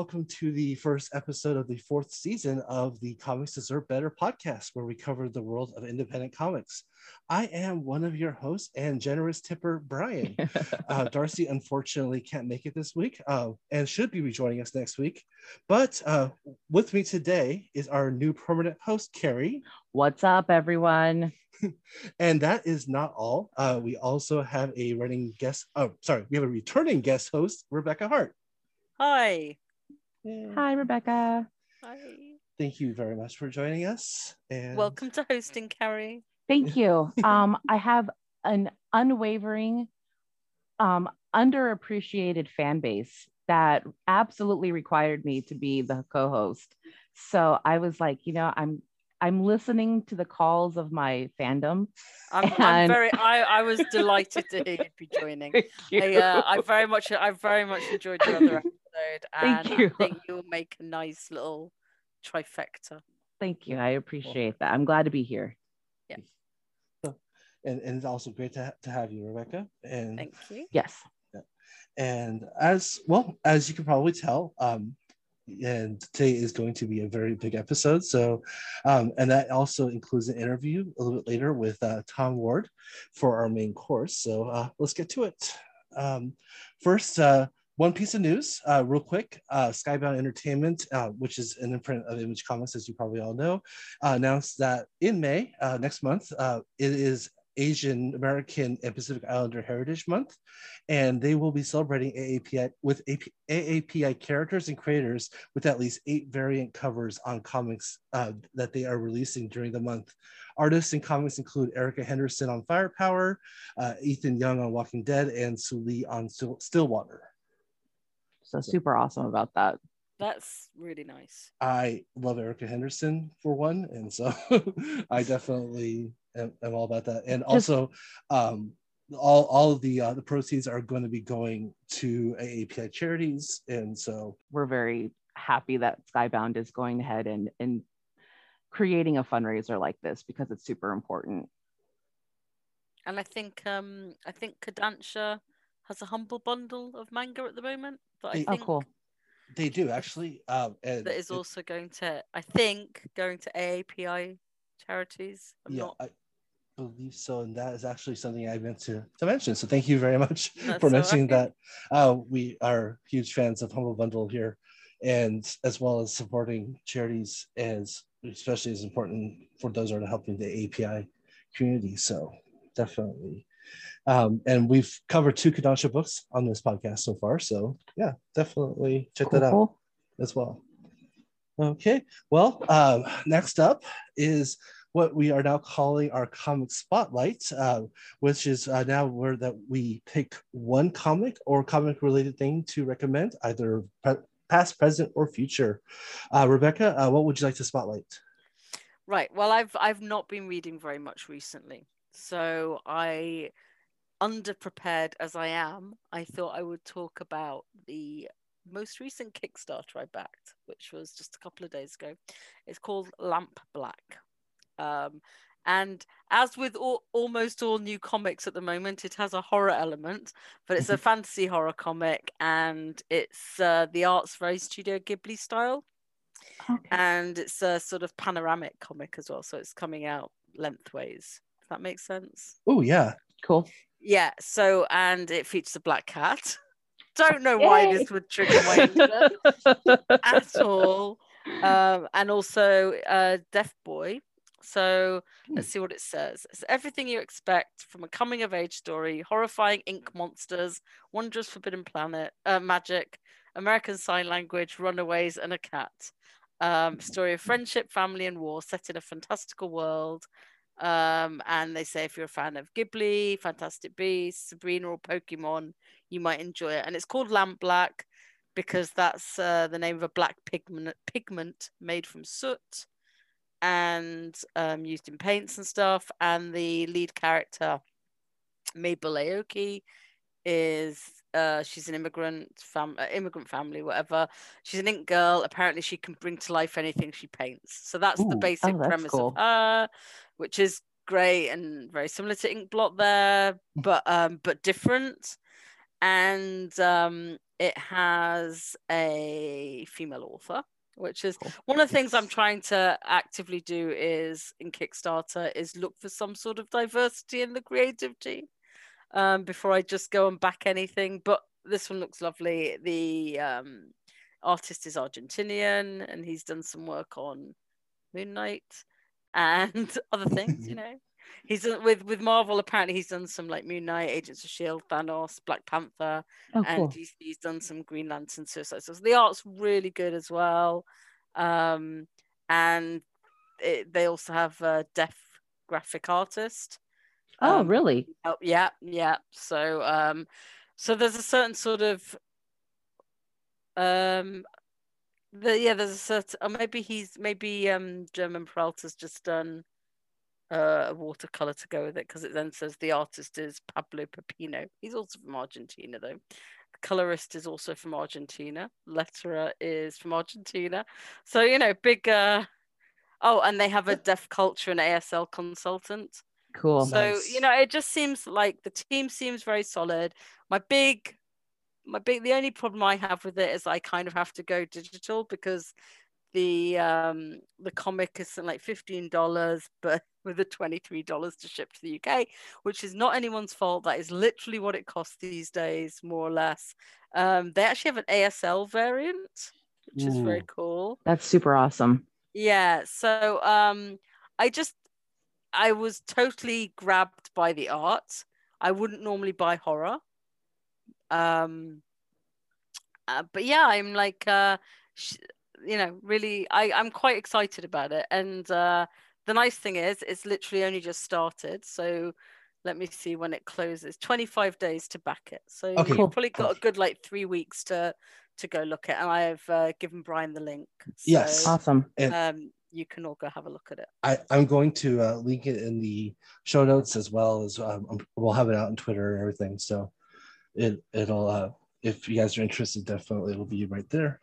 and welcome to the first episode of the fourth season of the Comics Deserve Better podcast, where we cover the world of independent comics. I am one of your hosts and generous tipper, Brian. Uh, Darcy unfortunately can't make it this week uh, and should be rejoining us next week. But uh, with me today is our new permanent host, Carrie. What's up, everyone? and that is not all. Uh, we also have a running guest. Oh, sorry, we have a returning guest host, Rebecca Hart. Hi. Hi, Rebecca. Hi. Thank you very much for joining us. And Welcome to hosting, Carrie. Thank you. Um, I have an unwavering, um, underappreciated fan base that absolutely required me to be the co-host. So I was like, you know, I'm I'm listening to the calls of my fandom. I'm, I'm very. I, I was delighted to hear you'd be joining. Thank you. I, uh, I very much. I very much enjoyed your other episode, and Thank you. I think you'll make a nice little trifecta. Thank you. I appreciate that. I'm glad to be here. Yeah. And, and it's also great to, ha- to have you, Rebecca. And Thank you. Yes. and as well as you can probably tell, um, and today is going to be a very big episode. So, um, and that also includes an interview a little bit later with uh, Tom Ward for our main course. So uh, let's get to it. Um, first, uh, one piece of news, uh, real quick. Uh, Skybound Entertainment, uh, which is an imprint of Image Comics, as you probably all know, uh, announced that in May, uh, next month, uh, it is Asian American and Pacific Islander Heritage Month, and they will be celebrating AAPI with AP, AAPI characters and creators with at least eight variant covers on comics uh, that they are releasing during the month. Artists in comics include Erica Henderson on Firepower, uh, Ethan Young on Walking Dead, and Sue Lee on Stillwater. So super awesome about that. That's really nice. I love Erica Henderson for one, and so I definitely am, am all about that. And also, um, all all of the uh, the proceeds are going to be going to AAPI charities, and so We're very happy that Skybound is going ahead and and creating a fundraiser like this because it's super important. And I think um I think Kodansha has a humble bundle of manga at the moment that I Hey- Oh, think cool. they do actually. Um, and that is it- also going to I think going to AAPI charities. I'm yeah, not I believe so, and that is actually something I meant to to mention. So thank you very much That's for all mentioning right. that. Uh, we are huge fans of Humble Bundle here, and as well as supporting charities as especially as important for those who are helping the API community. So definitely. Um, and we've covered two Kodansha books on this podcast so far. So yeah, definitely check Cool, that out as well. Okay, well, um, next up is what we are now calling our comic spotlight, uh, which is uh, now where that we pick one comic or comic related thing to recommend, either pre- past, present, or future. Uh, Rebecca, uh, what would you like to spotlight? Right. Well, I've I've not been reading very much recently, so I, underprepared as I am, I thought I would talk about the most recent Kickstarter I backed, which was just a couple of days ago. It's called Lamp Black, um, and as with all, almost all new comics at the moment, it has a horror element, but it's a fantasy horror comic, and it's uh, the art's very Studio Ghibli style Okay. and it's a sort of panoramic comic as well so it's coming out lengthways that makes sense. Oh yeah, Cool. yeah so and it features a black cat. Don't know why this would trigger my at all. Um and also uh deaf boy. So let's see what it says. It's everything you expect from a coming of age story horrifying ink monsters wondrous forbidden planet uh, magic american sign language runaways and a cat. Um, story of friendship, family, and war set in a fantastical world. Um, and they say if you're a fan of Ghibli, Fantastic Beasts, Sabrina, or Pokemon, you might enjoy it. And it's called Lamp Black because that's uh, the name of a black pigment pigment made from soot and um, used in paints and stuff. And the lead character, Mabel Aoki, is uh, she's an immigrant fam- uh, immigrant family, whatever. She's an ink girl. Apparently, she can bring to life anything she paints. So that's the basic Oh, that's premise cool. of her, which is great and very similar to Ink Blot there, but um, but different. And um, it has a female author which is Cool. one of the things i'm trying to actively do is in kickstarter is look for some sort of diversity in the creative team um, before i just go and back anything but this one looks lovely the um, artist is argentinian and he's done some work on moon knight and other things you know he's done, with with marvel apparently he's done some like moon knight agents of shield thanos black panther Oh, and cool. he's, he's done some Green Lantern Suicide So the art's really good as well. Um, and it, they also have a deaf graphic artist. Oh, um, really? Oh, yeah, yeah. So um, so there's a certain sort of um, the, yeah, there's a certain. Or maybe he's maybe um German Peralta's just done uh, a watercolor to go with it because it then says the artist is Pablo Pepino. He's also from Argentina though. The colorist is also from Argentina. Letterer is from Argentina. So you know, big. uh Oh, and they have a deaf culture and ASL consultant. Cool. So Nice. you know, it just seems like the team seems very solid. My big, my big, the only problem I have with it is I kind of have to go digital because the um the comic is something like fifteen dollars, but with the twenty three dollars to ship to the UK, which is not anyone's fault. That is literally what it costs these days, more or less. Um, they actually have an ASL variant, which is very cool. That's super awesome. Yeah, so um I just I was totally grabbed by the art. I wouldn't normally buy horror. Um uh, but yeah, I'm like uh sh- you know, really I I'm quite excited about it and uh the nice thing is it's literally only just started. So let me see when it closes. 25 days to back it. So Okay, you've cool. probably got a good like 3 weeks to to go look at and I have uh, given Brian the link. Yes. Awesome. Um, you can all go have a look at it. I, I'm going to uh, link it in the show notes as well as um, um, we'll have it out on Twitter and everything. So it it'll uh, if you guys are interested, definitely it'll be right there.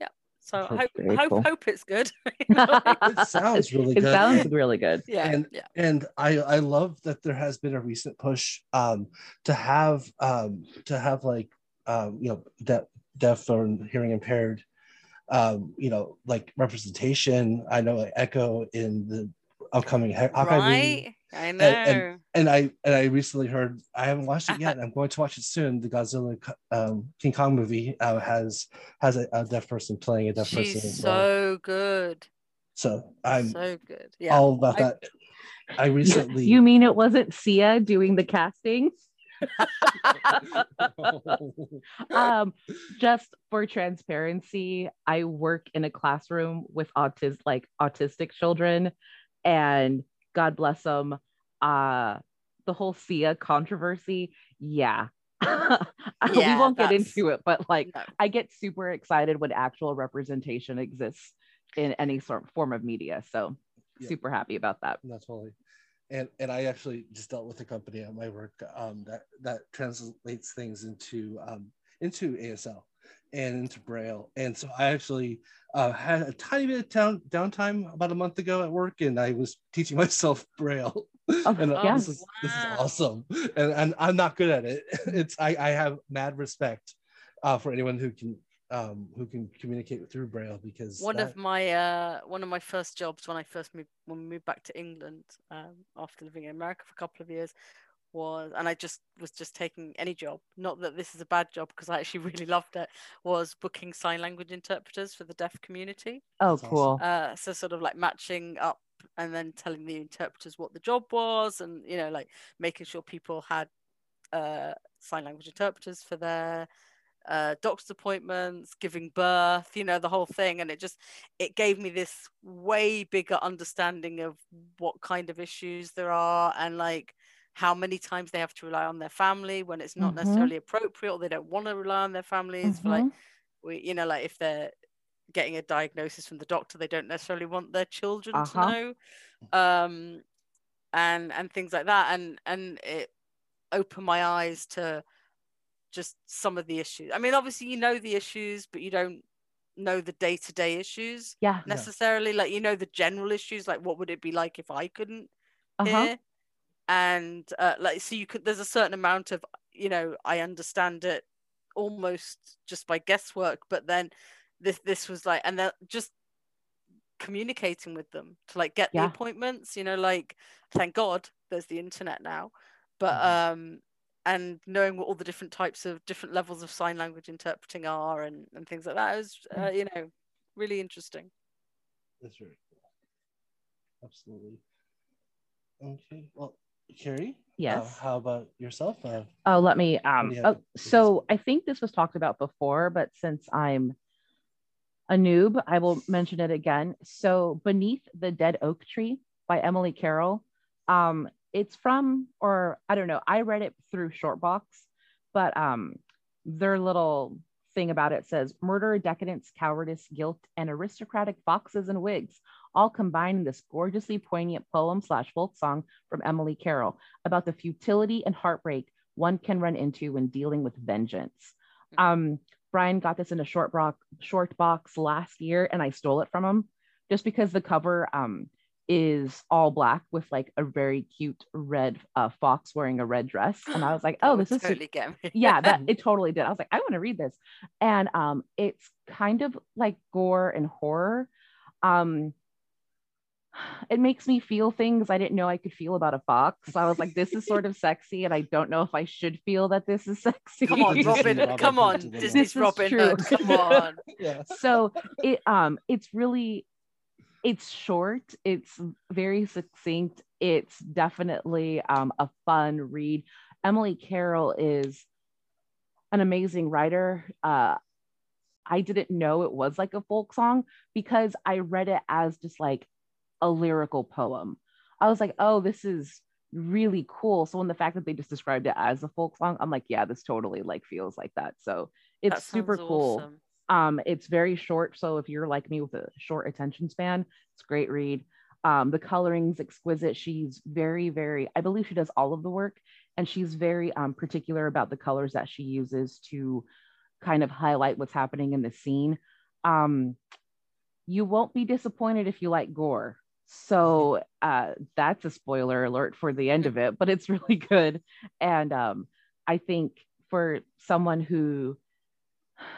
Yeah. So I hope hope, cool. hope it's good. It sounds really good. It sounds really good. yeah, And- yeah. and I I love that there has been a recent push um, to have um, to have like um, you know deaf deaf or hearing impaired um, you know like representation. I know like Echo in the upcoming Hawkeye movie. Right? I know. and- and I and I recently heard I haven't watched it yet. I'm going to watch it soon. The Godzilla um, King Kong movie uh, has has a, a deaf person playing a deaf person. She's as well. so good. So I'm so good. Yeah. all about I- that. I recently You mean it wasn't Sia doing the casting? um, just for transparency, I work in a classroom with autis like autistic children, and God bless them. Uh, the whole Sia controversy, yeah. we won't get into it, but like No. I get super excited when actual representation exists in any sort form of media. So Yeah. super happy about that. No, totally. And and I actually just dealt with a company at my work um, that that translates things into um, into ASL and into Braille. And so I actually uh, had a tiny bit of down, downtime about a month ago at work, and I was teaching myself Braille. Oh, and yeah. this is this is awesome. And, and I'm not good at it. It's I, I have mad respect uh, for anyone who can um, who can communicate through Braille because one that- of my uh one of my first jobs when I first moved when we moved back to England um, after living in America for a couple of years was and I just was just taking any job not that this is a bad job because I actually really loved it was booking sign language interpreters for the deaf community Oh, cool. uh, so sort of like matching up and then telling the interpreters what the job was and you know like making sure people had uh, sign language interpreters for their uh, doctor's appointments giving birth you know the whole thing and it just it gave me this way bigger understanding of what kind of issues there are and like how many times they have to rely on their family when it's not Mhm. necessarily appropriate or they don't want to rely on their families for like we you know like if they're getting a diagnosis from the doctor they don't necessarily want their children Uh-huh. to know um and and things like that and and it opened my eyes to just some of the issues i mean obviously you know the issues but you don't know the day-to-day issues yeah. Yeah. necessarily like you know the general issues like what would it be like if i couldn't Uh-huh. hear and uh, like so you could there's a certain amount of you know i understand it almost just by guesswork but then this this was like and then just communicating with them to like get Yeah. the appointments you know like thank god there's the internet now but Mhm. um and knowing what all the different types of different levels of sign language interpreting are and and things like that is uh, you know really interesting That's very cool. Absolutely. Okay. Well, Carrie. uh, Yes. how about yourself? Uh, Oh, let me. Um, do oh, to- this is- so I think this was talked about before, but since I'm a noob, I will mention it again. So, Beneath the Dead Oak Tree by Emily Carroll. Um, it's from, or I don't know, I read it through Shortbox, but um, their little thing about it says murder, decadence, cowardice, guilt, and aristocratic foxes and wigs all combined in this gorgeously poignant poem slash folk song from Emily Carroll about the futility and heartbreak one can run into when dealing with vengeance. Um, Brian got this in a short box, short box last year, and I stole it from him just because the cover um, is all black with like a very cute red uh, fox wearing a red dress, and I was like, "Oh, this is su- totally get me. Yeah that it totally did. I was like i want to read this. And um it's kind of like gore and horror. Um it makes me feel things i didn't know i could feel about a fox. I was like this is sort of sexy and i don't know if i should feel that this is sexy. Come on robin. Robin come on disney's This is robin. true. come on. Yeah. so it um it's really it's short it's very succinct it's definitely um, a fun read. Emily carroll is an amazing writer. Uh i didn't know it was like a folk song because i read it as just like a lyrical poem. I was like oh this is really cool. So when the fact that they just described it as a folk song i'm like yeah this totally like feels like that. So it's That super sounds cool. awesome. Um, it's very short, so if you're like me with a short attention span, it's great read. Um, the coloring's exquisite. She's very, very. I believe she does all of the work, and she's very um, particular about the colors that she uses to kind of highlight what's happening in the scene. Um, you won't be disappointed if you like gore. So uh, that's a spoiler alert for the end of it, but it's really good. And um, I think for someone who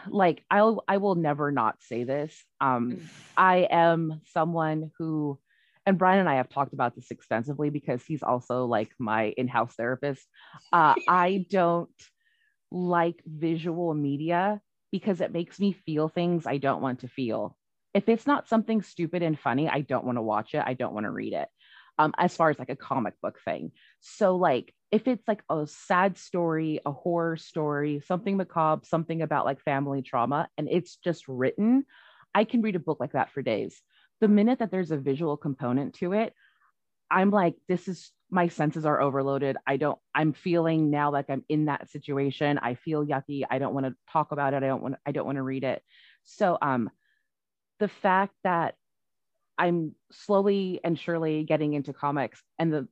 like I'll I will never not say this. Um, I am someone who, and Brian and I have talked about this extensively because he's also like my in-house therapist. Uh, I don't like visual media because it makes me feel things I don't want to feel. If it's not something stupid and funny, I don't want to watch it. I don't want to read it. Um, as far as like a comic book thing. So like if it's like a sad story, a horror story, something macabre, something about like family trauma, and it's just written, I can read a book like that for days. The minute that there's a visual component to it, I'm like, this is my senses are overloaded. I don't, I'm feeling now like I'm in that situation. I feel yucky. I don't want to talk about it. I don't want, I don't want to read it. So um the fact that I'm slowly and surely getting into comics and the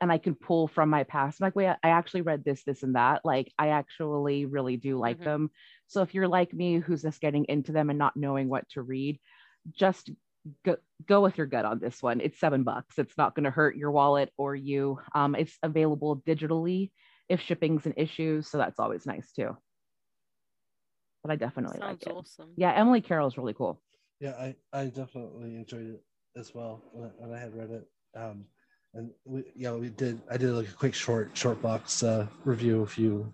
and I can pull from my past. I'm like, wait, I actually read this, this, and that. Like, I actually really do like Mhm. them. So if you're like me, who's just getting into them and not knowing what to read, just go, go with your gut on this one. It's seven bucks. It's not going to hurt your wallet or you. Um, it's available digitally if shipping's an issue. So that's always nice too. But I definitely Sounds like it. awesome. Yeah, Emily Carroll's really cool. Yeah, I, I definitely enjoyed it as well when I, when I had read it. Um, and we, yeah, we did. I did like a quick short short box uh, review a few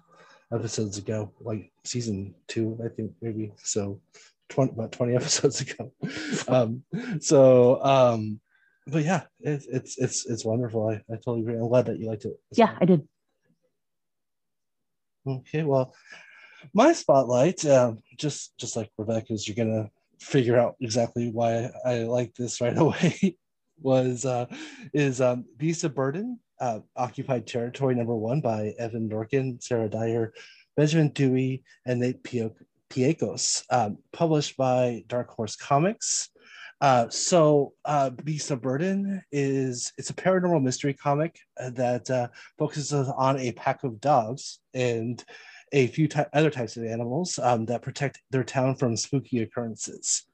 episodes ago, like season two, I think maybe. So, 20, about twenty episodes ago. um, so, um, but yeah, it, it's it's it's wonderful. I, I totally agree. I'm glad that you liked it. Yeah. I did. Okay, well, my spotlight, um, just just like Rebecca's, you're gonna figure out exactly why I like this right away. Was uh, is um, Beast of Burden, uh, Occupied Territory number one by Evan Dorkin, Sarah Dyer, Benjamin Dewey, and Nate Pio- Piekos, um, published by Dark Horse Comics. Uh, so uh, Beast of Burden is it's a paranormal mystery comic uh, that uh, focuses on a pack of dogs and a few ty- other types of animals um, that protect their town from spooky occurrences.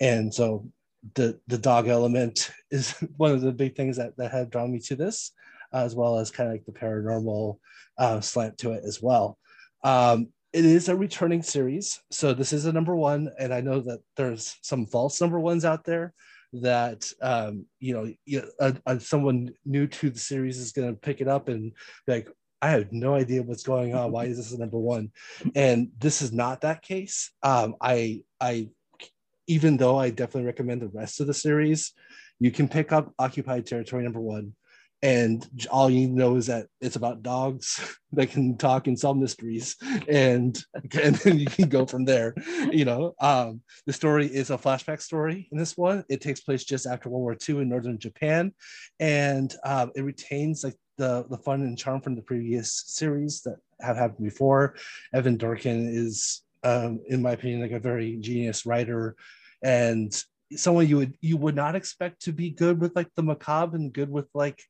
And so the the dog element is one of the big things that, that have drawn me to this, as well as kind of like the paranormal uh, slant to it as well. Um, it is a returning series. So this is a number one, and I know that there's some false number ones out there that um, you know a, a, someone new to the series is going to pick it up and like I have no idea what's going on. Why is this a number one? And this is not that case. Um, I I even though I definitely recommend the rest of the series, you can pick up Occupied Territory number one. And all you know is that it's about dogs that can talk and solve mysteries. And and then you can go from there you know? Um, the story is a flashback story in this one. It takes place just after world war ii in northern japan. And um, it retains like the the fun and charm from the previous series that have happened before. Evan dorkin is um, in my opinion like a very genius writer and someone you would you would not expect to be good with like the macabre and good with like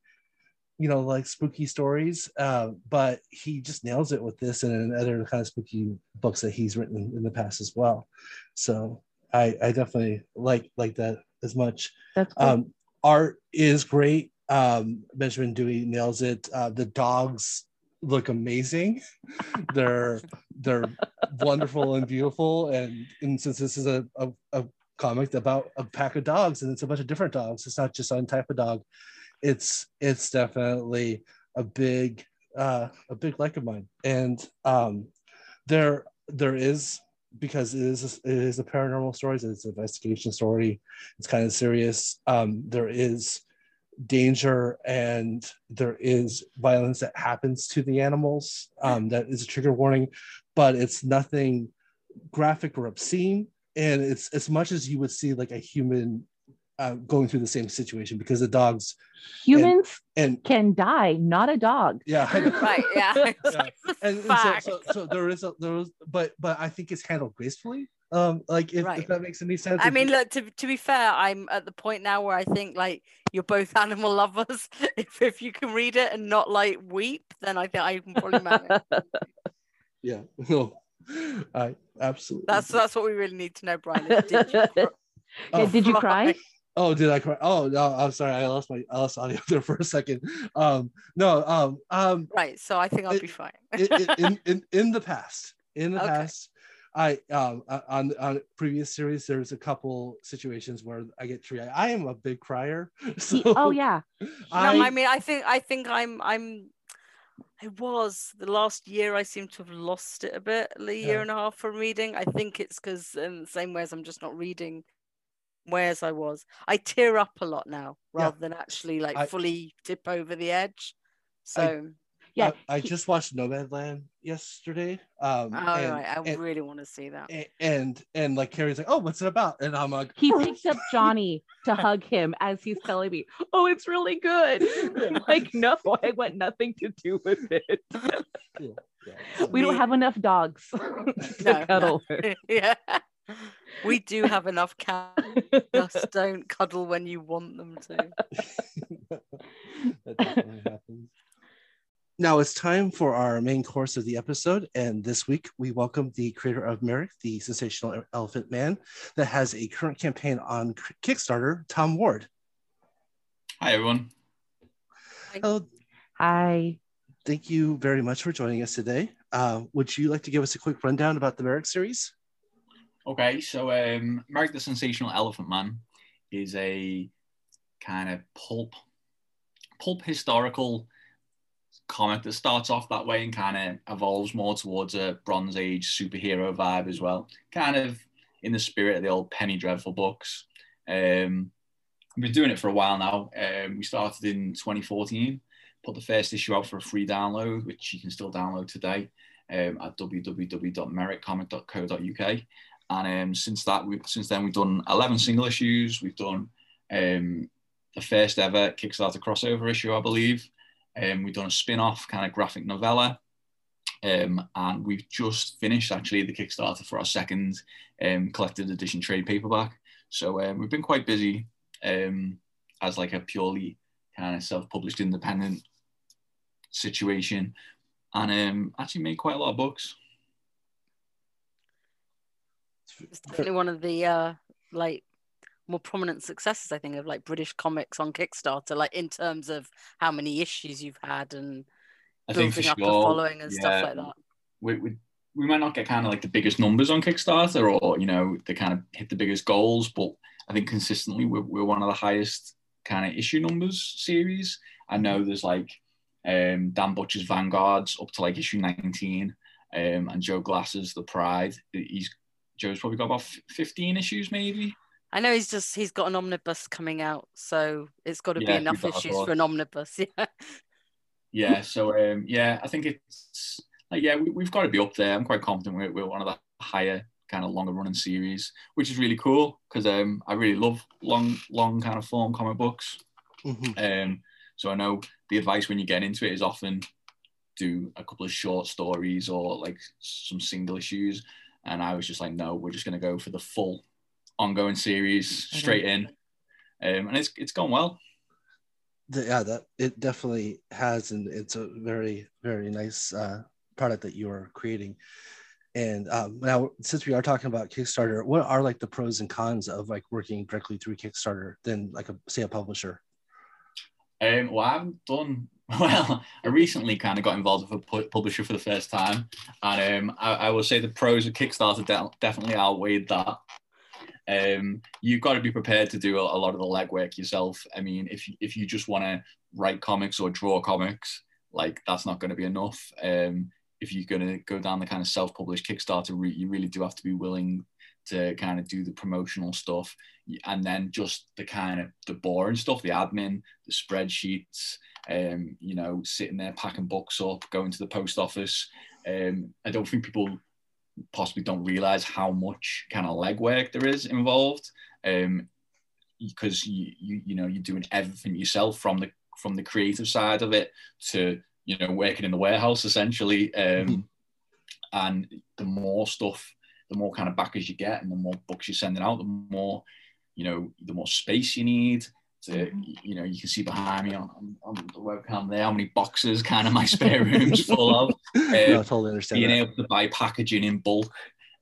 you know, like spooky stories. Uh, but he just nails it with this and other kind of spooky books that he's written in the past as well. So I, I definitely like like that as much. That's cool. um, art is great. Um, Benjamin Dewey nails it. Uh, the dogs look amazing. they're they're wonderful and beautiful. And, and since this is a, a, a comic about a pack of dogs and it's a bunch of different dogs, it's not just one type of dog it's it's definitely a big uh, a big like of mine, and um, there there is because it is a, it is a paranormal story, it's an investigation story. It's kind of serious. Um, there is danger and there is violence that happens to the animals. Um, that is a trigger warning, but it's nothing graphic or obscene. And it's as much as you would see like a human uh, going through the same situation because the dogs humans and, and can die not a dog. Yeah. Right yeah, yeah. And, and so, so, so, there is a there was but but i think it's handled gracefully. Um like if, right. if that makes any sense i mean look to, to be fair i'm at the point now where i think like you're both animal lovers. If, if you can read it and not like weep then i think i can probably manage. Yeah. No i absolutely that's that's what we really need to know brian did you, yeah, oh, did you cry Oh, did I cry? Oh no, I'm sorry. I lost my I lost audio there for a second. Um, no, um, um, right. So I think I'll it, be fine. in, in in the past, in the okay. past, I um on on previous series, there's a couple situations where I get tree. I am a big crier. So oh yeah. I, no, I mean, I think I think I'm I'm. I was the last year. I seem to have lost it a bit. A year yeah. and a half from reading. I think it's because in the same way as I'm just not reading whereas I was. I tear up a lot now rather yeah. than actually like I, fully tip over the edge. So yeah, I, I, just watched Nomadland yesterday. Um, oh and, right, I and, really want to see that. And, and and like Carrie's like, oh, what's it about? And I'm like, he picked up Johnny to hug him as he's telling me, oh, it's really good. like, no, I want nothing to do with it. Yeah, yeah. We don't have enough dogs to no, cuddle. No. yeah we do have enough cats. Just don't cuddle when you want them to. that definitely happens. Now it's time for our main course of the episode. And this week we welcome the creator of Merrick, the sensational elephant man, that has a current campaign on Kickstarter, Tom Ward. Hi, everyone. Hello. Hi. Thank you very much for joining us today. Uh, would you like to give us a quick rundown about the Merrick series? Okay, so um, Merrick the Sensational Elephant Man is a kind of pulp, pulp historical comic that starts off that way and kind of evolves more towards a Bronze Age superhero vibe as well, kind of in the spirit of the old Penny Dreadful books. Um, we've been doing it for a while now. Um, we started in 2014, put the first issue out for a free download, which you can still download today um, at www.merrickcomic.co.uk. And um, since that, we since then we've done eleven single issues. We've done um, the first ever Kickstarter crossover issue, I believe. Um, we've done a spin-off kind of graphic novella, um, and we've just finished actually the Kickstarter for our second um, collected edition trade paperback. So um, we've been quite busy um, as like a purely kind of self-published independent situation, and um, actually made quite a lot of books. It's definitely one of the uh, like more prominent successes, I think, of like British comics on Kickstarter, like in terms of how many issues you've had and I building up sure, a following and yeah, stuff like that. We, we we might not get kind of like the biggest numbers on Kickstarter or you know they kind of hit the biggest goals, but I think consistently we're, we're one of the highest kind of issue numbers series. I know there's like um, Dan Butcher's Vanguards up to like issue 19, um, and Joe Glass's The Pride. He's Joe's probably got about 15 issues maybe. I know he's just he's got an omnibus coming out, so it's got to Yeah, be enough issues for an omnibus. Yeah. Yeah, so um, yeah, I think it's like yeah, we, we've got to be up there. I'm quite confident we're, we're one of the higher kind of longer running series, which is really cool because um, I really love long long kind of form comic books. Mhm. Um, so I know the advice when you get into it is often do a couple of short stories or like some single issues. And I was just like, no, we're just going to go for the full ongoing series straight in. Um, and it's it's gone well. Yeah, that it definitely has, and it's a very very nice uh, product that you are creating. And um, now, since we are talking about Kickstarter, what are like the pros and cons of like working directly through Kickstarter than like a say a publisher? Um, well, I haven't done well. I recently kind of got involved with a pu- publisher for the first time, and um, I, I will say the pros of Kickstarter de- definitely outweighed that. Um, you've got to be prepared to do a, a lot of the legwork yourself. I mean, if if you just want to write comics or draw comics, like that's not going to be enough. Um, if you're going to go down the kind of self-published Kickstarter route, you really do have to be willing to kind of do the promotional stuff and then just the kind of the boring stuff, the admin, the spreadsheets, um, you know, sitting there packing books up, going to the post office. Um, I don't think people possibly don't realize how much kind of legwork there is involved. Um, because you, you you know you're doing everything yourself from the from the creative side of it to you know working in the warehouse essentially um, Mhm. and the more stuff the more kind of backers you get and the more books you're sending out the more you know the more space you need to you know you can see behind me on, on the webcam there how many boxes kind of my spare room's full of no, I totally understand. being that. able to buy packaging in bulk,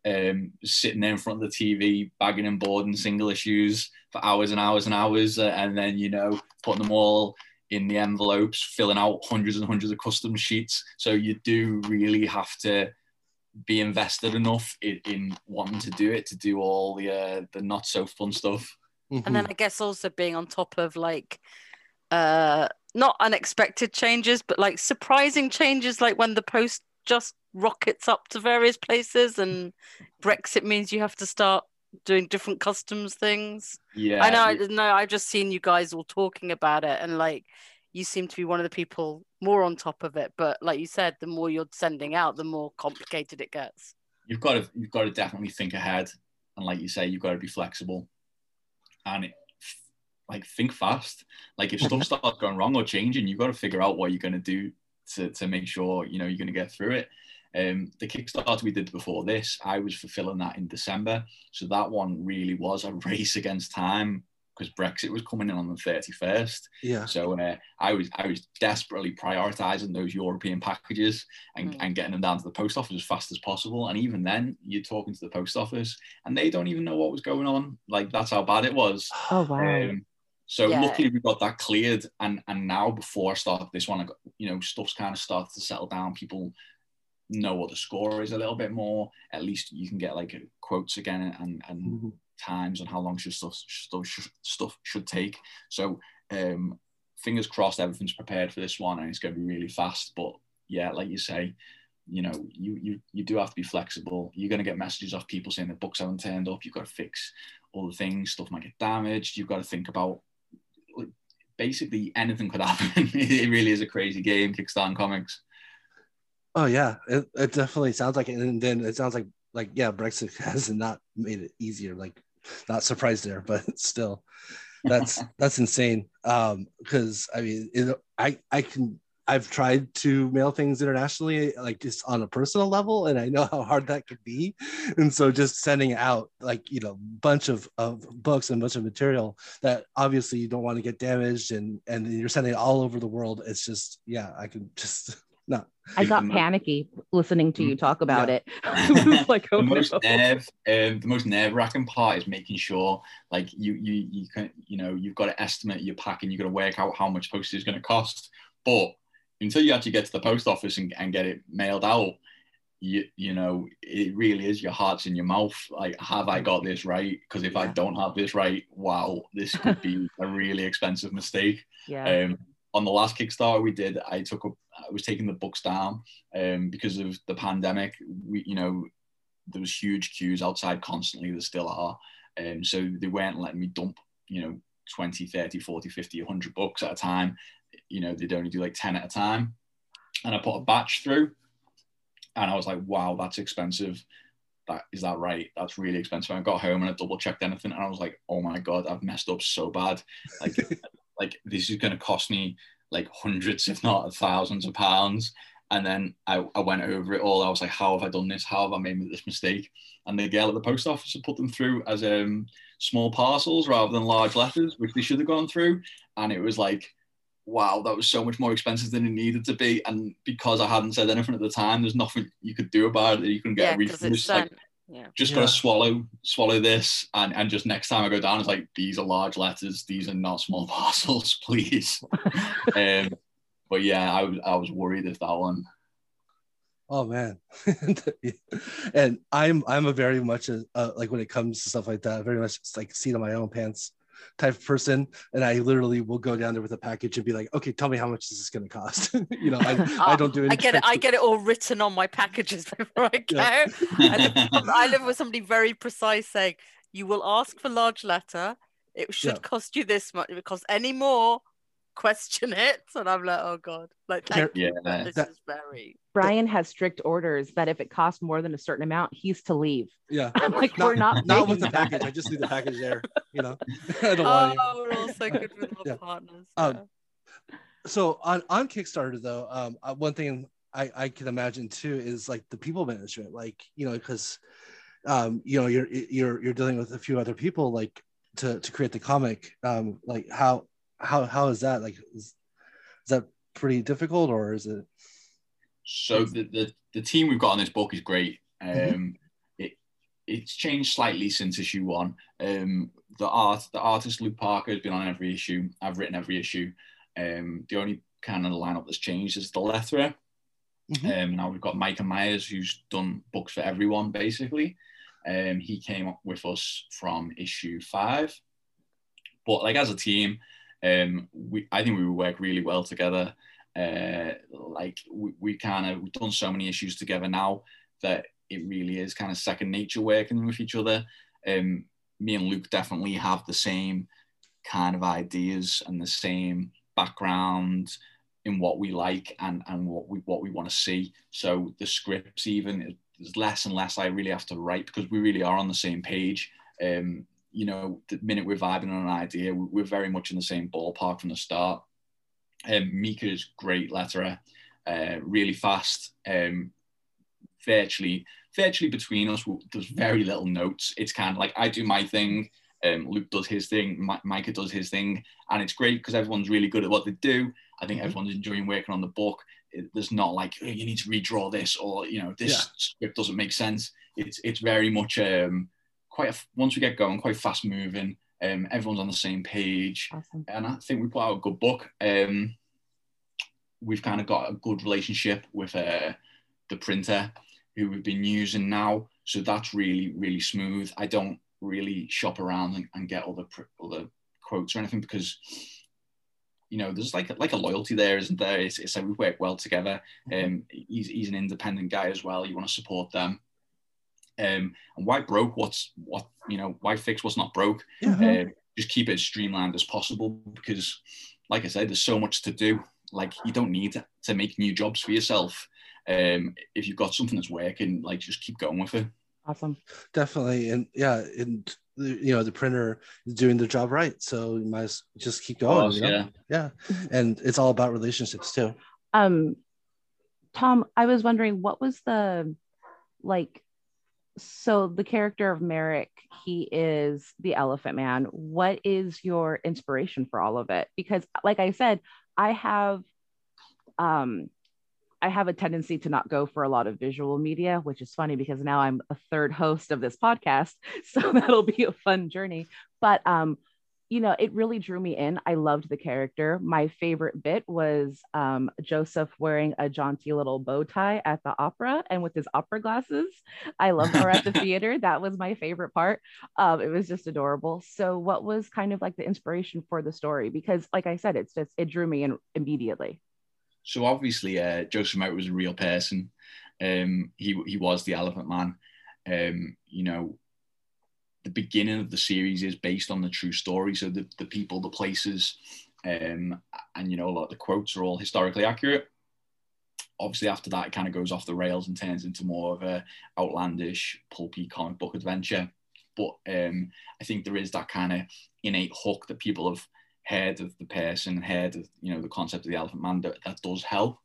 um, sitting there in front of the TV, bagging and boarding single issues for hours and hours and hours, uh, and then you know putting them all in the envelopes, filling out hundreds and hundreds of custom sheets. So you do really have to be invested enough in, in wanting to do it to do all the uh, the not so fun stuff. And then I guess also being on top of like uh not unexpected changes, but like surprising changes, like when the post just rockets up to various places and Brexit means you have to start doing different customs things. Yeah, I know, I know. I've just seen you guys all talking about it, and like, you seem to be one of the people more on top of it. But like you said, the more you're sending out, the more complicated it gets. you've got to you've got to definitely think ahead and like you say you've got to be flexible and it, like think fast. Like if stuff starts going wrong or changing you've got to figure out what you're going to do to, to make sure you know you're going to get through it. Um the kickstarter we did before this i was fulfilling that in december. So that one really was a race against time because brexit was coming in on the 31st yeah, so uh, I was I was desperately prioritizing those European packages and, Mm. and getting them down to the post office as fast as possible. And even then, you're talking to the post office and they don't even know what was going on. Like that's how bad it was. Oh wow. Um, so Yeah. luckily we got that cleared. And and now before I started this one, I got you know stuff's kind of started to settle down. People know what the score is a little bit more. At least you can get like quotes again and and Mhm. Times and how long should stuff stuff, stuff should take. So um, fingers crossed, everything's prepared for this one, and it's going to be really fast. But yeah, like you say, you know, you you you do have to be flexible. You're going to get messages off people saying the books haven't turned up. You've got to fix all the things. Stuff might get damaged. You've got to think about. Basically, anything could happen. it really is a crazy game, Kickstarter comics. Oh yeah, it, it definitely sounds like it. And then it sounds like like yeah, Brexit has not made it easier. Like not surprised there, but still, that's that's insane. Um, because I mean, it, I I can I've tried to mail things internationally, like just on a personal level, and I know how hard that could be. And so just sending out like you know bunch of of books and bunch of material that obviously you don't want to get damaged, and and you're sending it all over the world. It's just yeah, I can just not I got panicky listening to you talk about Yeah. it. Like, oh the most no. nerve, um, the most nerve wracking part is making sure, like you, you, you can, you know, you've got to estimate your packing. You've got to work out how much postage is going to cost. But until you actually get to the post office and, and get it mailed out, you, you know, it really is your heart's in your mouth. Like, have I got this right? Because if I don't have this right, wow, this could be a really expensive mistake. Yeah. Um, on the last Kickstarter we did, I took up, I was taking the books down um, because of the pandemic. We, you know, there was huge queues outside constantly. There still are. Um, so they weren't letting me dump, you know, 20, 30, 40, 50, 100 books at a time. You know, they'd only do like 10 at a time. And I put a batch through and I was like, wow, that's expensive. That is that right? That's really expensive. I got home and I double checked anything and I was like, oh my God, I've messed up so bad. Like, like this is going to cost me like hundreds, if not thousands of pounds. And then I, I went over it all. I was like, how have I done this? How have I made this mistake? And the girl at the post office had put them through as um, small parcels rather than large letters, which they should have gone through. And it was like, wow, that was so much more expensive than it needed to be. And because I hadn't said anything at the time, there's nothing you could do about it. You couldn't get Yeah, a refund. it's It's like. Yeah. just Yeah. gotta swallow swallow this and and just next time I go down it's like these are large letters these are not small parcels please um but yeah I was I was worried if that one Oh man, and I'm I'm a very much a, uh, like when it comes to stuff like that, very much like seat on my own pants type of person, and I literally will go down there with a package and be like, okay, tell me how much this is this going to cost? you know, I, I don't do any. I get it. I get it all written on my packages before I go. Yeah. I, live, I live with somebody very precise saying, "You will ask for large letter. It should Yeah. cost you this much. If it costs any more, question it." And I'm like, "Oh God!" Like, thank you. Yeah. This That- is very. Brian has strict orders that if it costs more than a certain amount, he's to leave. Yeah, I'm like, not, we're not not with the that. package. I just need the package there. You know, I don't want. Oh, we're all so good with our Yeah. partners. Um, so on on Kickstarter though, um, uh, one thing I I can imagine too is like the people management, like you know, because um, you know, you're you're you're dealing with a few other people like to to create the comic. Um, like how how how is that like? Is, is that pretty difficult or is it? so the, the the team we've got on this book is great um Mhm. it it's changed slightly since issue one um the art the artist Luke Parker has been on every issue I've written every issue um the only kind of lineup that's changed is the letterer Mhm. Um, now we've got Micah Myers, who's done books for everyone, basically. Um, he came up with us from issue five. But like as a team, um, we I think we work really well together. Uh, like we, we kind of we've done so many issues together now that it really is kind of second nature working with each other. Um, me and Luke definitely have the same kind of ideas and the same background in what we like and and what we what we want to see. So the scripts even there's less and less I really have to write because we really are on the same page. Um, you know, the minute we're vibing on an idea, we- we're very much in the same ballpark from the start. Um, Micah's great letterer, uh, really fast. Um, virtually, virtually between us, there's very little notes. It's kind of like I do my thing, um, Luke does his thing, Mi- Micah does his thing, and it's great because everyone's really good at what they do. I think Mhm. everyone's enjoying working on the book. It, there's not like "Oh, you need to redraw this or you know this Yeah. script doesn't make sense. It's it's very much um, quite a, once we get going, quite fast moving. Um, everyone's on the same page, Awesome. and I think we put out a good book. Um, we've kind of got a good relationship with uh, the printer who we've been using now, so that's really really smooth. I don't really shop around and, and get other pr- other quotes or anything because you know there's like a, like a loyalty there, isn't there? It's, it's like we work well together. Um, he's he's an independent guy as well. You want to support them. Um, and why broke? What's what you know? Why fix what's not broke? Yeah. Mhm. Uh, just keep it as streamlined as possible because, like I said, there's so much to do. Like you don't need to, to make new jobs for yourself. Um, if you've got something that's working, like just keep going with it. Awesome. definitely and yeah and you know the printer is doing the job right so you might just keep going course, you know? yeah. yeah and it's all about relationships too Um, Tom, I was wondering what was the like. So the character of Merrick, he is the Elephant Man. What is your inspiration for all of it? Because, like I said, I have, um, I have a tendency to not go for a lot of visual media, which is funny because now I'm a third host of this podcast, so that'll be a fun journey. But um, you know, it really drew me in. I loved the character. My favorite bit was um, Joseph wearing a jaunty little bow tie at the opera and with his opera glasses. I loved her at the theater. That was my favorite part. Um, it was just adorable. So, what was kind of like the inspiration for the story? Because, like I said, it's just it drew me in immediately. So obviously, uh, Joseph Merrick was a real person. Um, he he was the Elephant Man. Um, you know, the beginning of the series is based on the true story. So the, the people, the places, um, and you know, a lot of the quotes are all historically accurate. Obviously, after that, it kind of goes off the rails and turns into more of a outlandish, pulpy comic book adventure. But um, I think there is that kind of innate hook that people have heard of the person, heard of you know the concept of the Elephant Man that, that does help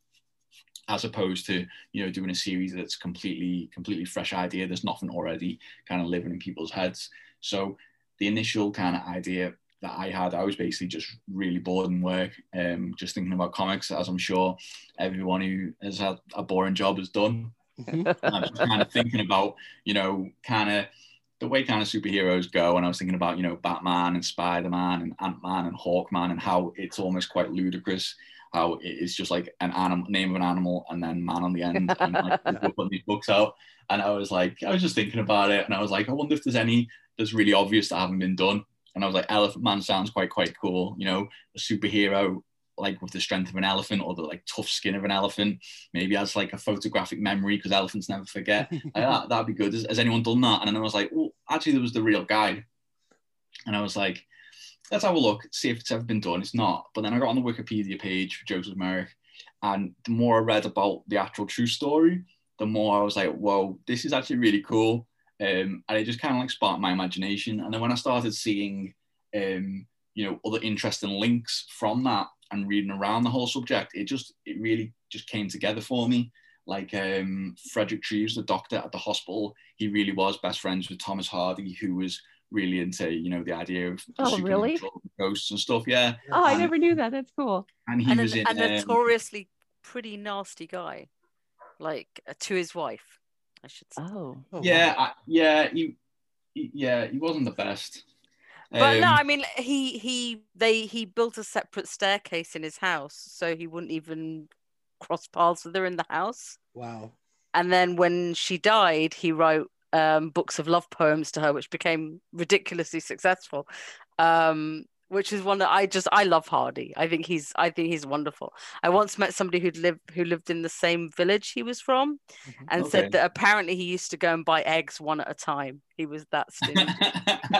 as opposed to you know doing a series that's completely completely fresh idea there's nothing already kind of living in people's heads so the initial kind of idea that I had, I was basically just really bored in work, um, just thinking about comics, as I'm sure everyone who has had a boring job has done. Mm-hmm. I was kind of thinking about, you know, kind of the way kind of superheroes go, and I was thinking about, you know, Batman and Spider Man and Ant Man and Hawkman, and how it's almost quite ludicrous how it's just like an animal name of an animal and then man on the end and like we're putting these books out. And i was like i was just thinking about it and i was like i wonder if there's any that's really obvious that haven't been done. And i was like elephant man sounds quite quite cool you know? A superhero like with the strength of an elephant or the like tough skin of an elephant. Maybe has like a photographic memory because elephants never forget. Like, that, that'd be good. Has, has anyone done that? And then i was like oh actually there was the real guy. And i was like let's have a look, see if it's ever been done. It's not. But then I got on the Wikipedia page for Joseph Merrick, and the more I read about the actual true story, the more I was like, whoa, this is actually really cool. Um, and it just kind of like sparked my imagination. And then when I started seeing, um, you know, other interesting links from that and reading around the whole subject, it just, it really just came together for me. Like um, Frederick Treves, the doctor at the hospital, he really was best friends with Thomas Hardy, who was really into you know the idea of oh really ghosts and stuff. Yeah. Oh, I never knew that. That's cool. And he and was a, in, a um, notoriously pretty nasty guy, like uh, to his wife, I should say. Oh. oh yeah, wow. I, yeah, he, he, yeah, he wasn't the best. But um, no, I mean he he they he built a separate staircase in his house so he wouldn't even cross paths with her in the house. Wow. And then when she died, he wrote um, books of love poems to her, which became ridiculously successful. Um, which is one that I just I love Hardy. I think he's I think he's wonderful. I once met somebody who'd lived who lived in the same village he was from, mm-hmm. and okay. said that apparently he used to go and buy eggs one at a time. He was that stingy,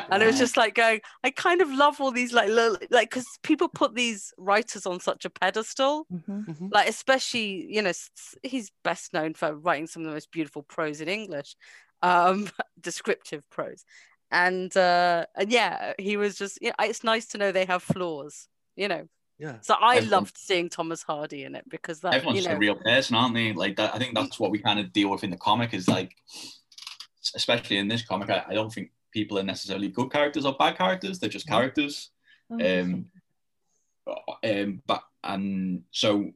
and it was just like going. I kind of love all these like little, like because people put these writers on such a pedestal, mm-hmm. mm-hmm. like especially you know he's best known for writing some of the most beautiful prose in English, um, descriptive prose. And uh, and yeah, he was just yeah. It's nice to know they have flaws, you know. Yeah. So I Everyone, loved seeing Thomas Hardy in it because that everyone's you know, a real person, aren't they? Like that. I think that's what we kind of deal with in the comic is like, especially in this comic. I, I don't think people are necessarily good characters or bad characters. They're just characters. Oh, um, um, but and so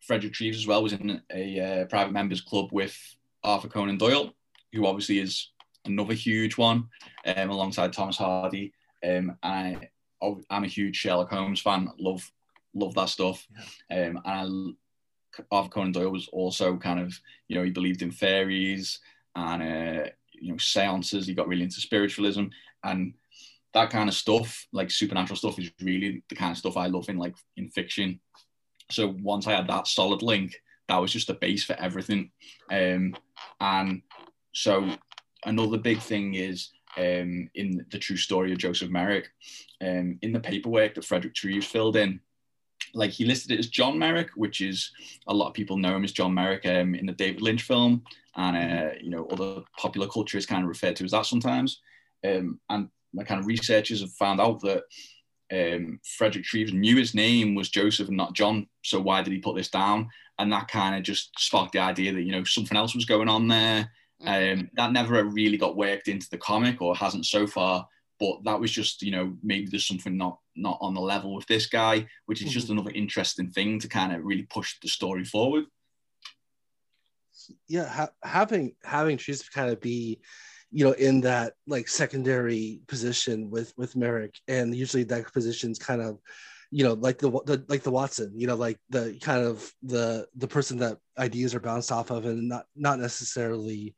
Frederick Treves as well was in a uh, private members club with Arthur Conan Doyle, who obviously is another huge one, um, alongside Thomas Hardy. Um, I, I'm a huge Sherlock Holmes fan. Love love that stuff. Yeah. Um, and I, Arthur Conan Doyle was also kind of, you know, he believed in fairies and uh, you know seances. He got really into spiritualism and that kind of stuff, like supernatural stuff, is really the kind of stuff I love in like in fiction. So once I had that solid link, that was just the base for everything. Um, and so another big thing is um, in the true story of Joseph Merrick, um, in the paperwork that Frederick Treves filled in, like he listed it as John Merrick, which is a lot of people know him as John Merrick um, in the David Lynch film, and uh, you know other popular culture is kind of referred to as that sometimes. Um, and my kind of researchers have found out that um, Frederick Treves knew his name was Joseph and not John, so why did he put this down? And that kind of just sparked the idea that you know something else was going on there. Um, that never really got worked into the comic or hasn't so far. But that was just, you know, maybe there's something not not on the level with this guy, which is just mm-hmm. another interesting thing to kind of really push the story forward. Yeah, ha- having having Treves kind of be, you know in that like secondary position with with Merrick and usually that position's kind of you know like the, the like the Watson you know like the kind of the the person that ideas are bounced off of and not not necessarily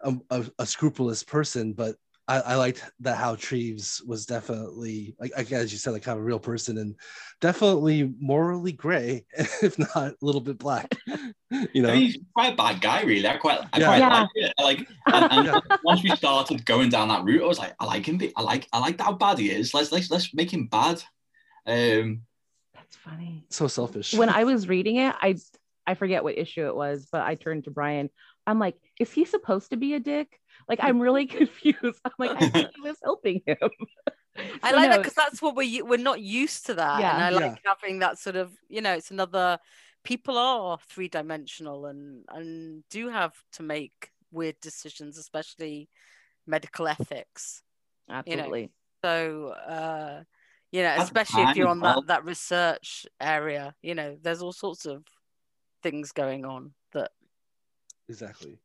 a, a, a scrupulous person but I, I, liked that how Treves was definitely like, like as you said, like kind of a real person and definitely morally gray, if not a little bit black. You know, I mean, he's quite a bad guy, really. I quite, I Yeah. quite Yeah. like it. I like, and, and Yeah. once we started going down that route, I was like, I like him. I like, I like how bad he is. Let's let's let's make him bad. Um, That's funny. so selfish. When I was reading it, I I forget what issue it was, but I turned to Brian. I'm like, is he supposed to be a dick? Like, I'm really confused. I'm like, I think he was helping him. I So like that because that's what we're we're not used to that, Yeah. and I Yeah. like having that sort of you know it's another people are three dimensional and and do have to make weird decisions, especially medical ethics. absolutely. So uh, you know, especially if you're on that that research area, you know, there's all sorts of things going on that exactly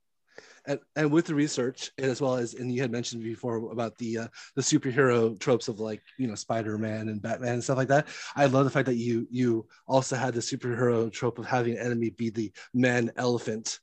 and and with the research as well as and you had mentioned before about the uh, the superhero tropes of like you know spider-man and batman and stuff like that i love the fact that you you also had the superhero trope of having an enemy be the man elephant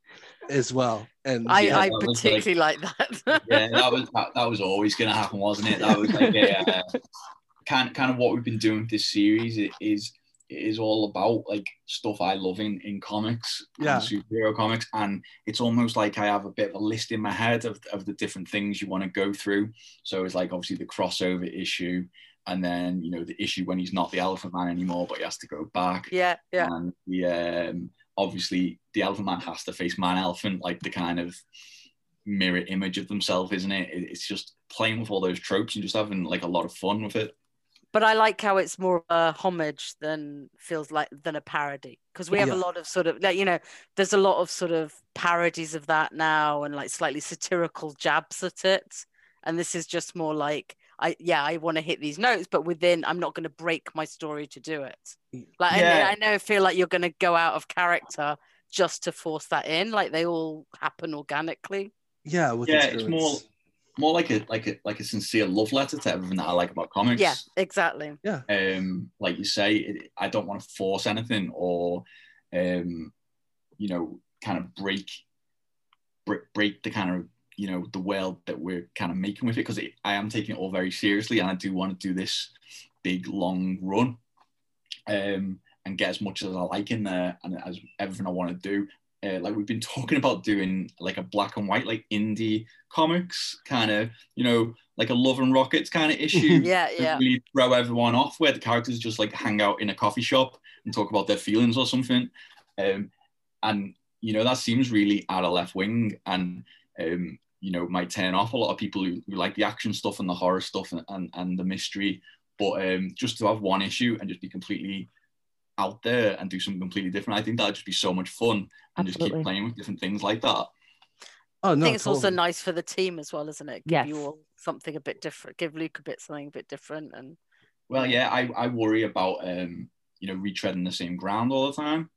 as well and I, Yeah, I that was like- particularly like, that. yeah, that was that, that was always going to happen, wasn't it? That was like a, uh, kind kind of what we've been doing with this series. It is it is all about like stuff I love in in comics, Yeah. superhero comics, and it's almost like I have a bit of a list in my head of of the different things you want to go through. So it's like obviously the crossover issue, and then you know the issue when he's not the Elephant Man anymore, but he has to go back yeah, yeah. and the um, obviously the elephant man has to face man elephant like the kind of mirror image of themselves isn't it It- it's just playing with all those tropes and just having like a lot of fun with it but I like how it's more of a homage than feels like than a parody because we have Yeah. a lot of sort of like you know there's a lot of sort of parodies of that now and like slightly satirical jabs at it and this is just more like I yeah I want to hit these notes but within I'm not going to break my story to do it like Yeah. I, I never feel like you're going to go out of character just to force that in like they all happen organically yeah with Yeah, it's more- more like a like a like a sincere love letter to everything that I like about comics. Yeah exactly. Yeah. um like you say it, i don't want to force anything or um you know kind of break break, break the kind of you know the world that we're kind of making with it because i am taking it all very seriously and i do want to do this big long run um and get as much as i like in there and as everything i want to do uh, like we've been talking about doing like a black and white like indie comics kind of you know like a love and rockets kind of issue yeah yeah. really throw everyone off where the characters just like hang out in a coffee shop and talk about their feelings or something. Um, and you know that seems really out of left wing and um, you know might turn off a lot of people who, who like the action stuff and the horror stuff and, and, and the mystery. But um, just to have one issue and just be completely out there and do something completely different i think that'd just be so much fun and just keep playing with different things like that oh I think it's also nice for the team as well, isn't it? Give Yes. you all something a bit different. Give Luke a bit something a bit different, and Well, yeah, I, I worry about um, you know retreading the same ground all the time,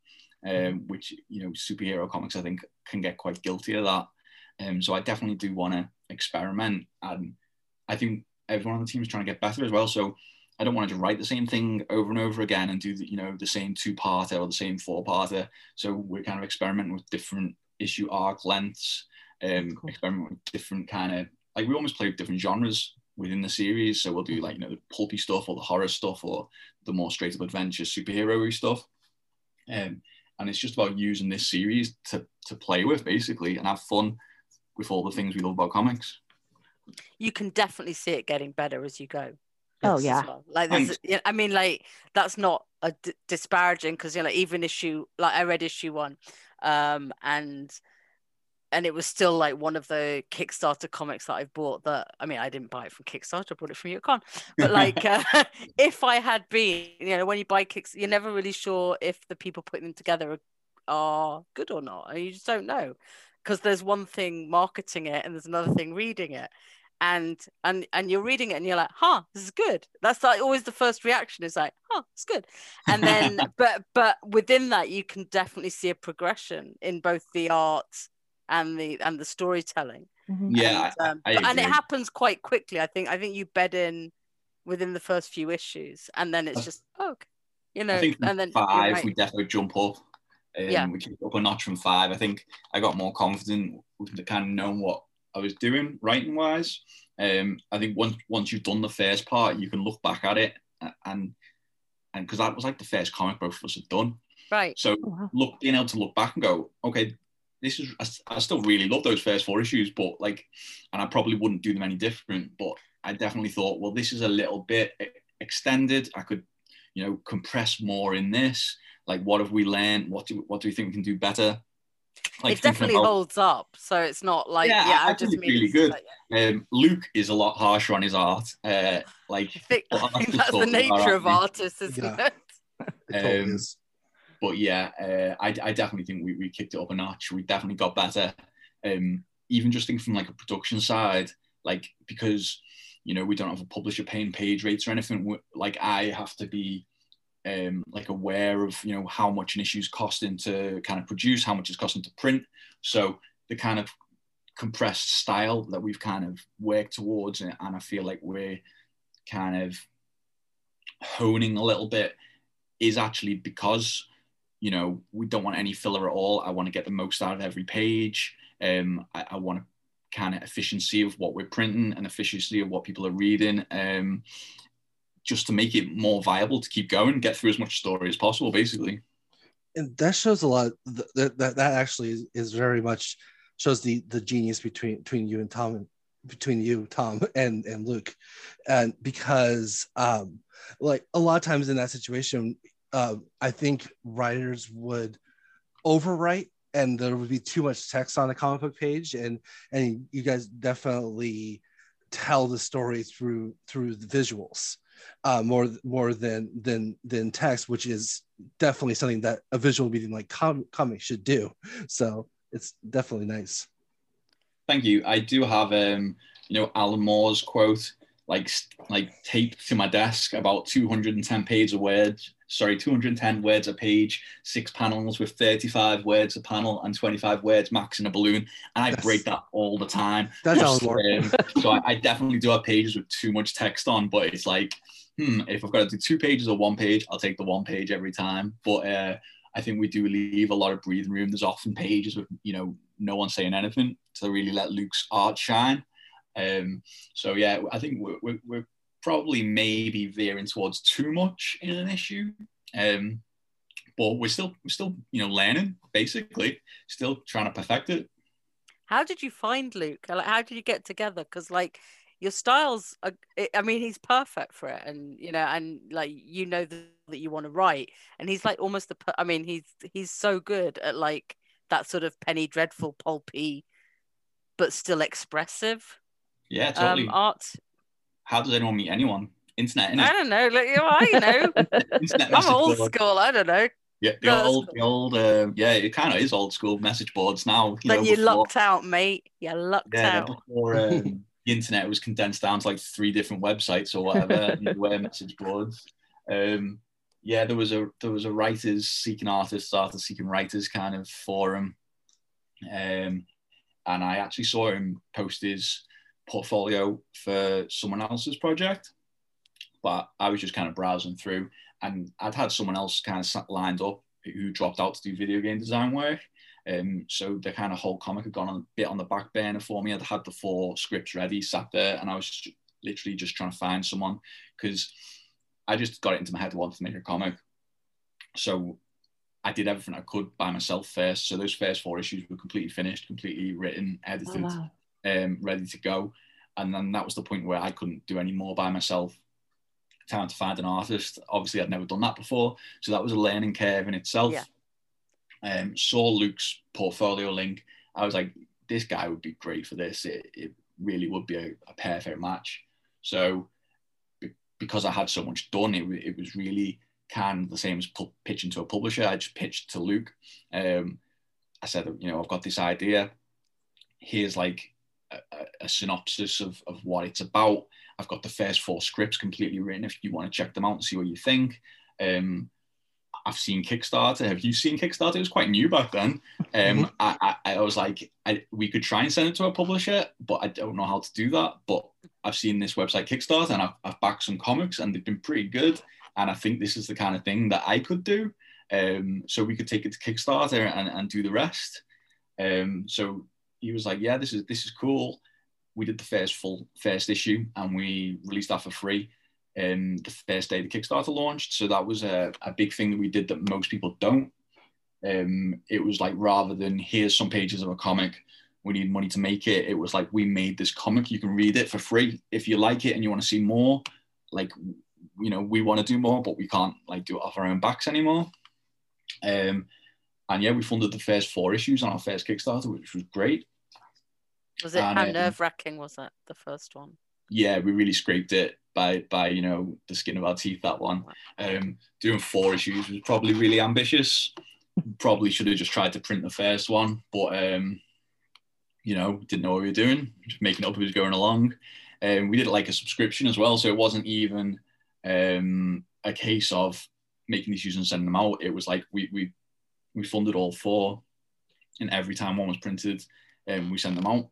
um, which you know superhero comics I think can get quite guilty of that. Um, so I definitely do want to experiment, and I think everyone on the team is trying to get better as well. So I don't want to write the same thing over and over again and do the, you know the same two parter or the same four parter. So we're kind of experimenting with different issue arc lengths, um, Cool. experiment with different kind of like we almost play with different genres within the series. So we'll do like you know the pulpy stuff or the horror stuff or the more straight up adventure superhero stuff. Um, and it's just about using this series to to play with basically and have fun with all the things we love about comics. you can definitely see it getting better as you go. Oh, yeah. well. Like there's, Thanks. yeah, I mean, like that's not a d- disparaging because you know, like, even issue like I read issue one, um, and and it was still like one of the Kickstarter comics that I've bought. That I mean, I didn't buy it from Kickstarter, I bought it from Yukon. But like, uh, if I had been, you know, when you buy kicks, you're never really sure if the people putting them together are, are good or not, and you just don't know because there's one thing marketing it and there's another thing reading it and and and you're reading it and you're like huh this is good that's like always the first reaction is like huh it's good and then but but within that you can definitely see a progression in both the art and the and the storytelling Mhm. Yeah, and, um, I but- and it happens quite quickly. I think I think you bed in within the first few issues, and then it's just oh, okay. you know, I think and then five right. we definitely jump up. Um, Yeah. we kicked up a notch from five. I think I got more confident with the kind of knowing what I was doing writing wise. Um, I think once once you've done the first part, you can look back at it and and because that was like the first comic both of us had done. right. So Oh, wow. look, being able to look back and go, okay, this is I still really love those first four issues, but like, and I probably wouldn't do them any different. But I definitely thought, well, this is a little bit extended. I could, you know, compress more in this. Like, what have we learned? What do what do we think we can do better? Like it definitely about- holds up, so it's not like Yeah, yeah. I- I I just mean really good. like, Um, Luke is a lot harsher on his art. Uh, like, I think, I think that's the nature of artists, isn't Yeah. it? It Um, is. but yeah, uh, I, I definitely think we, we kicked it up a notch. We definitely got better. Um, even just thinking from like a production side, like because you know we don't have a publisher paying page rates or anything. we- Like I have to be um, like aware of you know how much an issue's costing to kind of produce, how much it's costing to print. So the kind of compressed style that we've kind of worked towards, and, and I feel like we're kind of honing a little bit is actually because you know we don't want any filler at all. I want to get the most out of every page. Um, I, I want to kind of efficiency of what we're printing and efficiency of what people are reading. Um, just to make it more viable to keep going, get through as much story as possible, basically. and that shows a lot that that, that actually is, is very much shows the the genius between between you and tom and between you tom and and luke. And because um like a lot of times in that situation uh, i think writers would overwrite and there would be too much text on a comic book page. And and you guys definitely tell the story through through the visuals uh, more more than than than text which is definitely something that a visual medium like com- comic should do. So it's definitely nice. Thank you. I do have, um, you know, Alan Moore's quote, like like taped to my desk, about 210 pages of words. Sorry, 210 words a page, six panels with 35 words a panel and 25 words max in a balloon. And I That's- break that all the time. That's Just, um, so I, I definitely do have pages with too much text on, but it's like, hmm, if I've got to do two pages or one page, I'll take the one page every time. But uh, I think we do leave a lot of breathing room. There's often pages with, you know, no one saying anything to really let Luke's art shine. Um, so yeah, I think we're, we're, we're probably maybe veering towards too much in an issue. Um, but we're still, we're still, you know, learning basically, still trying to perfect it. How did you find Luke? Like, how did you get together? Because like your styles, are, I- mean, he's perfect for it, and you know, and like you know that, that you want to write, and he's like almost the. I mean, he's he's so good at like that sort of penny dreadful, pulpy, but still expressive Yeah, totally. um, art. How does anyone meet anyone? Internet, I don't know. Like, I- you know, Internet I'm old board. school. I don't know. Yeah, the that's old, the old, uh, yeah, it kind of is old school message boards now. You Then know, you before- lucked out, mate. You lucked Yeah, out. before um, the internet was condensed down to like three different websites or whatever, were message boards. Um, yeah, there was a there was a writers seeking artists, artists seeking writers kind of forum, um, and I actually saw him post his portfolio for someone else's project, but I was just kind of browsing through, and I'd had someone else kind of lined up who dropped out to do video game design work. Um, so the kind of whole comic had gone on a bit on the back burner for me. I'd had the four scripts ready, sat there, and I was just, literally just trying to find someone because I just got it into my head I wanted to make a comic. So I did everything I could by myself first. So those first four issues were completely finished, completely written, Oh, edited, wow. Um, ready to go. And then that was the point where I couldn't do any more by myself. Time to find an artist. Obviously, I'd never done that before, so that was a learning curve in itself. Yeah. Um, saw Luke's portfolio link. I was like, this guy would be great for this. It, it really would be a, a perfect match. So, be- because I had so much done, it, it was really kind of the same as pu- pitching to a publisher. I just pitched to Luke. Um, I said, you know, I've got this idea. Here's like a, a- synopsis of, of what it's about. I've got the first four scripts completely written if you want to check them out and see what you think. Um, I've seen Kickstarter. Have you seen Kickstarter? It was quite new back then. Um, I, I, I was like, I, we could try and send it to a publisher, but I don't know how to do that. But I've seen this website Kickstarter, and I've, I've backed some comics, and they've been pretty good. And I think this is the kind of thing that I could do. Um, so we could take it to Kickstarter and, and do the rest. Um, so he was like, yeah, this is this is cool. We did the first full first issue, and we released that for free um, the first day the Kickstarter launched. So that was a, a big thing that we did that most people don't. Um, it was like rather than here's some pages of a comic, we need money to make it. It was like we made this comic. You can read it for free if you like it and you want to see more. Like you know, we want to do more, but we can't like do it off our own backs anymore. Um, and yeah, we funded the first four issues on our first Kickstarter, which was great. Was it and, how um, nerve wracking was it the first one? Yeah, we really scraped it by by you know the skin of our teeth. That one, um, doing four issues was probably really ambitious. Probably should have just tried to print the first one, but um, you know didn't know what we were doing. Just making up as we was going along. Um, we did it like a subscription as well, so it wasn't even um, a case of making these issues and sending them out. It was like we we we funded all four, and every time one was printed, um, we sent them out,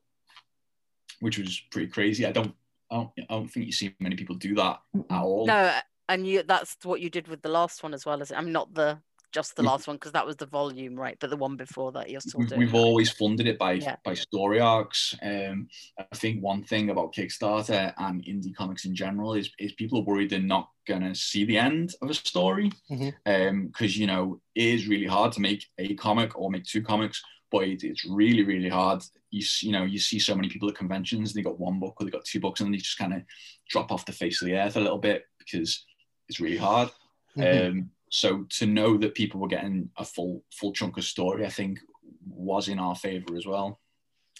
which was pretty crazy. I don't I don't, I don't think you see many people do that at all. No, and you that's what you did with the last one as well as I'm not the just the last one because that was the volume, right? But the one before that, you're still doing. We've always funded it by yeah. by story arcs. Um, I think one thing about Kickstarter and indie comics in general is is people are worried they're not gonna see the end of a story, because mm-hmm. um, you know it is really hard to make a comic or make two comics but it, it's really really hard you you know you see so many people at conventions they got one book or they got two books and they just kind of drop off the face of the earth a little bit because it's really hard mm-hmm. um, so to know that people were getting a full full chunk of story i think was in our favor as well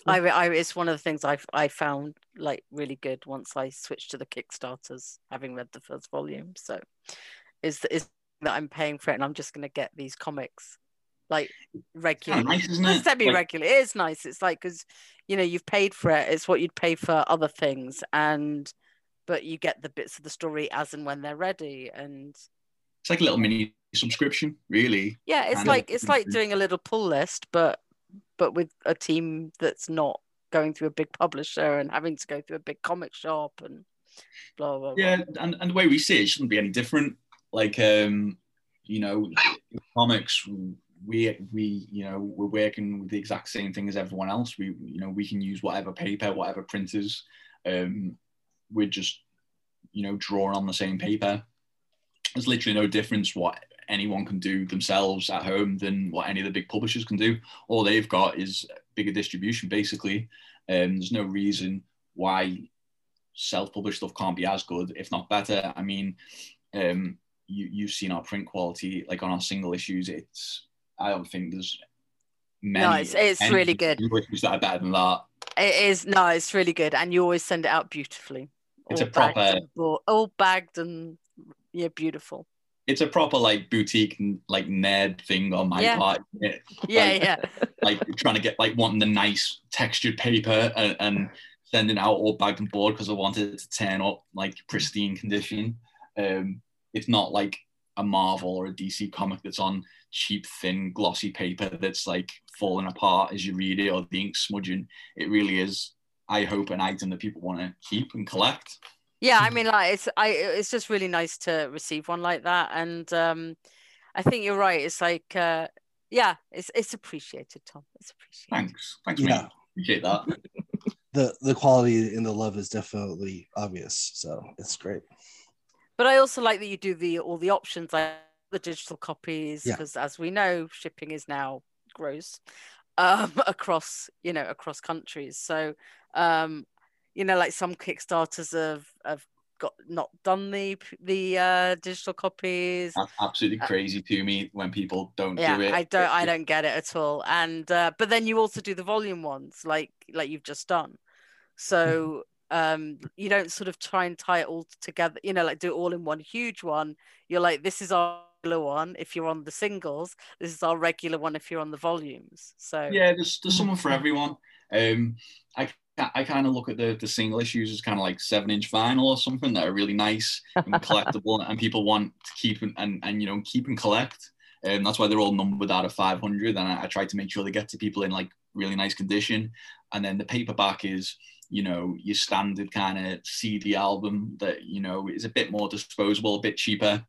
I, I it's one of the things I I found like really good once I switched to the Kickstarters, having read the first volume. So, is is that I'm paying for it and I'm just going to get these comics like regular. Nice, isn't it? Semi-regular. Like, it is nice. It's like because you know you've paid for it. It's what you'd pay for other things, and but you get the bits of the story as and when they're ready, and it's like a little mini subscription, really. Yeah, it's like it's like doing a little pull list, but but with a team that's not going through a big publisher and having to go through a big comic shop and blah blah. blah. Yeah, and, and the way we see it, it shouldn't be any different. Like um, you know, comics we we you know we're working with the exact same thing as everyone else. We you know we can use whatever paper, whatever printers. Um, we're just you know drawing on the same paper. There's literally no difference what anyone can do themselves at home than what any of the big publishers can do. All they've got is bigger distribution, basically. Um, there's no reason why self-published stuff can't be as good, if not better. I mean, um, you, you've seen our print quality, like on our single issues, it's I don't think there's many. No, it's, it's really good. That are better than that. It is no, it's really good, and you always send it out beautifully. It's all a proper, all bagged and yeah, beautiful. It's a proper like boutique like nerd thing on my yeah. part. yeah, like, yeah. Like trying to get like wanting the nice textured paper and, and sending out all bagged and board because I wanted it to turn up like pristine condition. Um, it's not like a Marvel or a DC comic that's on cheap, thin, glossy paper that's like falling apart as you read it or the ink smudging. It really is, I hope, an item that people want to keep and collect. Yeah, I mean, like it's I it's just really nice to receive one like that, and um, I think you're right. It's like, uh, yeah, it's it's appreciated, Tom. It's appreciated. Thanks, thanks, yeah. Mate. Appreciate that. the the quality and the love is definitely obvious, so it's great. But I also like that you do the all the options like the digital copies because yeah. as we know shipping is now gross um, across you know across countries. So um, you know like some kickstarters have have got not done the the uh, digital copies. That's absolutely uh, crazy uh, to me when people don't yeah, do it. I don't i don't get it at all. And uh, but then you also do the volume ones like like you've just done. So um you don't sort of try and tie it all together you know like do it all in one huge one you're like this is our regular one if you're on the singles. This is our regular one if you're on the volumes. So yeah, there's there's someone for everyone. Um, I I kind of look at the the single issues as kind of like seven inch vinyl or something that are really nice and collectible, and people want to keep and and, and you know keep and collect. And um, that's why they're all numbered out of 500. And I, I try to make sure they get to people in like really nice condition. And then the paperback is, you know, your standard kind of CD album that, you know, is a bit more disposable, a bit cheaper,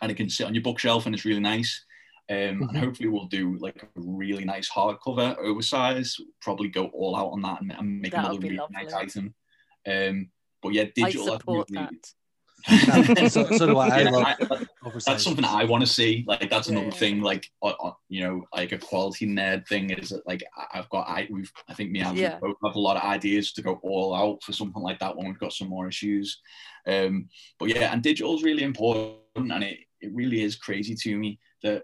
and it can sit on your bookshelf and it's really nice. Um, and Mhm. hopefully we'll do like a really nice hardcover, oversize, probably go all out on that and, and make That another really nice item. Um, but yeah, digital. I support really- that. Yeah, so, so do I. I love I- oversized. that's something I want to see. Like that's another Yeah. thing. Like uh, uh, you know, like a quality nerd thing is that like I- I've got I we've I think me and Andrew Yeah. both have a lot of ideas to go all out for something like that when we've got some more issues. Um, but yeah, and digital is really important, and it it really is crazy to me that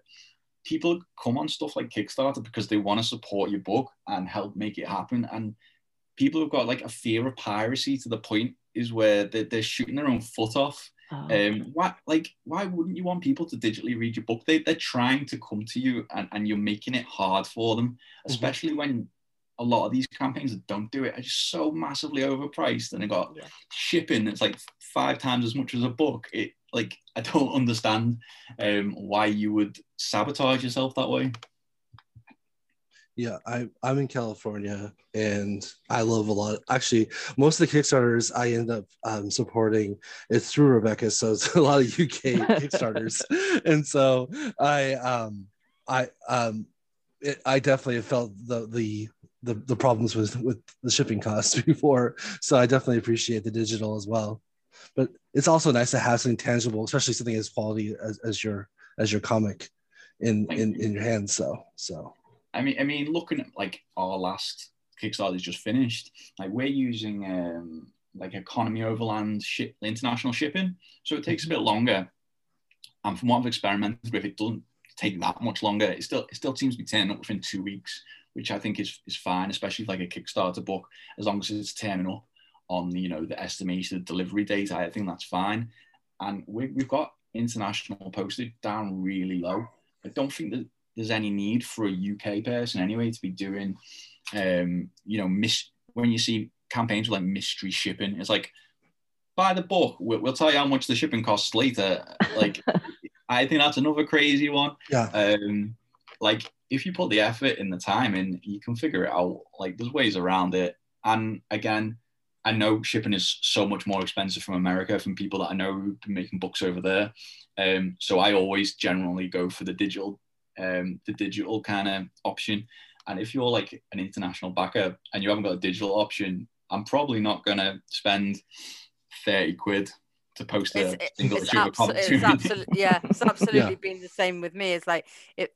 people come on stuff like Kickstarter because they want to support your book and help make it happen. And people who've got like a fear of piracy to the point is where they're, they're shooting their own foot off. Oh. um why like why wouldn't you want people to digitally read your book? They, they're trying to come to you and, and you're making it hard for them especially when a lot of these campaigns that don't do it are just so massively overpriced and they got Yeah. shipping it's like five times as much as a book. It like i don't understand um why you would sabotage yourself that way Yeah, I I'm in California and I love a lot. Actually, most of the Kickstarters I end up um, supporting it's through Rebecca, so it's a lot of UK Kickstarters, and so I um I um it, I definitely have felt the the the, the problems with with the shipping costs before, so I definitely appreciate the digital as well. But it's also nice to have something tangible, especially something as quality as, as your as your comic in in in your hands. So so. I mean, I mean, looking at like our last Kickstarter is just finished. Like we're using um, like economy overland ship, international shipping, so it takes a bit longer. And from what I've experimented with, it doesn't take that much longer. It still it still seems to be turning up within two weeks, which I think is is fine, especially like a Kickstarter book, as long as it's turning up on you know the estimated delivery date. I think that's fine. And we, we've got international postage down really low. I don't think that there's any need for a UK person anyway to be doing, um, you know, mis- when you see campaigns with like mystery shipping, it's like buy the book. We'll, we'll tell you how much the shipping costs later. Like, I think that's another crazy one. Yeah. Um, like if you put the effort and the time in, you can figure it out. Like there's ways around it. And again, I know shipping is so much more expensive from America from people that I know who've been making books over there. Um, so I always generally go for the digital, um, the digital kind of option. And if you're like an international backer and you haven't got a digital option, I'm probably not gonna spend thirty quid to post a it's, single it's, issue abso- comic it's to absolutely yeah it's absolutely been the same with me. It's like it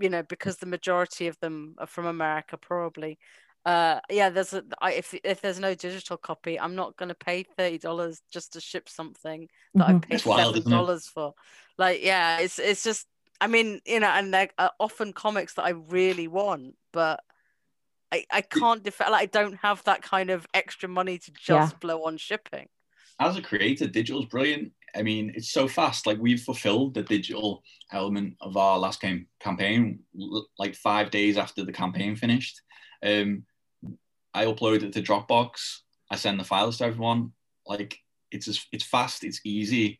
you know because the majority of them are from america probably uh yeah there's a I, if if there's no digital copy i'm not going to pay 30 dollars just to ship something that i Mhm. paid wild, seven dollars for. Like yeah it's it's just i mean you know and they're uh, often comics that i really want but I, I can't defend like I don't have that kind of extra money to just Yeah. blow on shipping. as a creator, digital is brilliant. I mean, it's so fast. Like we've fulfilled the digital element of our last game campaign, like five days after the campaign finished. Um, I upload it to Dropbox. I send the files to everyone. Like it's just, it's fast. It's easy.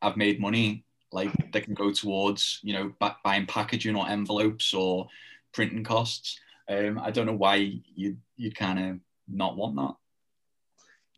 I've made money. Like they can go towards you know bu- buying packaging or envelopes or printing costs. Um, I don't know why you you kind of not want that.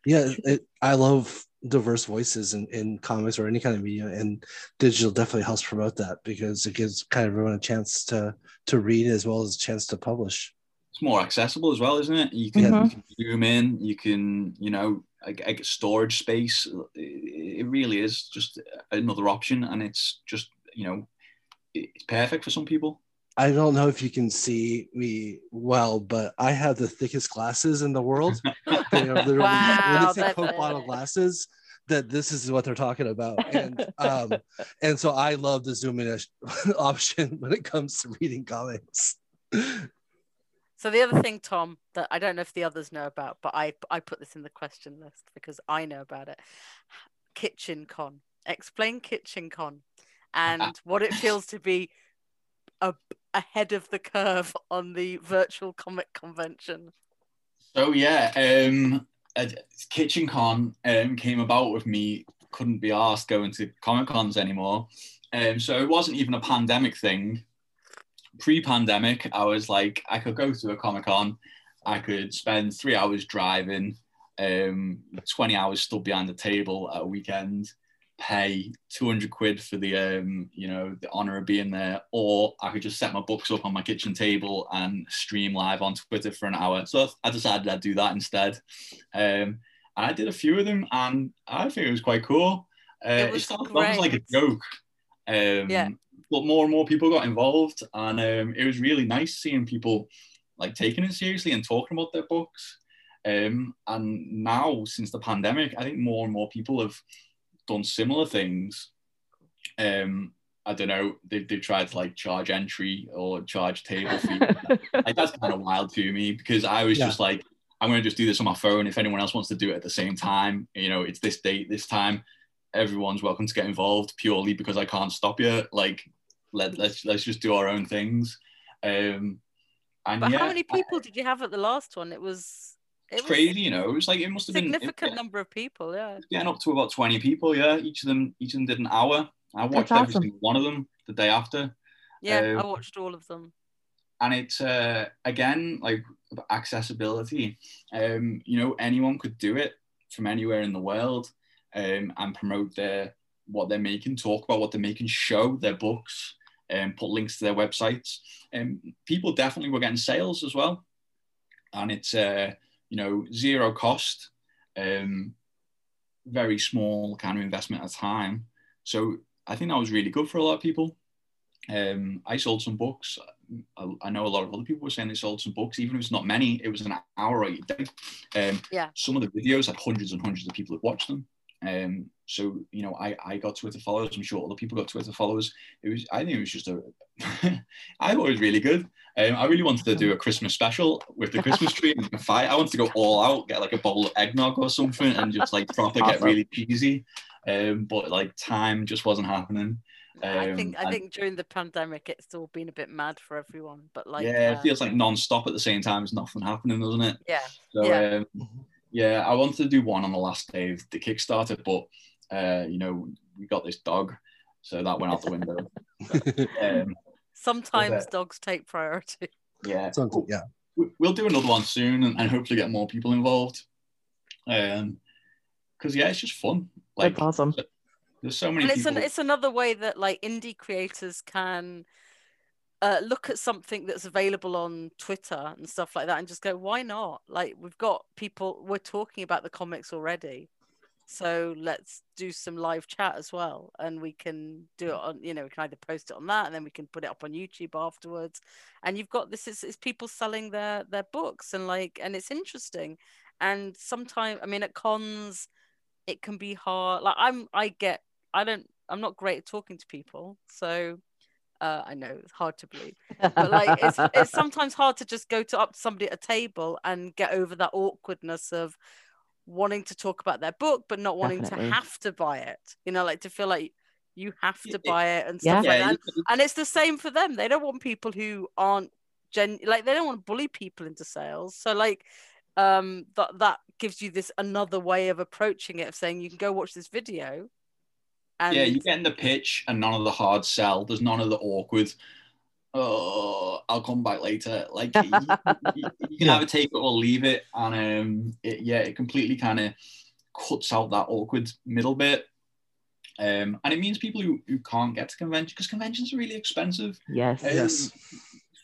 yeah it, i love diverse voices in, in comics or any kind of media and digital definitely helps promote that because it gives kind of everyone a chance to to read as well as a chance to publish it's more accessible as well, isn't it? You can, Mhm. you can zoom in, you can, you know, like, like storage space. It it really is just another option, and it's just, you know, it's perfect for some people. i don't know if you can see me well but i have the thickest glasses in the world they are literally when Wow, they say coke bottle glasses that this is what they're talking about and um and so i love the zoom in option when it comes to reading comics So the other thing, Tom, that I don't know if the others know about, but I I put this in the question list because I know about it. Kitchen Con. Explain Kitchen Con and what it feels to be a, ahead of the curve on the virtual comic convention. So yeah, um, Kitchen Con um, came about with me couldn't be asked going to Comic Cons anymore. Um, so it wasn't even a pandemic thing. Pre-pandemic, I was like, I could go to a Comic Con, I could spend three hours driving, um, 20 hours stood behind the table at a weekend, pay 200 quid for the um, you know the honor of being there or i could just set my books up on my kitchen table and stream live on twitter for an hour. So i decided i'd do that instead. Um, and i did a few of them and i think it was quite cool. Uh, it, was it started off like a joke. Um, yeah. But more and more people got involved and um, it was really nice seeing people like taking it seriously and talking about their books um, and now since the pandemic i think more and more people have done similar things. Um, I don't know. They've, they've tried to like charge entry or charge table fee. like that's kind of wild to me because I was yeah. just like, I'm going to just do this on my phone. If anyone else wants to do it at the same time, you know, it's this date, this time. Everyone's welcome to get involved purely because I can't stop you. Like, let let's let's just do our own things. Um, and but yeah, how many people I, did you have at the last one? It was it's crazy, you know. It was like it must have been significant number of people. Yeah, getting up to about twenty people. Yeah, each of them, each of them did an hour. I watched awesome. every single one of them the day after. Yeah, um, I watched all of them. And it's uh, again like accessibility. Um, you know, anyone could do it from anywhere in the world, um, and promote their what they're making, talk about what they're making, show their books, and um, put links to their websites. And um, people definitely were getting sales as well. And it's uh, you know, zero cost, um, very small kind of investment at a time. So I think that was really good for a lot of people. Um, I sold some books. I, I, know a lot of other people were saying they sold some books, even if it's not many. It was an hour a day. Um, yeah. Some of the videos had hundreds and hundreds of people that watched them. Um, so you know, I, I got Twitter followers. I'm sure other people got Twitter followers. It was I think it was just a I thought it was really good. Um, I really wanted to do a Christmas special with the Christmas tree and fight. I wanted to go all out, get like a bowl of eggnog or something, and just like proper awesome. get really cheesy. Um, but like time just wasn't happening. Um, I think I think during the pandemic it's all been a bit mad for everyone. But like yeah, uh, it feels like non-stop at the same time. There's nothing happening, doesn't it? Yeah. So, yeah. Um, yeah, I wanted to do one on the last day of the Kickstarter, but uh, you know, we got this dog, so that went out the window. um, Sometimes dogs take priority. Yeah, Something, yeah. We'll do another one soon, and, and hopefully get more people involved. Um, because yeah, it's just fun. Like That's awesome. There's so many. And it's an, it's another way that like indie creators can uh, look at something that's available on Twitter and stuff like that and just go, why not? Like we've got people, we're talking about the comics already. So let's do some live chat as well. And we can do it on, you know, we can either post it on that and then we can put it up on YouTube afterwards. And you've got this is, is people selling their their books and like and it's interesting. And sometimes I mean at cons it can be hard. Like I'm I get I don't I'm not great at talking to people. So uh, I know it's hard to believe, but like it's it's sometimes hard to just go to up to somebody at a table and get over that awkwardness of wanting to talk about their book but not wanting Definitely. to have to buy it. You know, like to feel like you have to buy it and stuff yeah. like that. And it's the same for them. They don't want people who aren't gen like they don't want to bully people into sales. So like um that that gives you this another way of approaching it of saying you can go watch this video and yeah, you get in the pitch and none of the hard sell. There's none of the awkward. Oh, I'll come back later. Like you, you, you can either take it or leave it, and um, it, yeah, it completely kind of cuts out that awkward middle bit. Um, and it means people who, who can't get to convention because conventions are really expensive. Yes, um, yes.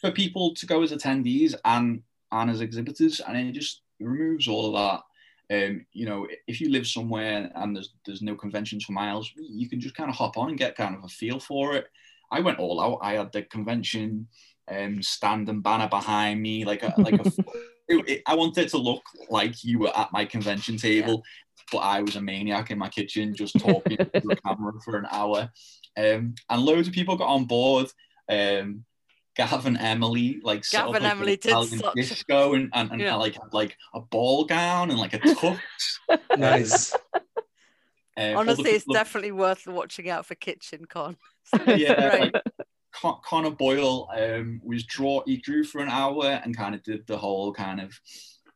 For people to go as attendees and and as exhibitors, and it just removes all of that um, you know, if you live somewhere and there's there's no conventions for miles, you can just kind of hop on and get kind of a feel for it. I went all out. I had the convention um, stand and banner behind me, like a like a. it, I wanted to look like you were at my convention table, yeah. but I was a maniac in my kitchen just talking to the camera for an hour, um, and loads of people got on board. Um, Gavin Emily like Gavin like Emily did such disco and, and, and yeah. like had like a ball gown and like a tux. nice. Um, Honestly, it's definitely worth watching out for Kitchen Con. yeah, like, Connor Boyle um, was draw. He drew for an hour and kind of did the whole kind of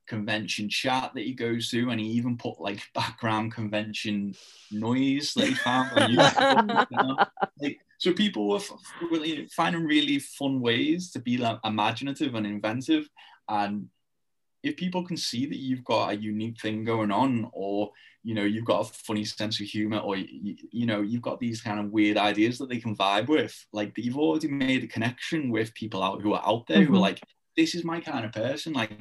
convention chat that he goes to, and he even put like background convention noise that he found on YouTube. like, so people were f- really finding really fun ways to be like imaginative and inventive, and if people can see that you've got a unique thing going on, or you know you've got a funny sense of humor, or you, you know you've got these kind of weird ideas that they can vibe with, like you've already made a connection with people out who are out there who are Mhm. like, this is my kind of person, like.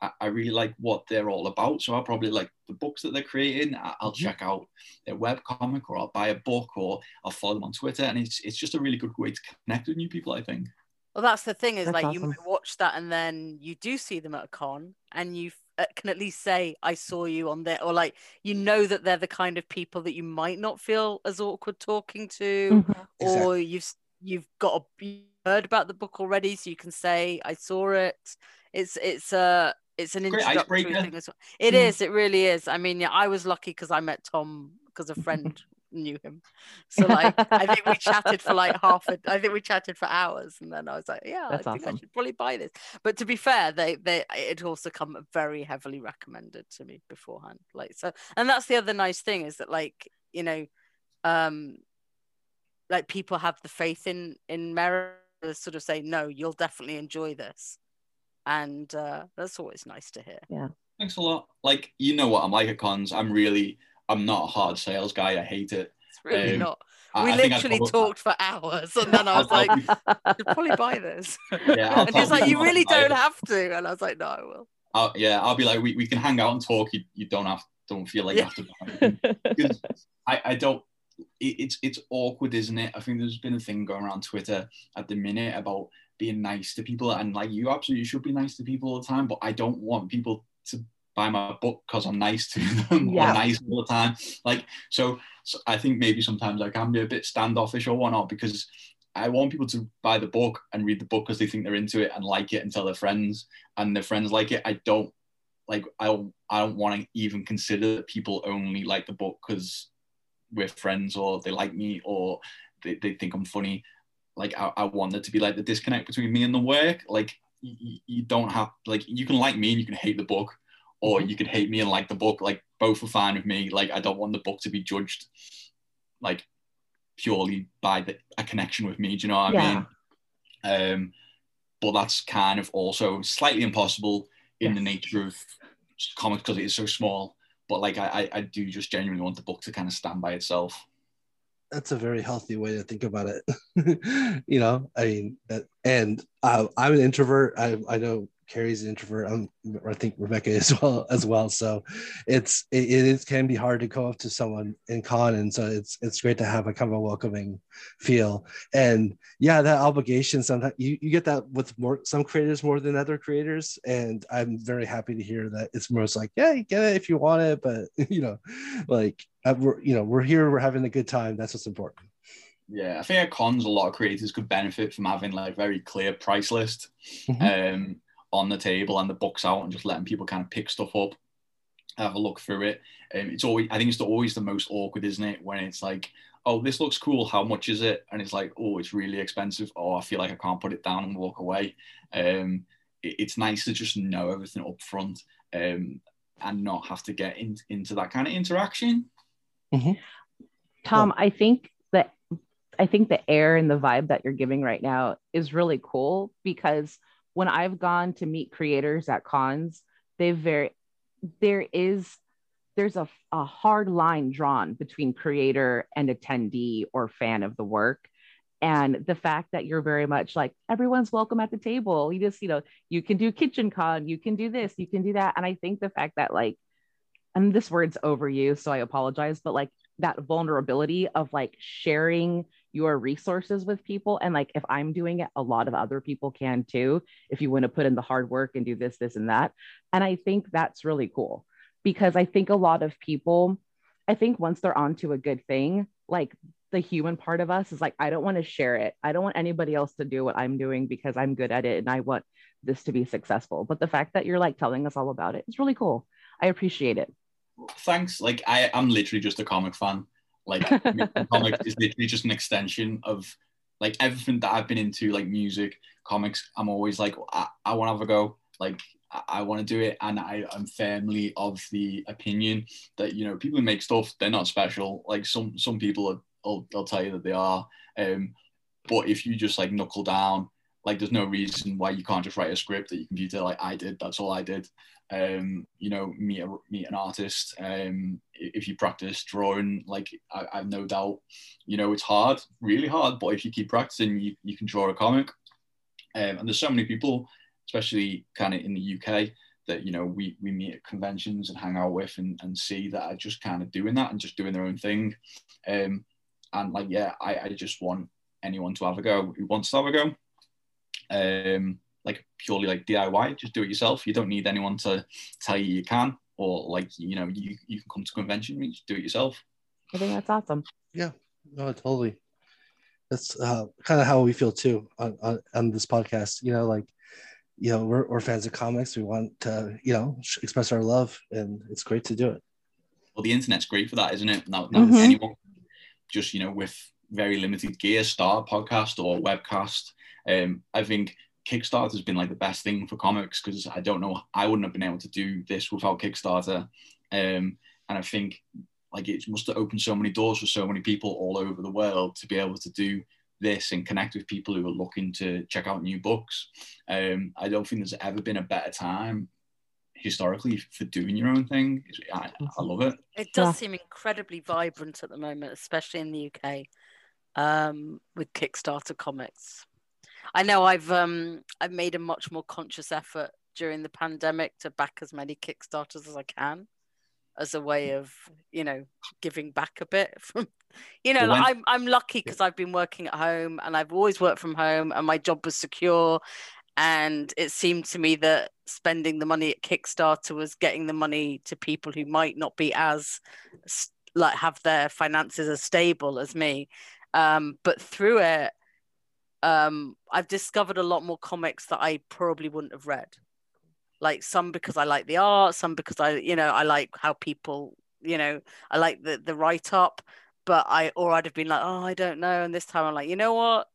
I, I really like what they're all about, so I'll probably like the books that they're creating. I- I'll Mhm. check out their web comic, or I'll buy a book, or I'll follow them on Twitter, and it's it's just a really good way to connect with new people. I think. Well, that's the thing is That's like you might watch that and then you do see them at a con and you uh, can at least say I saw you on there or like you know that they're the kind of people that you might not feel as awkward talking to Mhm. Exactly. or you've you've got a, you heard about the book already so you can say I saw it. It's it's a it's an Great introductory icebreaker. thing as well. It is. Yeah. It really is. I mean, yeah, I was lucky because I met Tom because a friend knew him. So like, I think we chatted for like half. A, I think we chatted for hours, and then I was like, yeah, That's I think awesome. I should probably buy this. But to be fair, they they it also come very heavily recommended to me beforehand. Like so, and that's the other nice thing is that like you know, um, like people have the faith in in Merrill sort of say, no, you'll definitely enjoy this, and uh, that's always nice to hear. Yeah. Thanks a lot. Like you know what I'm like at cons. I'm really I'm not a hard sales guy. I hate it. It's really Um, not. We I think I'd literally probably- talked for hours, and then I was I'll- like, I'll "I'll probably buy this." Yeah, and he's like, "You really not to buy don't it." have to," and I was like, "No, I will." I'll, yeah, I'll be like, we, we can hang out and talk. You, you don't have don't feel like Yeah. you have to buy it. Because I, I don't it, it's it's awkward, isn't it? I think there's been a thing going around Twitter at the minute about being nice to people and like you absolutely should be nice to people all the time, but I don't want people to buy my book because I'm nice to them Yeah. or nice all the time. Like so, so I think maybe sometimes I can be a bit standoffish or whatnot because I want people to buy the book and read the book because they think they're into it and like it and tell their friends and their friends like it. I don't like I don't, I don't want to even consider that people only like the book because we're friends or they like me or they, they think I'm funny. Like I, I want there to be like the disconnect between me and the work. Like you, you don't have like you can like me and you can hate the book, or you can hate me and like the book. Like both are fine with me. Like I don't want the book to be judged like purely by the, a connection with me. Do you know what I Yeah. mean? Um, but that's kind of also slightly impossible in the nature of comics because it is so small. But like I, I, I do just genuinely want the book to kind of stand by itself. That's a very healthy way to think about it. you know, I mean, and uh, I'm an introvert. I, I know Carrie's an introvert. I'm, I think Rebecca as well as well. So it's it, it is can be hard to go up to someone in con, and so it's it's great to have a kind of a welcoming feel. And yeah, that obligation sometimes you, you get that with more some creators more than other creators, and I'm very happy to hear that it's most like yeah, you get it if you want it, but you know, like uh, we're you know we're here, we're having a good time. That's what's important. Yeah, I think at cons a lot of creators could benefit from having like very clear price list Mhm. um, on the table and the books out and just letting people kind of pick stuff up, have a look through it. Um, it's always I think it's the, always the most awkward, isn't it? When it's like, oh, this looks cool. How much is it? And it's like, oh, it's really expensive. Oh, I feel like I can't put it down and walk away. Um, it- it's nice to just know everything up front um, and not have to get in, into that kind of interaction. Mm-hmm. Tom, I think that I think the air and the vibe that you're giving right now is really cool because when I've gone to meet creators at cons, they've very there is there's a, a hard line drawn between creator and attendee or fan of the work. And the fact that you're very much like everyone's welcome at the table. You just, you know, you can do kitchen con, you can do this, you can do that. And I think the fact that like, and this word's overused, so I apologize, but like that vulnerability of like sharing your resources with people and like if i'm doing it a lot of other people can too if you want to put in the hard work and do this this and that. And i think that's really cool because i think a lot of people i think once they're onto a good thing like the human part of us is like i don't want to share it. I don't want anybody else to do what i'm doing because i'm good at it and i want this to be successful. But the fact that you're like telling us all about it is really cool. I appreciate it thanks. Like I, I'm literally just a comic fan. Like comics is literally just an extension of like everything that I've been into, like music, comics. I'm always like, I, I want to have a go. like I, I want to do it, and I am firmly of the opinion that you know people who make stuff they're not special. Like some some people are, will they'll tell you that they are. Um, but if you just like knuckle down, like there's no reason why you can't just write a script that your computer like I did. That's all I did. Um, you know, meet a, meet an artist. Um, if you practice drawing, like I, I've no doubt, you know, it's hard, really hard. But if you keep practicing, you, you can draw a comic. Um, and there's so many people, especially kind of in the UK, that you know we we meet at conventions and hang out with and, and see that are just kind of doing that and just doing their own thing. Um, and like yeah, I, I just want anyone to have a go who wants to have a go. Um, like purely like DIY, just do it yourself. You don't need anyone to tell you you can, or like you know you you can come to convention, you just do it yourself. I think that's awesome. Yeah, no, totally. That's uh, kind of how we feel too on, on, on this podcast. You know, like you know we're, we're fans of comics. We want to you know express our love, and it's great to do it. Well, the internet's great for that, isn't it? Now, now Mhm. anyone just you know with very limited gear start a podcast or webcast. Um, I think Kickstarter has been like the best thing for comics because I don't know I wouldn't have been able to do this without Kickstarter. Um, and I think like it must have opened so many doors for so many people all over the world to be able to do this and connect with people who are looking to check out new books. Um, I don't think there's ever been a better time historically for doing your own thing. I, I love it. It does Yeah. seem incredibly vibrant at the moment, especially in the UK, um, with Kickstarter comics. I know I've um, I've made a much more conscious effort during the pandemic to back as many Kickstarters as I can, as a way of you know giving back a bit from, you know, like I'm I'm lucky because I've been working at home and I've always worked from home and my job was secure, and it seemed to me that spending the money at Kickstarter was getting the money to people who might not be as like have their finances as stable as me. Um but through it um I've discovered a lot more comics that I probably wouldn't have read like some because I like the art some because I you know I like how people you know I like the the write up but I or I'd have been like oh I don't know and this time I'm like you know what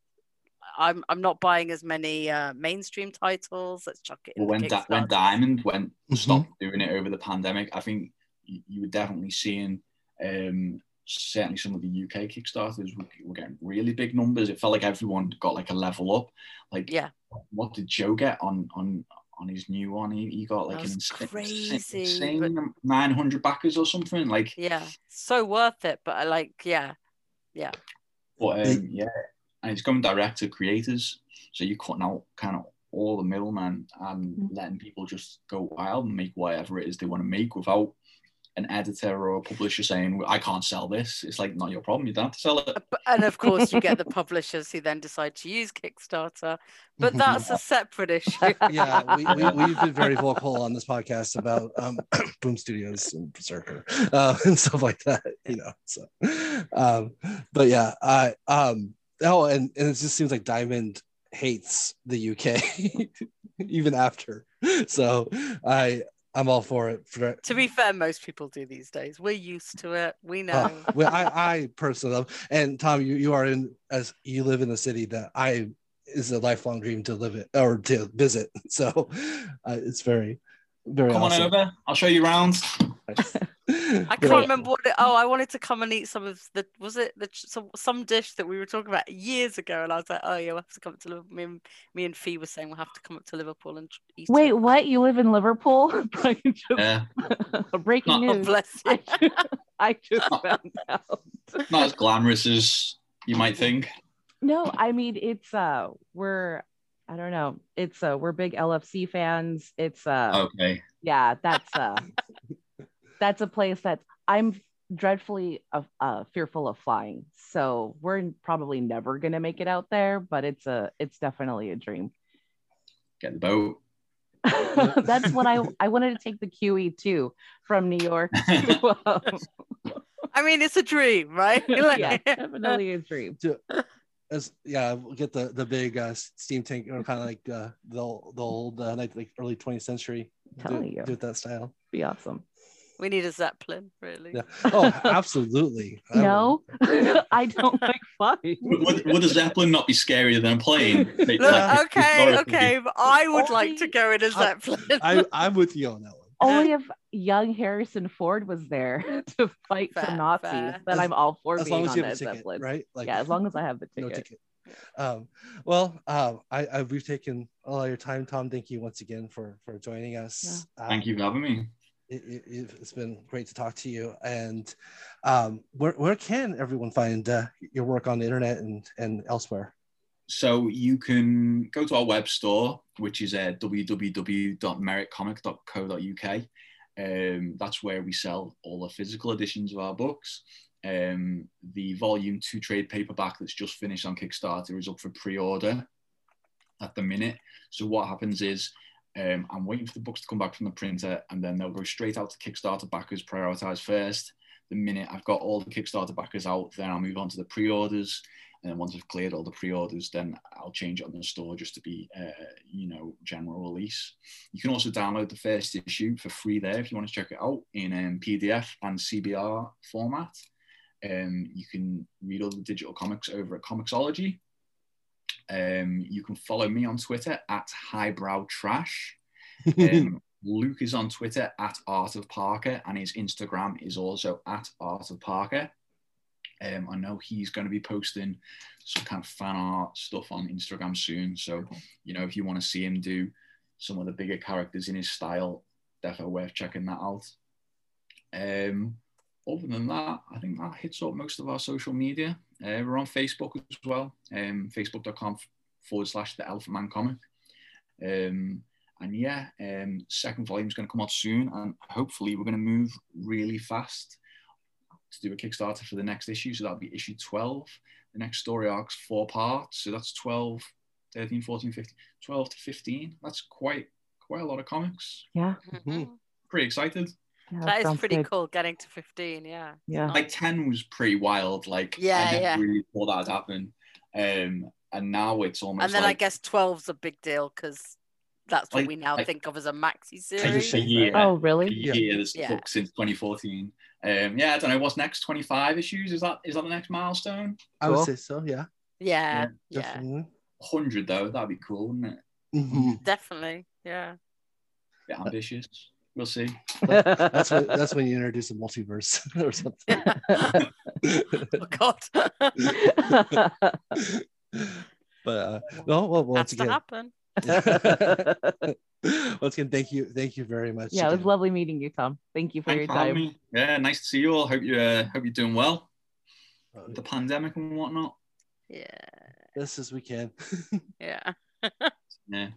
I'm I'm not buying as many uh, mainstream titles. Let's chuck it in. Well, when Di- when Diamond went Mhm. stopped doing it over the pandemic, I think you, you were definitely seeing um, certainly some of the UK Kickstarters were, were getting really big numbers. It felt like everyone got like a level up. Like, Yeah. what did Joe get on on on his new one? He, he got like an was insane, crazy, insane 900 backers or something. Like, yeah, so worth it. But I like, yeah, yeah. But um, yeah, and it's going direct to creators, so you're cutting out kind of all the middlemen and Mhm. letting people just go wild and make whatever it is they want to make without an editor or a publisher saying, "I can't sell this." It's like not your problem. You don't have to sell it. And of course you get the publishers who then decide to use Kickstarter. But that's a separate issue. yeah, we, we, we've been very vocal on this podcast about um, Boom Studios and Berserker uh, and stuff like that, you know. So, um, but yeah, I um, oh, and, and it just seems like Diamond hates the UK even after. So I I'm all for it. For to be fair, most people do these days. We're used to it. We know. uh, well, I I personally love, and Tom, you you are in as you live in a city that I is a lifelong dream to live it or to visit. So uh, it's very very Come awesome. on over. I'll show you around. I can't remember what it. Oh, I wanted to come and eat some of the. Was it the some, some dish that we were talking about years ago? And I was like, oh yeah, we'll have to come to Liverpool. Me and, me and Fee were saying we'll have to come up to Liverpool and eat. Wait, it. what? You live in Liverpool? Just- Yeah, Breaking Not- Oh, news. bless you. I, I just found out. not as glamorous as you might think. No, I mean it's uh we're I don't know. It's uh we're big LFC fans. It's uh Okay. yeah, that's uh that's a place that I'm dreadfully uh, uh fearful of flying. So we're probably never gonna make it out there, but it's a it's definitely a dream. Get the boat. that's what I I wanted to take the QE2 from New York to um, I mean, it's a dream, right? Like- yeah, definitely a dream. As yeah, we'll get the the big uh, steam tank or kind of like uh, the old- the old uh, like, like early 20th century. Do, Telling it- you. do it that style. Be awesome. We need a zeppelin, really. Yeah. Oh, absolutely. I No, I don't like flying. Would, would a zeppelin not be scarier than a plane? Look, like, okay, okay, but I would like to go in a zeppelin. I, I'm with you on that one. Only if young Harrison Ford was there to fight Fair, some Nazis, fair. then I'm all for As being long as on you have a that ticket, Zeppelin. right? Like, yeah, as long as I have the no ticket. ticket. Um, well, um, I, I we've taken all your time, Tom. Thank you once again for for joining us. Thank Um, you for having me. it, it, it's been great to talk to you. And um, where where can everyone find uh, your work on the internet and and elsewhere? So you can go to our web store, which is uh, www.meritcomic.co.uk. Um, that's where we sell all the physical editions of our books. Um, the volume two trade paperback that's just finished on Kickstarter is up for pre-order at the minute. So what happens is um, I'm waiting for the books to come back from the printer, and then they'll go straight out to Kickstarter backers, prioritized first. The minute I've got all the Kickstarter backers out, then I'll move on to the pre-orders. And once I've cleared all the pre-orders, then I'll change it on the store just to be, uh, you know, general release. You can also download the first issue for free there if you want to check it out in um, PDF and CBR format. Um, you can read all the digital comics over at Comixology. Um, you can follow me on Twitter at Highbrow Trash. Um, Luke is on Twitter at Art of Parker, and his Instagram is also at Art of Parker. Um, I know he's going to be posting some kind of fan art stuff on Instagram soon. So, you know, if you want to see him do some of the bigger characters in his style, definitely worth checking that out. Um, other than that, I think that hits up most of our social media. Uh, we're on Facebook as well, um, facebook.com forward slash the Elephant Man comic. Um, and yeah, um, second volume is going to come out soon, and hopefully we're going to move really fast to do a Kickstarter for the next issue. So that'll be issue 12. The next story arc's four parts. So that's 12, 13, 14, 15, 12 to 15. That's quite quite a lot of comics. Yeah, Mhm. Pretty excited. yeah That is pretty good. cool getting to 15, yeah. Yeah. Like 10 was pretty wild. Like Yeah, I never yeah. really thought that'd happen. Um, and now it's almost And then I like guess 12's a big deal because that's what Like- we now like- think of as a maxi a series. say year. Oh, a really? Yeah. year that's Yeah. took since 2014. Um, yeah, I don't know what's next. 25 issues is that is that the next milestone? I would say so. Yeah, Yeah, yeah, definitely. 100 though, that'd be cool, wouldn't it? Mhm. definitely. Yeah. bit ambitious. We'll see. That's when that's when you introduce a multiverse or something. oh, God. but uh, no, well, once Has to again, happen. once again, thank you, thank you very much. yeah, it was lovely meeting you, Tom. Thank you for Thanks your for time. me. Yeah, nice to see you all. Hope you uh, hope you're doing well. With The pandemic and whatnot. Yeah. best as we can. Yeah. Yeah.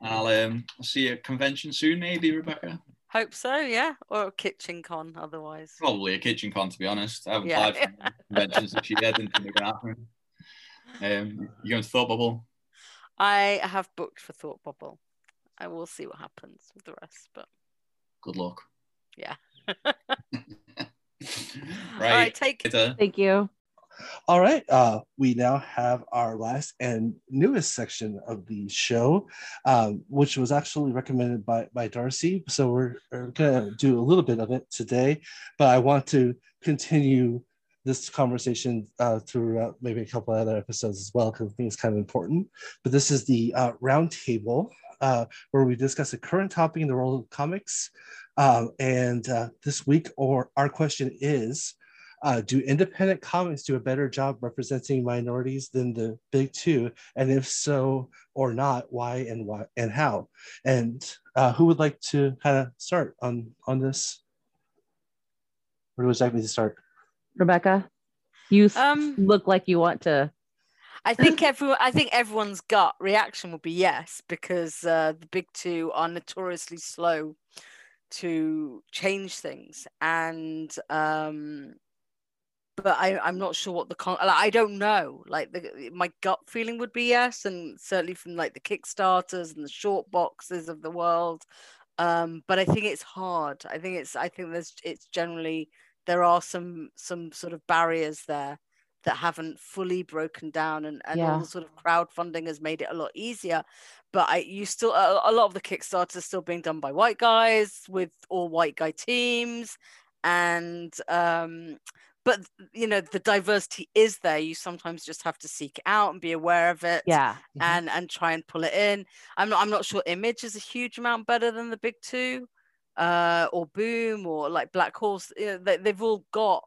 And I'll um I'll see you at convention soon, maybe, Rebecca. Hope so, yeah. Or a kitchen con otherwise. Probably a kitchen con, to be honest. I haven't Yeah. applied for conventions this year. Didn't think they were gonna happen. Um, you going to Thought Bubble? I have booked for Thought Bubble. I will see what happens with the rest, but Good luck. Yeah. right. all right, take Later. Thank you. All right. Uh, we now have our last and newest section of the show, um, which was actually recommended by, by Darcy. So we're, we're going to do a little bit of it today, but I want to continue this conversation uh, throughout maybe a couple other episodes as well, because I think it's kind of important. But this is the uh, roundtable uh, where we discuss a current topic in the world of comics. Um, and uh, this week, or our question is, uh, do independent comics do a better job representing minorities than the big two and if so or not why and why and how and uh, who would like to kind of start on on this where would you like me to start Rebecca, you Um, look like you want to. I think everyone. I think everyone's gut reaction would be yes, because uh, the big two are notoriously slow to change things, and um, but I, I'm not sure what the con. I don't know. Like the, my gut feeling would be yes, and certainly from like the Kickstarters and the short boxes of the world. Um, but I think it's hard. I think it's. I think there's. It's generally there are some some sort of barriers there that haven't fully broken down and, and all the sort of crowdfunding has made it a lot easier but I you still a, a lot of the Kickstarters are still being done by white guys with all white guy teams and um but you know the diversity is there you sometimes just have to seek it out and be aware of it Yeah. Mhm. and and try and pull it in i'm not i'm not sure image is a huge amount better than the big two uh or boom or like black horse you know, they, they've all got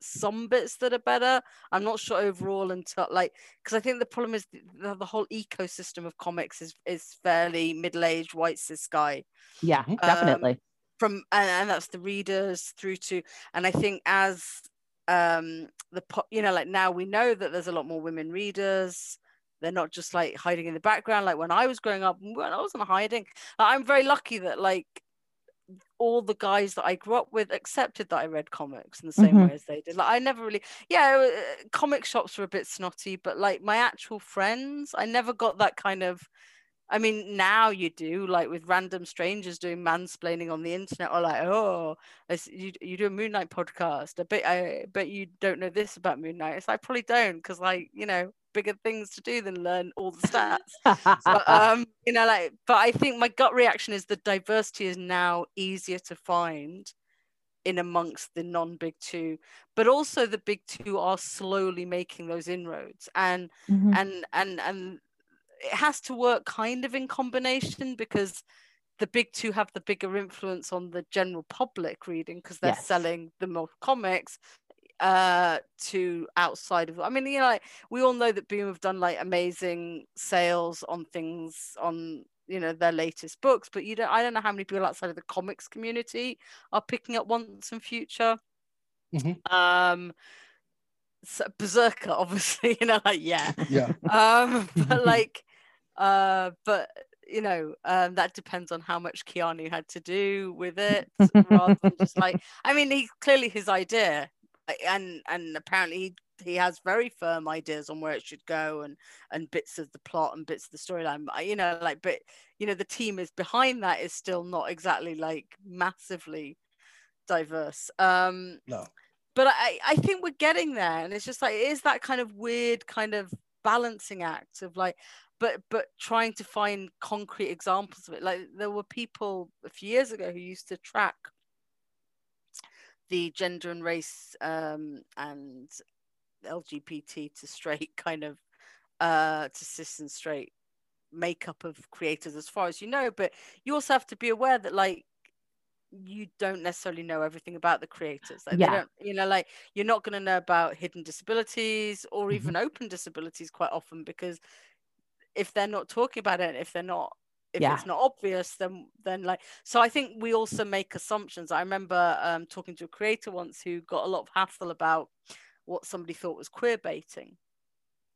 some bits that are better i'm not sure overall until like because i think the problem is the, the whole ecosystem of comics is is fairly middle-aged white cis guy Yeah. Mhm. Definitely. from and, and that's the readers through to and i think as um the po- you know like now we know that there's a lot more women readers they're not just like hiding in the background like when i was growing up when i wasn't hiding i'm very lucky that like all the guys that I grew up with accepted that I read comics in the same Mhm. way as they did. Like I never really, yeah, uh, comic shops were a bit snotty, but like my actual friends, I never got that kind of. I mean, now you do, like with random strangers doing mansplaining on the internet, or like, oh, you you do a Moon Knight podcast. but I bet you don't know this about Moon Knight. It's like, I probably don't, because like you know, bigger things to do than learn all the stats but um you know like but i think my gut reaction is the diversity is now easier to find in amongst the non-big two but also the big two are slowly making those inroads and Mhm. and and and it has to work kind of in combination because the big two have the bigger influence on the general public reading because they're Yes. selling the more comics uh to outside of i mean you know like we all know that boom have done like amazing sales on things on you know their latest books but you don't i don't know how many people outside of the comics community are picking up once and future Mhm. um so berserker obviously you know like yeah Yeah. um but like uh but you know um that depends on how much keanu had to do with it rather than just like i mean he clearly his idea and and apparently he, he has very firm ideas on where it should go and and bits of the plot and bits of the storyline but, you know like but you know the team is behind that is still not exactly like massively diverse um No. but I, I think we're getting there and it's just like it is that kind of weird kind of balancing act of like but but trying to find concrete examples of it. Like there were people a few years ago who used to track the gender and race um and lgbt to straight kind of uh to cis and straight makeup of creators as far as you know. But you also have to be aware that like you don't necessarily know everything about the creators. Like Yeah. they don't you know like you're not going to know about hidden disabilities or even open disabilities quite often because if they're not talking about it if they're not if Yeah. it's not obvious then then like so i think we also make assumptions i remember um talking to a creator once who got a lot of hassle about what somebody thought was queer baiting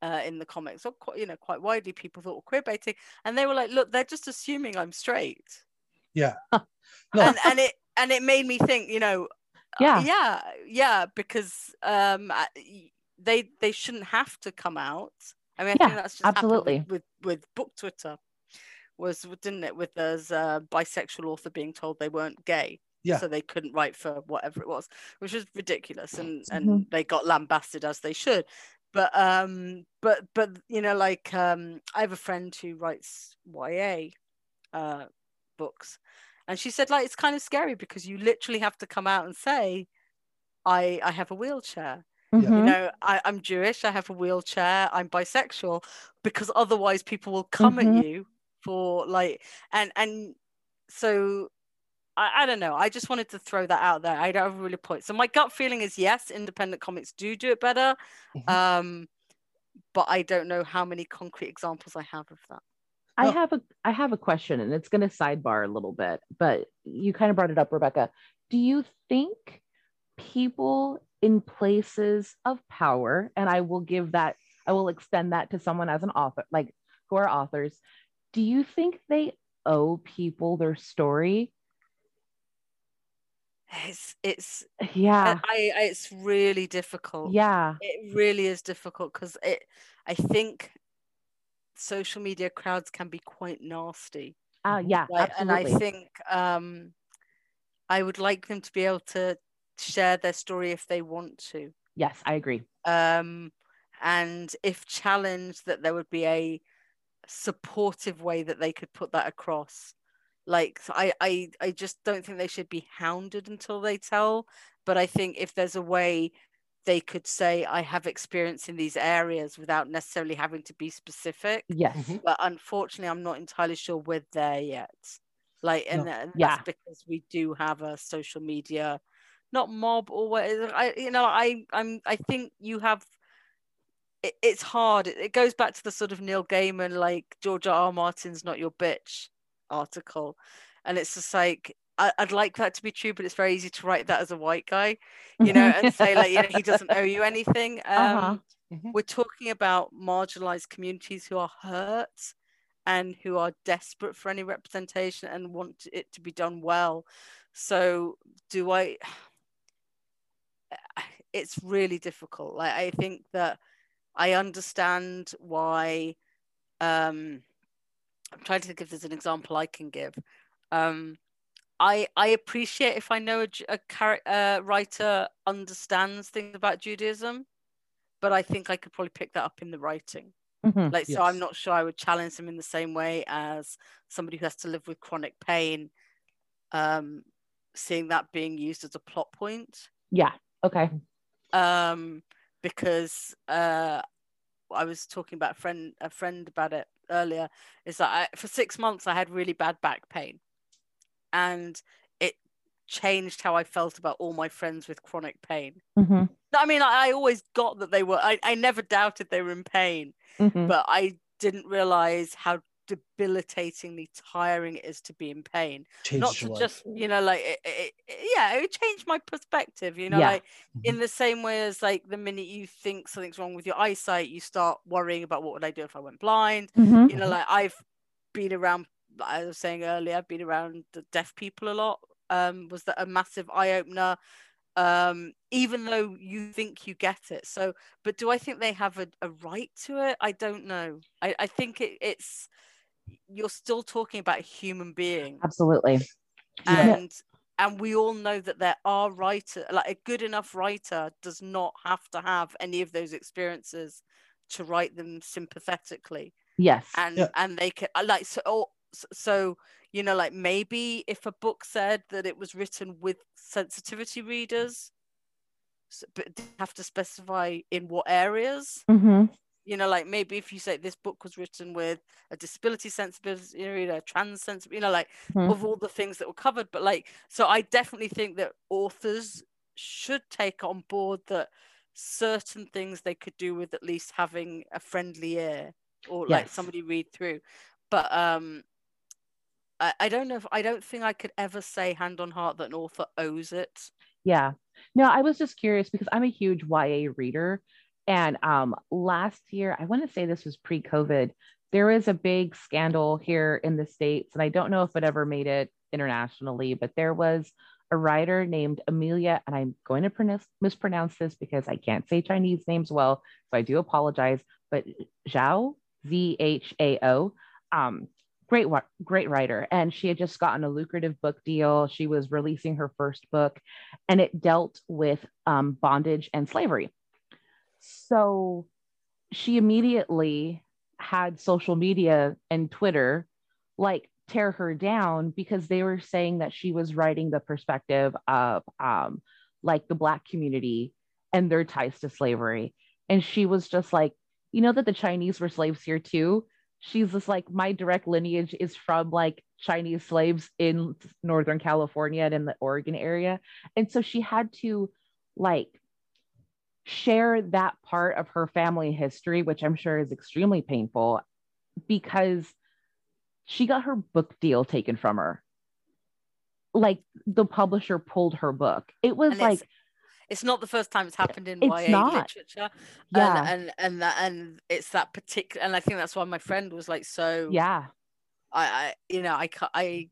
uh, in the comics or quite, you know quite widely people thought were queer baiting and they were like look they're just assuming i'm straight Yeah. No. and and it and it made me think you know yeah. yeah yeah because um uh, they they shouldn't have to come out i mean i Yeah, think that's just absolutely. with, with with book twitter was didn't it with those uh, bisexual author being told they weren't gay Yeah. so they couldn't write for whatever it was which was ridiculous and and Mhm. they got lambasted as they should but um but but you know like um i have a friend who writes ya uh books and she said like it's kind of scary because you literally have to come out and say i i have a wheelchair you Mhm. know I, i'm jewish i have a wheelchair i'm bisexual because otherwise people will come Mhm. at you for like and and so I, I don't know i just wanted to throw that out there i don't have a really point so my gut feeling is yes independent comics do do it better Mhm. um but i don't know how many concrete examples i have of that I Oh. have a I have a question and it's going to sidebar a little bit, but you kind of brought it up, Rebecca. Do you think people in places of power, and I will give that, I will extend that to someone as an author, like who are authors, do you think they owe people their story? it's it's Yeah. I, I it's really difficult Yeah. it really is difficult because it i think social media crowds can be quite nasty Uh, yeah. like, and i think um i would like them to be able to share their story if they want to Yes, I agree. Um, and if challenged, that there would be a supportive way that they could put that across. Like I, I, I just don't think they should be hounded until they tell. But I think if there's a way they could say, I have experience in these areas without necessarily having to be specific. Yes. Mhm. But unfortunately, I'm not entirely sure we're there yet. Like, and, No. and Yeah. that's because we do have a social media, not mob or what. I, you know, I, I'm, I think you have. It, it's hard. It, it goes back to the sort of Neil Gaiman, like George R. R. Martin's "Not Your Bitch" article, and it's just like I, I'd like that to be true, but it's very easy to write that as a white guy, you know, and say like, you know, he doesn't owe you anything. Um, Uh-huh. Mhm. We're talking about marginalized communities who are hurt and who are desperate for any representation and want it to be done well. So, do I? It's really difficult. Like, I think that I understand why. Um, I'm trying to think if there's an example I can give. Um, I I appreciate if I know a, a uh, writer understands things about Judaism, but I think I could probably pick that up in the writing. Mhm. Like, so I'm not sure I would challenge them in the same way as somebody who has to live with chronic pain, um, seeing that being used as a plot point. Yeah. Okay. Um, because uh, I was talking about a friend a friend about it earlier. Is that I, for six months I had really bad back pain, and it changed how I felt about all my friends with chronic pain. Mhm. I mean, I, I always got that they were. I, I never doubted they were in pain, Mhm. but I didn't realize how debilitatingly tiring it is to be in pain. Changed Not to life. just, you know, like, it, it, it- yeah, it changed my perspective, you know, Yeah. like in the same way as like the minute you think something's wrong with your eyesight, you start worrying about what would I do if I went blind. Mhm. You know, like I've been around, I was saying earlier, I've been around the deaf people a lot. Um, was that a massive eye opener? um even though you think you get it so but do i think they have a, a right to it i don't know i, I think it, it's you're still talking about a human being Absolutely. Yeah. and and we all know that there are writer like a good enough writer does not have to have any of those experiences to write them sympathetically Yes. and Yeah. and they can uh, like so oh, so you know like maybe if a book said that it was written with sensitivity readers s- but have to specify in what areas Mhm. You know like maybe if you say this book was written with a disability sensibility reader a trans sensibility you know like Mhm. of all the things that were covered but like so i definitely think that authors should take on board that certain things they could do with at least having a friendly ear or like somebody read through but um I, I don't know if I don't think I could ever say hand on heart that an author owes it. Yeah. No, I was just curious because I'm a huge YA reader. And um, last year, I want to say this was pre COVID, there was a big scandal here in the States. And I don't know if it ever made it internationally, but there was a writer named Amelia, and I'm going to pronounce, mispronounce this because I can't say Chinese names well. So I do apologize, but Zhao, Z H A O. Um, great great writer and she had just gotten a lucrative book deal she was releasing her first book and it dealt with um, bondage and slavery so she immediately had social media and twitter like tear her down because they were saying that she was writing the perspective of um, like the black community and their ties to slavery and she was just like you know that the chinese were slaves here too she's just like my direct lineage is from like Chinese slaves in Northern California and in the Oregon area. And so she had to like share that part of her family history, which I'm sure is extremely painful because she got her book deal taken from her. Like the publisher pulled her book. It was And like, it's, it's not the first time it's happened in It's YA not. literature. yeah, And and and that and it's that particular and I think that's why my friend was like so yeah, I, I you know I I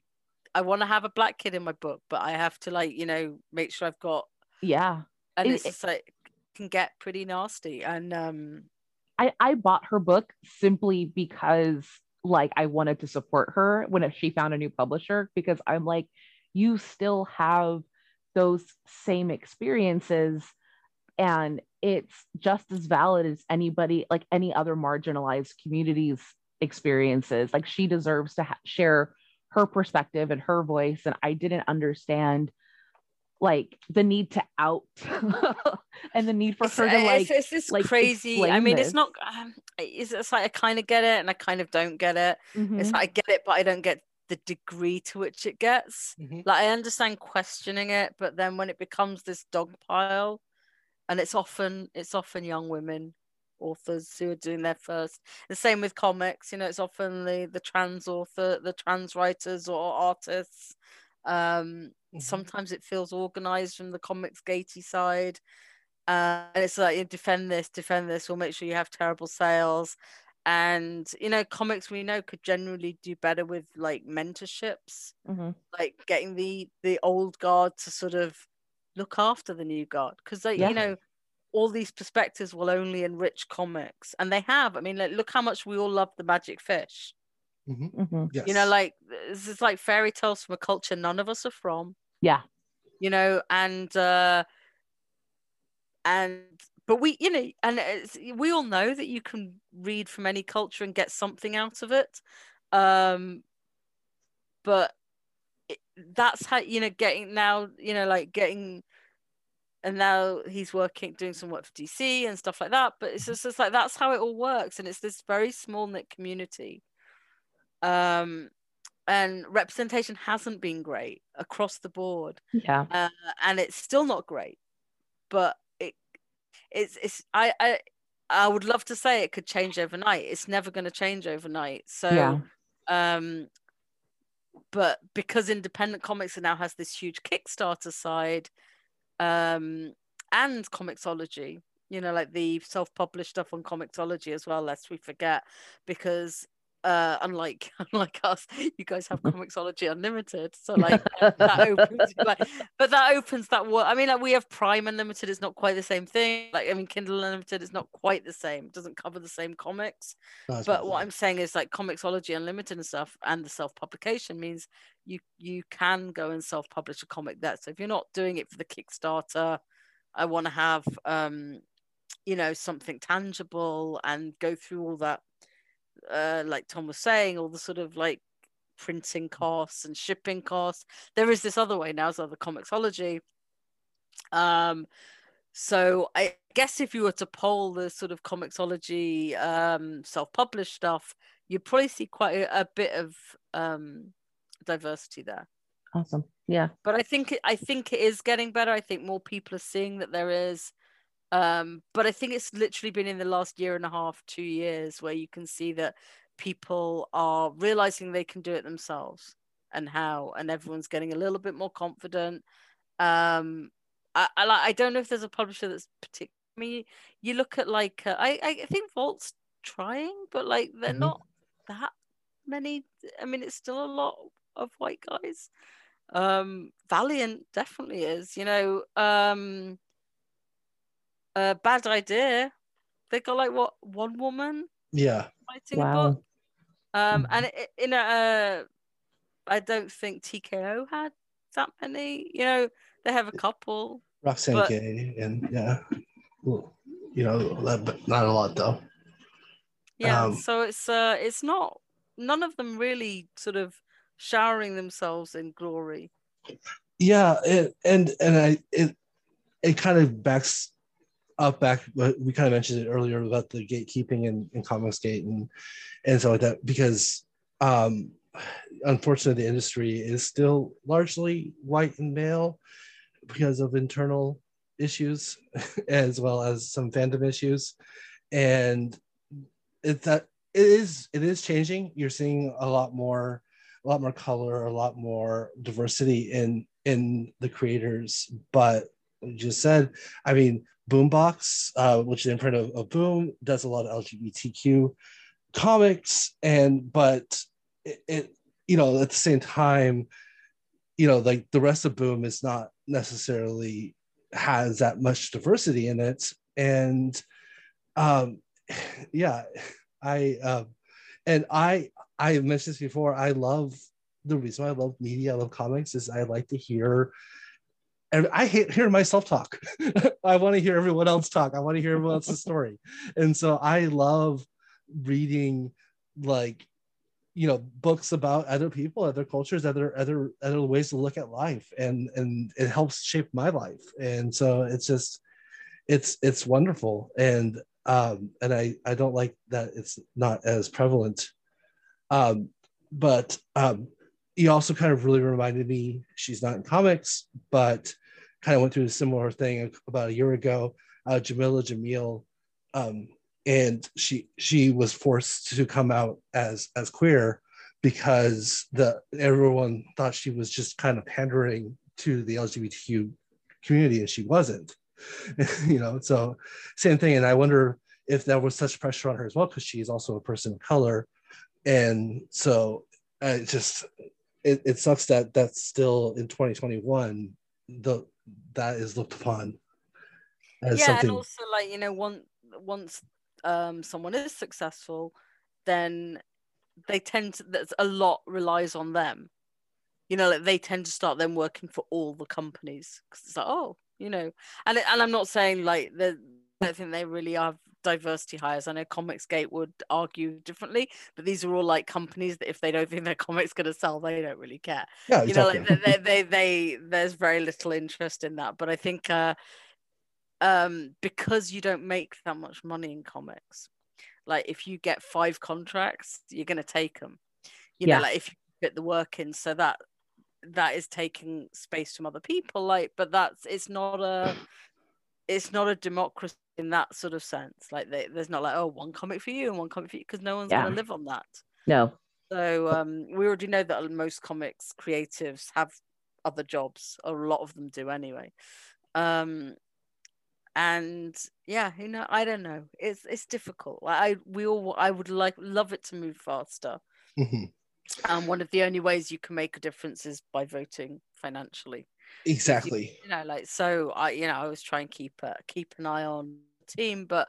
I want to have a black kid in my book, but I have to like, you know, make sure I've got yeah. and It- it's like can get pretty nasty and um I, I bought her book simply because like I wanted to support her when she found a new publisher because I'm like, you still have those same experiences and it's just as valid as anybody like any other marginalized communities experiences. Like she deserves to ha- share her perspective and her voice and i didn't understand like the need to out and the need for It's, her to like it's, it's this like, crazy. I mean, it's not. Um, it's, it's like I kind of get it, and I kind of don't get it. It's Mhm. like I get it, but I don't get the degree to which it gets. Mhm. Like I understand questioning it, but then when it becomes this dog pile, and it's often it's often young women authors who are doing their first. The same with comics. You know, it's often the the trans author, the trans writers or artists. Um, Mhm. Sometimes it feels organized from the comics gatey side. Uh, and it's like you defend this, defend this, we'll make sure you have terrible sales. And you know, comics we know could generally do better with like mentorships, Mhm. like getting the the old guard to sort of look after the new guard. Because like, Yeah. you know, all these perspectives will only enrich comics. And they have. I mean, like, look how much we all love the magic fish. Mhm. Yes. You know, like this is like fairy tales from a culture none of us are from yeah. You know and uh and but we you know and we all know that you can read from any culture and get something out of it. Um but it, that's how you know getting now you know like getting and now he's working doing some work for dc and stuff like that but it's just it's like that's how it all works. And it's this very small knit community. Um and representation hasn't been great across the board. Yeah. Uh, and it's still not great but it it's it's I, I i would love to say it could change overnight. It's never going to change overnight. So yeah. um but because independent comics now has this huge kickstarter side um and Comixology you know like the self-published stuff on Comixology as well lest we forget because uh unlike unlike us you guys have Comixology unlimited so like that opens like but that opens that world i mean like we have prime unlimited it's not quite the same thing like i mean kindle unlimited is not quite the same it doesn't cover the same comics that's but what i'm saying is like Comixology unlimited and stuff and the self-publication means you you can go and self-publish a comic there so if you're not doing it for the kickstarter i want to have um you know something tangible and go through all that uh like tom was saying all the sort of like printing costs and shipping costs. There is this other way now so the Comixology um so i guess if you were to poll the sort of Comixology um self-published stuff you'd probably see quite a, a bit of um diversity there. Awesome. Yeah. But i think i think it is getting better. I think more people are seeing that there is um but i think it's literally been in the last year and a half two years where you can see that people are realizing they can do it themselves and how and everyone's getting a little bit more confident um i i, I don't know if there's a publisher that's particular I mean, you look at like uh, I I think Vault's trying, but like they're Mhm. not that many. I mean, it's still a lot of white guys. Um, Valiant definitely is. You know, um, uh, bad idea. They got like what one woman yeah. writing a Wow. book. Um, Mhm. and i- in a, uh, I don't think TKO had that many. You know, they have a couple. Roxane But- Gay and yeah. Well, you know, but not a lot though. Yeah, Um, so it's uh it's not none of them really sort of showering themselves in glory. Yeah, it, and and I it it kind of backs up back we kind of mentioned it earlier about the gatekeeping and in Comicsgate and and so like that because um unfortunately the industry is still largely white and male because of internal issues as well as some fandom issues. And it's that it is it is changing. You're seeing a lot more a lot more color a lot more diversity in in the creators. But you just said i mean boombox uh, which is an imprint of, of boom does a lot of lgbtq comics and but it, it you know at the same time you know like the rest of boom is not necessarily has that much diversity in it. And um yeah i um and i i mentioned this before i love the reason why i love media i love comics is i like to hear and I hate hearing myself talk. I want to hear everyone else talk. I want to hear everyone else's story. And so I love reading like you know books about other people other cultures other other other ways to look at life and and it helps shape my life and so it's just it's it's wonderful and um and i i don't like that it's not as prevalent um but um he also kind of really reminded me she's not in comics but kind of went through a similar thing about a year ago. Uh Jameela Jamil um and she she was forced to come out as as queer because the everyone thought she was just kind of pandering to the LGBTQ community and she wasn't you know? So same thing and I wonder if there was such pressure on her as well because she's also a person of color. And so uh, it just it, it sucks that that's still in 2021 the that is looked upon as yeah something... and also like you know one once um, someone is successful, then they tend to, there's a lot relies on them. You know, like they tend to start then working for all the companies because it's like, oh, you know, and and I'm not saying like the I don't think they really have diversity hires. I know Comicsgate would argue differently, but these are all like companies that if they don't think their comics going to sell, they don't really care. Yeah, exactly. You know, like they, they, they, they, there's very little interest in that. But I think uh, um, because you don't make that much money in comics. Like if you get five contracts, you're gonna take them. You yeah. know, like if you fit the work in, so that that is taking space from other people. Like, but that's it's not a it's not a democracy in that sort of sense. Like they, there's not like oh one comic for you and one comic for you because no one's yeah. gonna live on that. No. So um, we already know that most comics creatives have other jobs, a lot of them do anyway. Um, and yeah you know i don't know it's it's difficult i we all i would like love it to move faster mm-hmm. and one of the only ways you can make a difference is by voting financially exactly you, you know like so i you know i always try and keep a, keep an eye on team but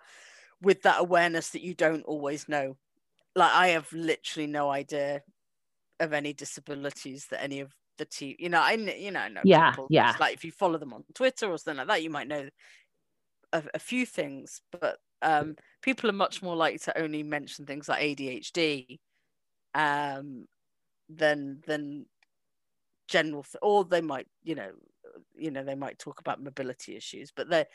with that awareness that you don't always know. Like i have literally no idea of any disabilities that any of the team you know i you know, know yeah yeah. Like if you follow them on twitter or something like that you might know a, a few things, but um, people are much more likely to only mention things like ADHD um, than than general, th- or they might, you know, you know, they might talk about mobility issues, but they're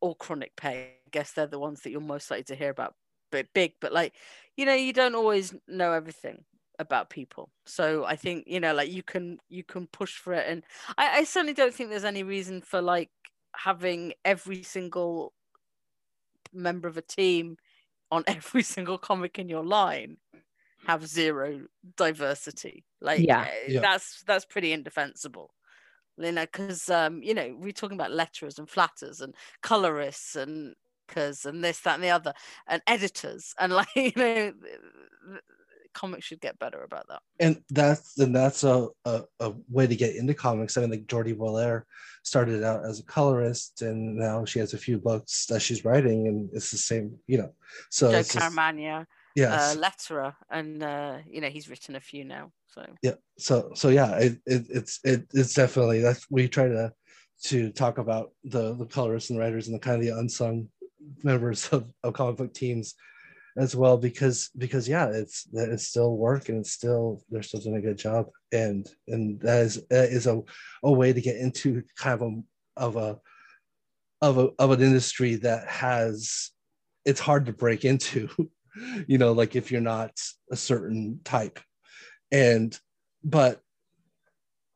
all chronic pain. I guess they're the ones that you're most likely to hear about. But big, but like, you know, you don't always know everything about people so i think you know like you can you can push for it and I, I certainly don't think there's any reason for like having every single member of a team on every single comic in your line have zero diversity like yeah, eh, yeah. that's that's pretty indefensible you know because um you know we're talking about letterers and flatters and colorists and because and this that and the other and editors and like you know comics should get better about that. And that's and that's a, a, a way to get into comics. I mean, like Jordie Bellaire started out as a colorist, and now she has a few books that she's writing, and it's the same, you know. So Joe Caramagna, yes. uh, letterer, and uh, you know he's written a few now. So yeah, so so yeah, it, it it's it, it's definitely that's we try to to talk about the the colorists and writers and the kind of the unsung members of, of comic book teams as well because because yeah it's it's still work and it's still they're still doing a good job and and that is that is a, a way to get into kind of a of a of a of an industry that has it's hard to break into you know like if you're not a certain type and but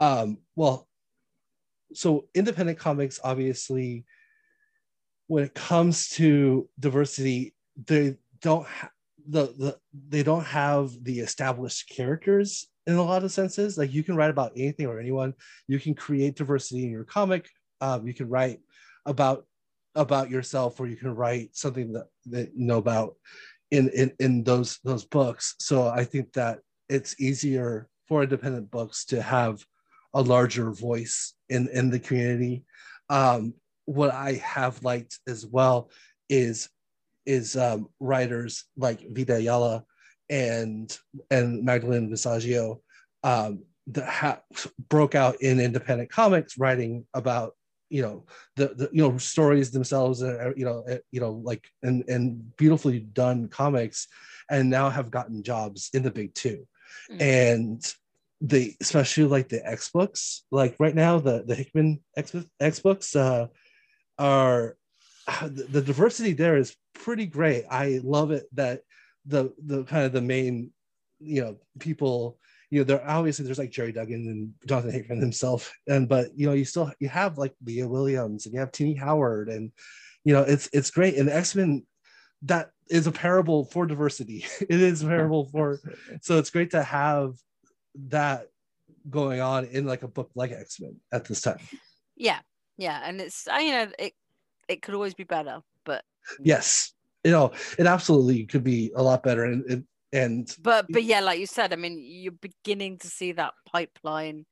um well so independent comics obviously when it comes to diversity they don't the the they don't have the established characters in a lot of senses. Like you can write about anything or anyone. You can create diversity in your comic. Um, you can write about about yourself, or you can write something that, that you know about in, in in those those books. So I think that it's easier for independent books to have a larger voice in in the community. Um, what I have liked as well is is um, writers like Vita Ayala and and Magdalene Visaggio um, that ha- broke out in independent comics, writing about you know the, the you know stories themselves and uh, you know uh, you know like and and beautifully done comics and now have gotten jobs in the big 2 mm-hmm. and the especially like the X books like right now the the Hickman X, X books uh are the, the diversity there is pretty great I love it that the the kind of the main you know people you know, there obviously there's like Gerry Duggan and Jonathan Hickman himself, and but you know, you still you have like Leah Williams and you have Tini Howard, and you know, it's it's great. And X Men that is a parable for diversity. it is a parable for so it's great to have that going on in like a book like X Men at this time. Yeah, yeah, and it's you know it it could always be better, but yes, you know it absolutely could be a lot better, and it, and but but yeah like you said i mean you're beginning to see that pipeline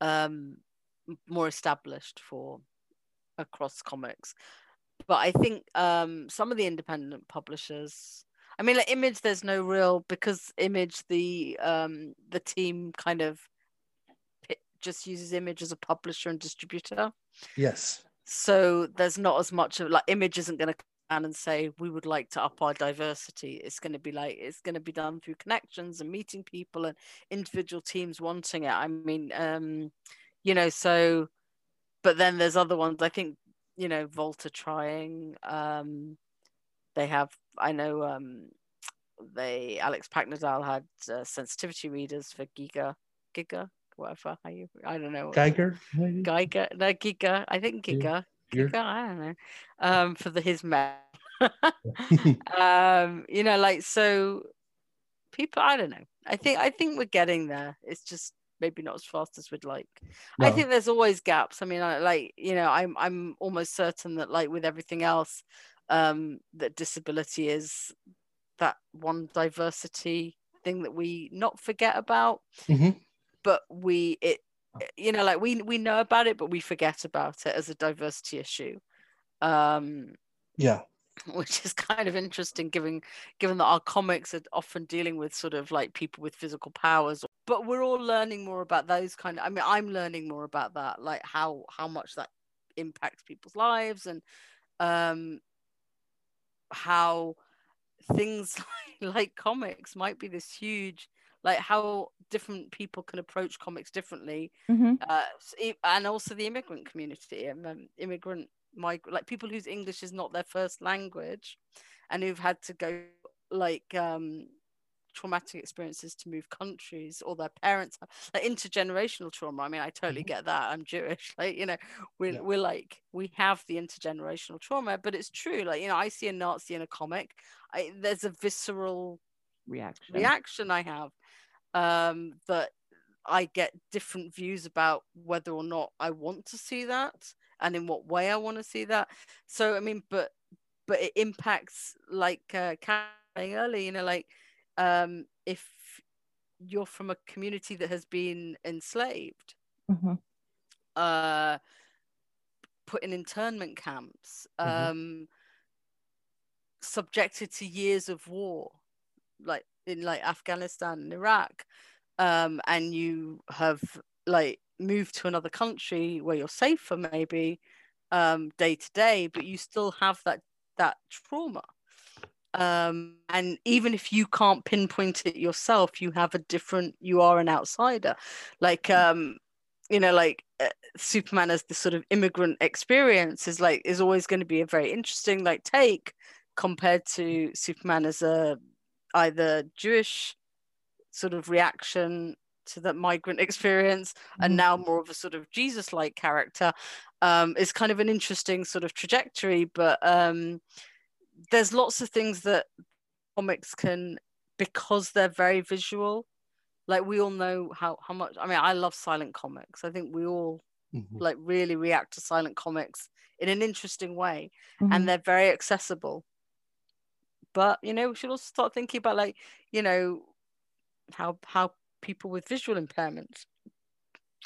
um more established for across comics. But i think um some of the independent publishers i mean like image there's no real because image the um the team kind of just uses image as a publisher and distributor. Yes. So there's not as much of like image isn't going to and say we would like to up our diversity. It's going to be like it's going to be done through connections and meeting people and individual teams wanting it. I mean um you know so but then there's other ones i think you know volta trying um they have i know um they alex paknadel had uh, sensitivity readers for giga giga whatever how you i don't know geiger geiger no giga i think giga I don't know. Um, for the his man. um, you know, like so people I don't know. I think I think we're getting there. It's just maybe not as fast as we'd like. No. I think there's always gaps. I mean, I, like you know, I'm I'm almost certain that like with everything else, um, that disability is that one diversity thing that we not forget about, mm-hmm. but we it you know like we we know about it but we forget about it as a diversity issue um yeah. which is kind of interesting given given that our comics are often dealing with sort of like people with physical powers. But we're all learning more about those kind of i mean i'm learning more about that like how how much that impacts people's lives and um how things like, like comics might be this huge like how different people can approach comics differently mm-hmm. uh, and also the immigrant community and um, immigrant migrant like people whose english is not their first language and who've had to go like um traumatic experiences to move countries or their parents like intergenerational trauma i mean i totally mm-hmm. get that i'm jewish like you know we're, yeah. we're like we have the intergenerational trauma but it's true like you know i see a nazi in a comic I, there's a visceral reaction reaction i have um, that I get different views about whether or not I want to see that and in what way I want to see that. So I mean, but but it impacts like uh, saying earlier, you know, like um, if you're from a community that has been enslaved, mm-hmm. uh, put in internment camps, mm-hmm. um, subjected to years of war, like in like Afghanistan and Iraq, um, and you have like moved to another country where you're safer maybe um, day to day, but you still have that that trauma. Um, and even if you can't pinpoint it yourself, you have a different. You are an outsider, like um, you know, like uh, Superman as the sort of immigrant experience is like is always going to be a very interesting like take compared to Superman as a either Jewish sort of reaction to the migrant experience mm-hmm. and now more of a sort of Jesus like character um, is kind of an interesting sort of trajectory. But um, there's lots of things that comics can, because they're very visual, like we all know how, how much, I mean, I love silent comics. I think we all mm-hmm. like really react to silent comics in an interesting way mm-hmm. and they're very accessible but you know we should also start thinking about like you know how how people with visual impairments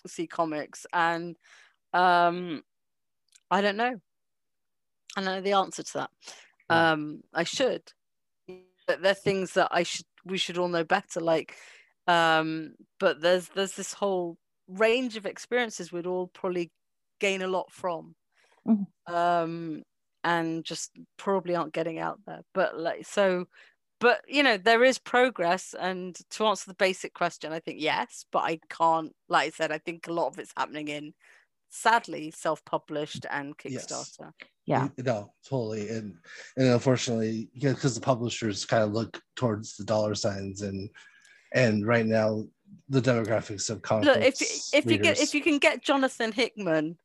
see comics. And um i don't know. I don't know the answer to that. Um i should. But they're things that i should we should all know better like um but there's there's this whole range of experiences we'd all probably gain a lot from. Mhm. um and just probably aren't getting out there but like so but you know there is progress and to answer the basic question i think yes but i can't like i said i think a lot of it's happening in sadly self-published and Kickstarter. Yes. kickstarter Yeah. no totally and and unfortunately yeah because the publishers kind of look towards the dollar signs and and right now the demographics of comic look if books if you get if you can get jonathan hickman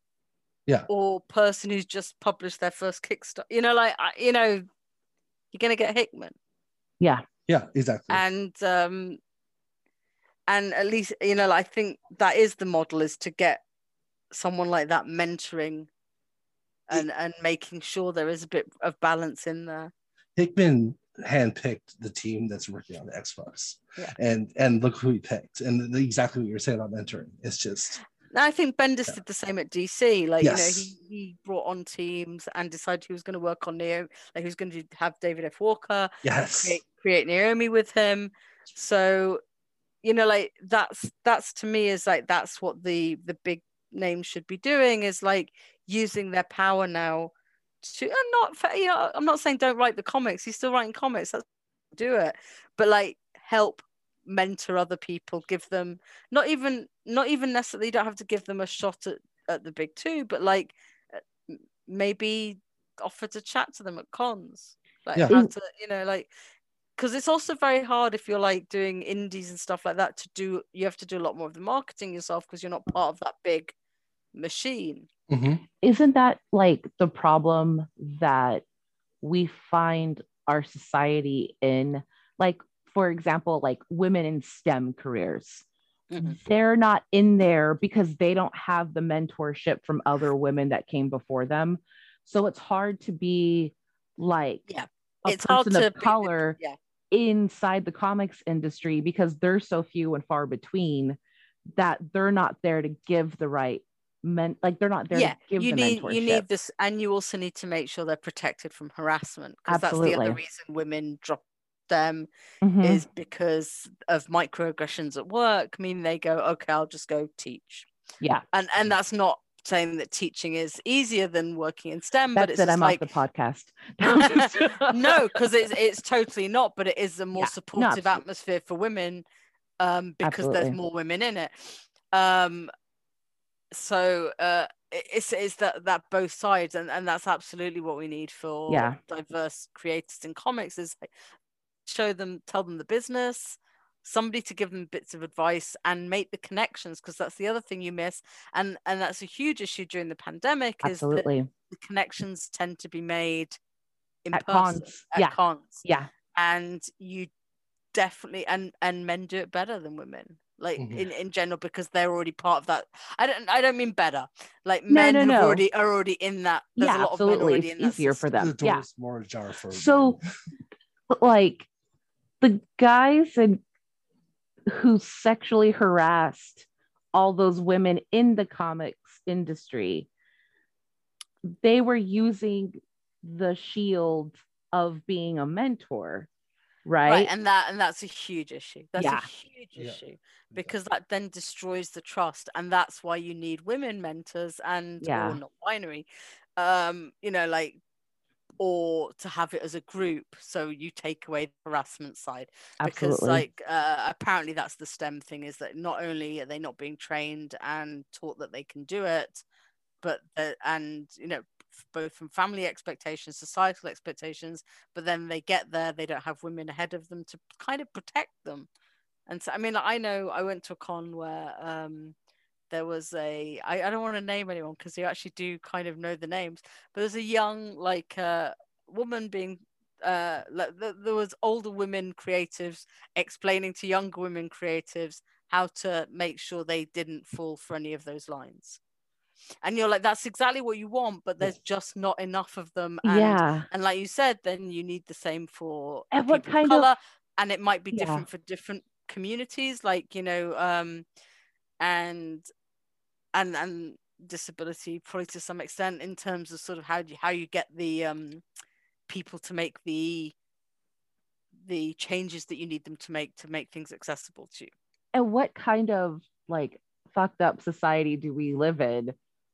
Yeah. or person who's just published their first kickstarter you know like you know you're gonna get hickman Yeah. yeah exactly and um and at least you know i think that is the model is to get someone like that mentoring and and making sure there is a bit of balance in there Hickman handpicked the team that's working on the X books, Yeah. and and look who he picked, and exactly what you were saying about mentoring. It's just Now, I think Bendis Yeah. did the same at DC. Like, Yes. you know, he, he brought on teams and decided he was going to work on Neo, like he was going to have David F. Walker yes, create, create Naomi with him. So, you know, like that's that's to me is like that's what the the big names should be doing is like using their power now to and not fa- you know I'm not saying don't write the comics. He's still writing comics. That's do it, but like help mentor other people, give them not even not even necessarily you don't have to give them a shot at at the big two, but like uh, maybe offer to chat to them at cons, like Yeah. how to you know like because it's also very hard if you're like doing indies and stuff like that to do you have to do a lot more of the marketing yourself because you're not part of that big machine Mhm. isn't that like the problem that we find our society in like for example like women in stem careers Mhm. they're not in there because they don't have the mentorship from other women that came before them so it's hard to be like Yeah. a It's person to of be- color yeah. inside the comics industry because they're so few and far between that they're not there to give the right men like they're not there yeah to give you the need mentorship you need this and you also need to make sure they're protected from harassment because that's the other reason women drop them Mhm. is because of microaggressions at work mean they go okay i'll just go teach yeah and and that's not saying that teaching is easier than working in stem but it's it just i'm like off the podcast no because it's it's totally not but it is a more Yeah. Supportive absolutely. atmosphere for women um because there's more women in it um so uh it's it's that that both sides and and that's absolutely what we need for Yeah. diverse creators in comics is show them tell them the business somebody to give them bits of advice and make the connections because that's the other thing you miss. And and that's a huge issue during the pandemic is that absolutely. the connections tend to be made in at person cons. at yeah. cons. Yeah. And you definitely and and men do it better than women like Mhm. in in general because they're already part of that. I don't i don't mean better. Like No, men no, no. already are already in that. There's yeah a lot of men absolutely. already it's in that easier for system. the them yeah. more ajar for So- but like the guys and who sexually harassed all those women in the comics industry they were using the shield of being a mentor right, right and that and that's a huge issue that's Yeah. a huge Yeah. issue because that then destroys the trust and that's why you need women mentors and Yeah. or not binary um you know like or to have it as a group so you take away the harassment side because absolutely. like uh, apparently that's the stem thing is that not only are they not being trained and taught that they can do it but that and you know both from family expectations societal expectations but then they get there they don't have women ahead of them to kind of protect them. And so i mean i know i went to a con where um there was a i, I don't want to name anyone because you actually do kind of know the names but there's a young like uh woman being uh like, there was older women creatives explaining to younger women creatives how to make sure they didn't fall for any of those lines. And you're like that's exactly what you want but there's just not enough of them and yeah. and like you said then you need the same for And what kind of- color and it might be Yeah. different for different communities like you know um and and and disability probably to some extent in terms of sort of how you, how you get the um people to make the the changes that you need them to make to make things accessible to you. And what kind of like fucked up society do we live in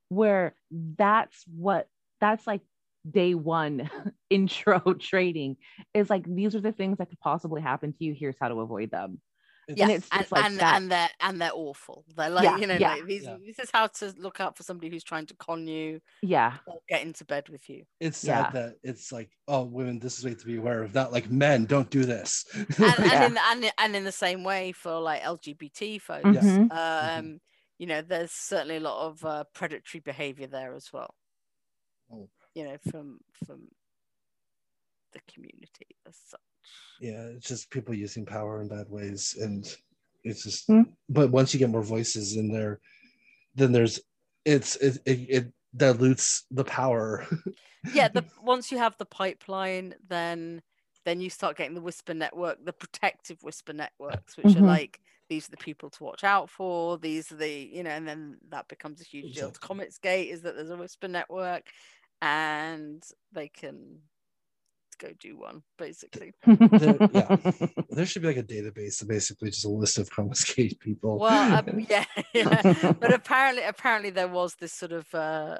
where that's what that's like day one intro trading is like these are the things that could possibly happen to you. Here's how to avoid them It's- Yeah, And and it's just like and, that. and they're and they're awful. They're like Yeah, you know yeah. like these, Yeah. this is how to look out for somebody who's trying to con you yeah or get into bed with you. it's sad Yeah. that it's like oh women this is way to be aware of not like men don't do this And, Yeah. and, in, and and in the same way for like LGBT folks, Yes. Mhm. um, you know, there's certainly a lot of uh, predatory behavior there as well. Oh. You know, from from the community as such. Yeah it's just people using power in bad ways and it's just Hmm. but once you get more voices in there then there's it's it it, it dilutes the power yeah the once you have the pipeline then then you start getting the whisper network the protective whisper networks which Mhm. are like these are the people to watch out for these are the you know and then that becomes a huge deal to Comicsgate is that there's a whisper network and they can go do one basically. The- yeah. there should be like a database basically just a list of confiscated people. Well um, yeah, yeah. But apparently apparently there was this sort of uh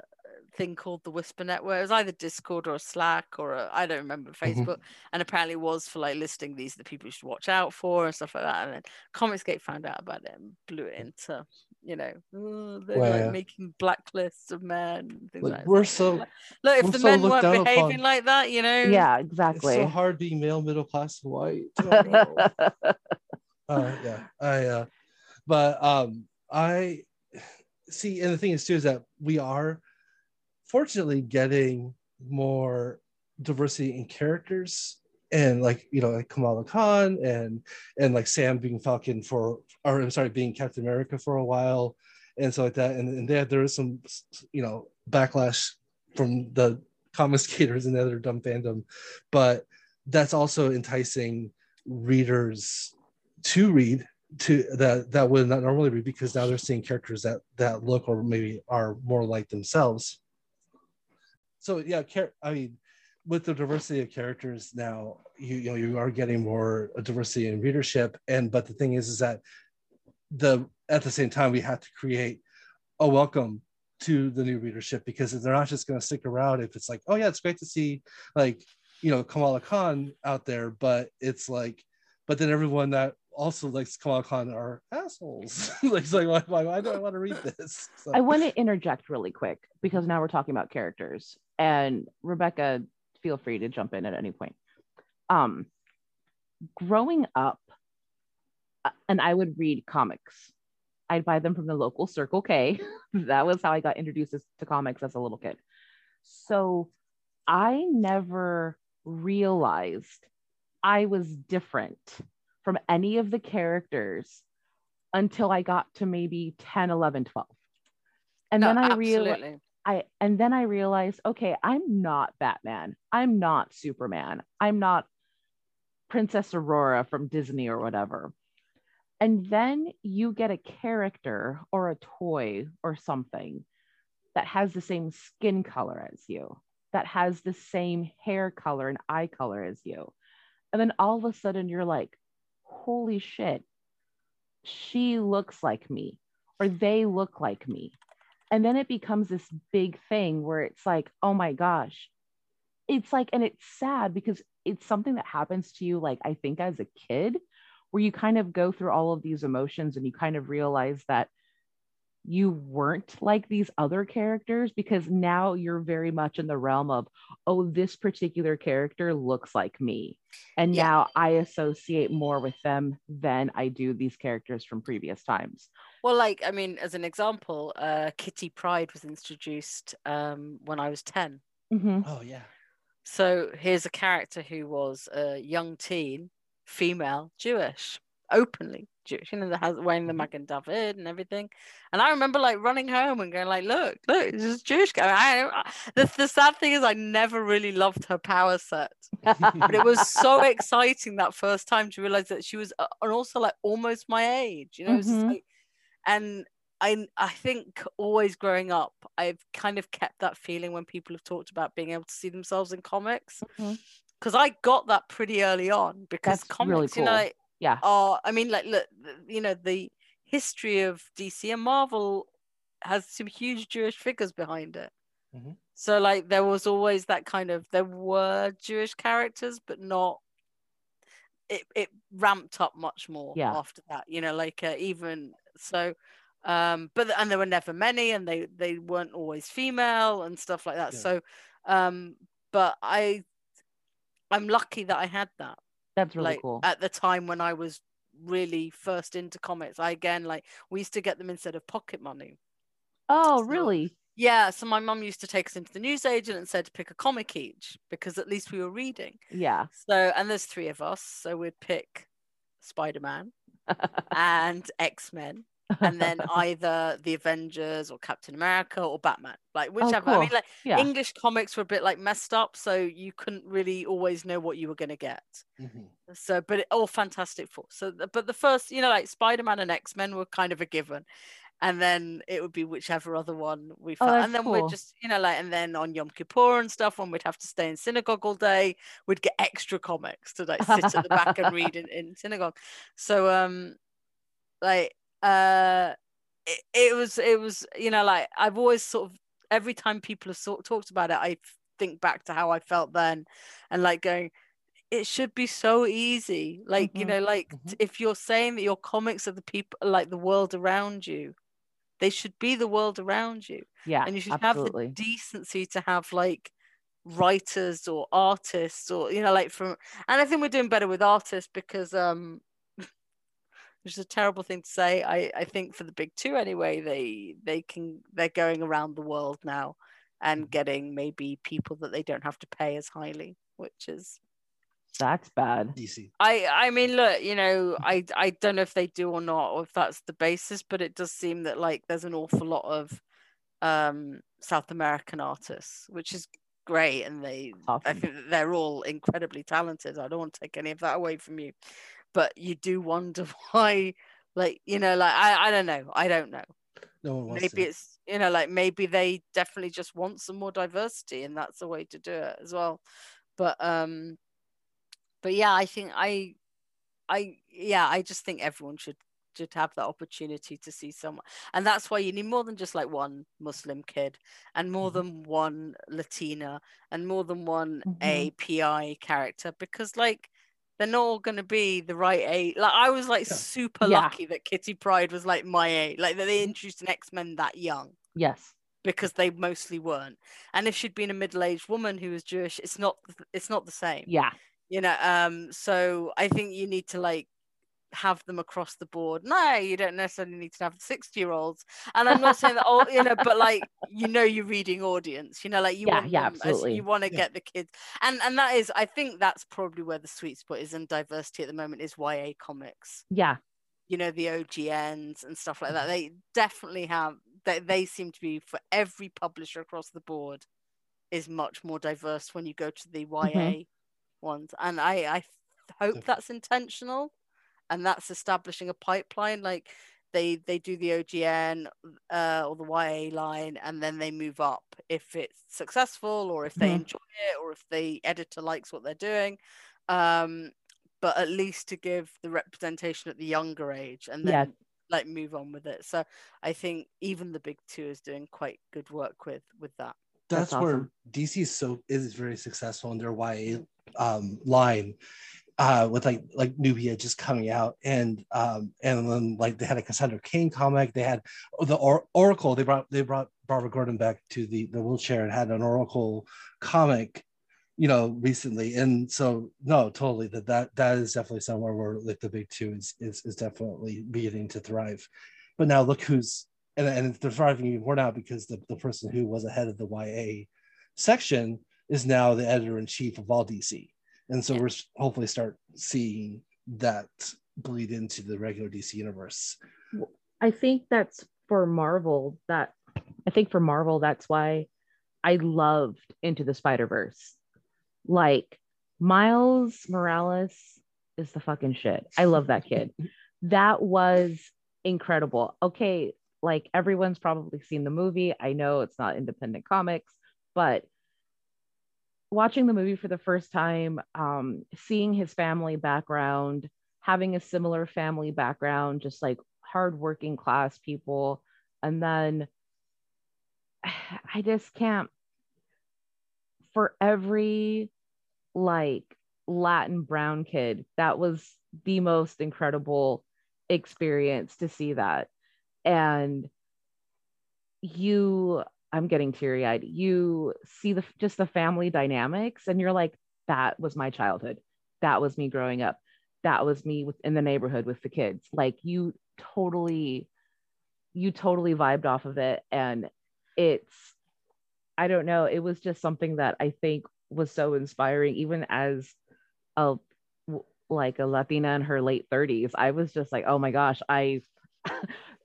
thing called the whisper network it was either discord or slack or I i don't remember Mhm. facebook and apparently it was for like listing these are the people you should watch out for and stuff like that and then comicsgate found out about it and blew it into you know "Oh, they're Well, like making blacklists of men and things Like, like that. we're so- like, look if the so men weren't behaving upon. like that you know yeah exactly. it's exactly so hard being male middle class and white Oh, uh, yeah i uh but um i see and the thing is too is that we are fortunately getting more diversity in characters and like you know like kamala khan and and like sam being falcon for or i'm sorry being captain america for a while and so like that. And, and there there is some you know backlash from the comic skaters and the other dumb fandom. But that's also enticing readers to read to that that would not normally read because now they're seeing characters that that look or maybe are more like themselves so yeah i mean with the diversity of characters now you, you know you are getting more uh, diversity in readership. And but the thing is is that the at the same time we have to create a welcome to the new readership because they're not just going to stick around if it's like oh yeah it's great to see like you know Kamala Khan out there but it's like but then everyone that also likes Kamala Khan are assholes. Like it's like why, why, why do I want to read this? So, I want to interject really quick because now we're talking about characters. And Rebecca, feel free to jump in at any point. Um, growing up, uh, and I would read comics. I'd buy them from the local Circle K. that was how I got introduced to comics as a little kid. So I never realized I was different from any of the characters until I got to maybe 10, 11, 12. And No, then I realized. I and then I realized, okay, I'm not Batman. I'm not Superman. I'm not Princess Aurora from Disney or whatever. And then you get a character or a toy or something that has the same skin color as you, that has the same hair color and eye color as you. And then all of a sudden you're like, holy shit, she looks like me or they look like me and then it becomes this big thing where it's like oh my gosh. It's like and it's sad because it's something that happens to you like i think as a kid where you kind of go through all of these emotions and you kind of realize that you weren't like these other characters because now you're very much in the realm of oh this particular character looks like me. And Yeah. now i associate more with them than i do these characters from previous times Well, like I mean, as an example, uh, Kitty Pryde was introduced um, when I was ten. Mhm. oh yeah So here's a character who was a young teen, female, Jewish, openly Jewish, you know, that has wearing the Mm-hmm. Magen David and everything. And I remember like running home and going like, "Look, look, this is Jewish guy." I, I, the, the sad thing is, I never really loved her power set, but it was so exciting that first time to realize that she was, uh, and also like almost my age, you know. It's just Mhm. like, and I I think always growing up, I've kind of kept that feeling when people have talked about being able to see themselves in comics, because I got that pretty early on. Because That's comics, really you know, like, yeah are I mean, like, look, you know, the history of DC and Marvel has some huge Jewish figures behind it. Mhm. So like there was always that kind of there were Jewish characters, but not. It it ramped up much more Yeah. after that, you know, like uh, even so. Um, but and there were never many, and they they weren't always female and stuff like that. Yeah. So, um, but I, I'm lucky that I had that That's really like cool. at the time when I was really first into comics. I again like we used to get them instead of pocket money. oh, so- really? Yeah, so my mum used to take us into the newsagent and said to pick a comic each because at least we were reading. Yeah. So and there's three of us, so we'd pick Spider Man and X Men. and then either the Avengers or Captain America or Batman, like whichever. I mean, Oh, like yeah. English comics were a bit like messed up, so you couldn't really always know what you were going to get. Mhm. So, but it, all Fantastic Four. So, but the first, you know, like Spider Man and X Men were kind of a given, and then it would be whichever other one we Oh, found, that's and then cool. we'd just, you know, like, and then on Yom Kippur and stuff, when we'd have to stay in synagogue all day, we'd get extra comics to like sit at the back and read in, in synagogue. So, um, like, uh, it, it was, it was, you know, like I've always sort of every time people have sort talked about it, I think back to how I felt then, and like going it should be so easy like you Mhm. know like Mhm. if you're saying that your comics are the people like the world around you they should be the world around you Yeah. and you should absolutely. have the decency to have like writers or artists or you know like from and i think we're doing better with artists because um which is a terrible thing to say i i think for the big two anyway they they can they're going around the world now and Mhm. getting maybe people that they don't have to pay as highly which is That's bad. DC. I I mean look, you know, I I don't know if they do or not or if that's the basis, but it does seem that like there's an awful lot of um South American artists, which is great and they I think they're all incredibly talented. I don't want to take any of that away from you. But you do wonder why like you know like I I don't know. I don't know. No one wants Maybe to. it's you know like maybe they definitely just want some more diversity and that's the way to do it as well. But um but yeah, I think I I yeah, I just think everyone should should have that opportunity to see someone. And that's why you need more than just like one Muslim kid and more Mhm. than one Latina and more than one API character because like they're not all going to be the right age. Like I was like Yeah. super Yeah. lucky that Kitty Pryde was like my age, like that they Mhm. introduced an X-Men that young Yes. because they mostly weren't. And if she'd been a middle-aged woman who was Jewish, it's not it's not the same Yeah. You know um so i think you need to like have them across the board no you don't necessarily need to have 60 year olds and i'm not saying that all you know but like you know your reading audience you know like you Yeah, want yeah, absolutely. you want to Yeah. get the kids and and that is i think that's probably where the sweet spot is in diversity at the moment is ya comics Yeah. you know the ogns and stuff like that they definitely have they, they seem to be for every publisher across the board is much more diverse when you go to the ya Mhm. Ones and i i hope that's intentional and that's establishing a pipeline like they they do the ogn uh, or the ya line and then they move up if it's successful or if they Mhm. enjoy it or if the editor likes what they're doing um but at least to give the representation at the younger age and then Yeah. like move on with it so i think even the big two is doing quite good work with with that That's, That's where. DC is so is very successful in their YA um, line. Uh, with like like Nubia just coming out and um and then like they had a Cassandra Cain comic they had the or- Oracle they brought they brought Barbara Gordon back to the the wheelchair and had an Oracle comic you know recently and so no totally that that that is definitely somewhere where like the big two is is, is definitely beginning to thrive but now look who's and, and they're thriving even more now because the, the person who was ahead of the YA section is now the editor in chief of all DC and so we're hopefully start seeing that bleed into the regular DC universe I think that's for Marvel that I think for Marvel that's why I loved Into the Spider-Verse. Like Miles Morales is the fucking shit. I love that kid. that was incredible. Okay, like everyone's probably seen the movie. I know it's not independent comics, but watching the movie for the first time, um, seeing his family background, having a similar family background, just like hardworking class people, and then I just can't for every like Latin brown kid, that was the most incredible experience to see that. And you, I'm getting teary eyed. You see the just the family dynamics, and you're like, that was my childhood. That was me growing up. That was me in the neighborhood with the kids. Like you totally, you totally vibed off of it. And it's, I don't know, it was just something that I think was so inspiring, even as a like a Latina in her late 30s. I was just like, oh my gosh, I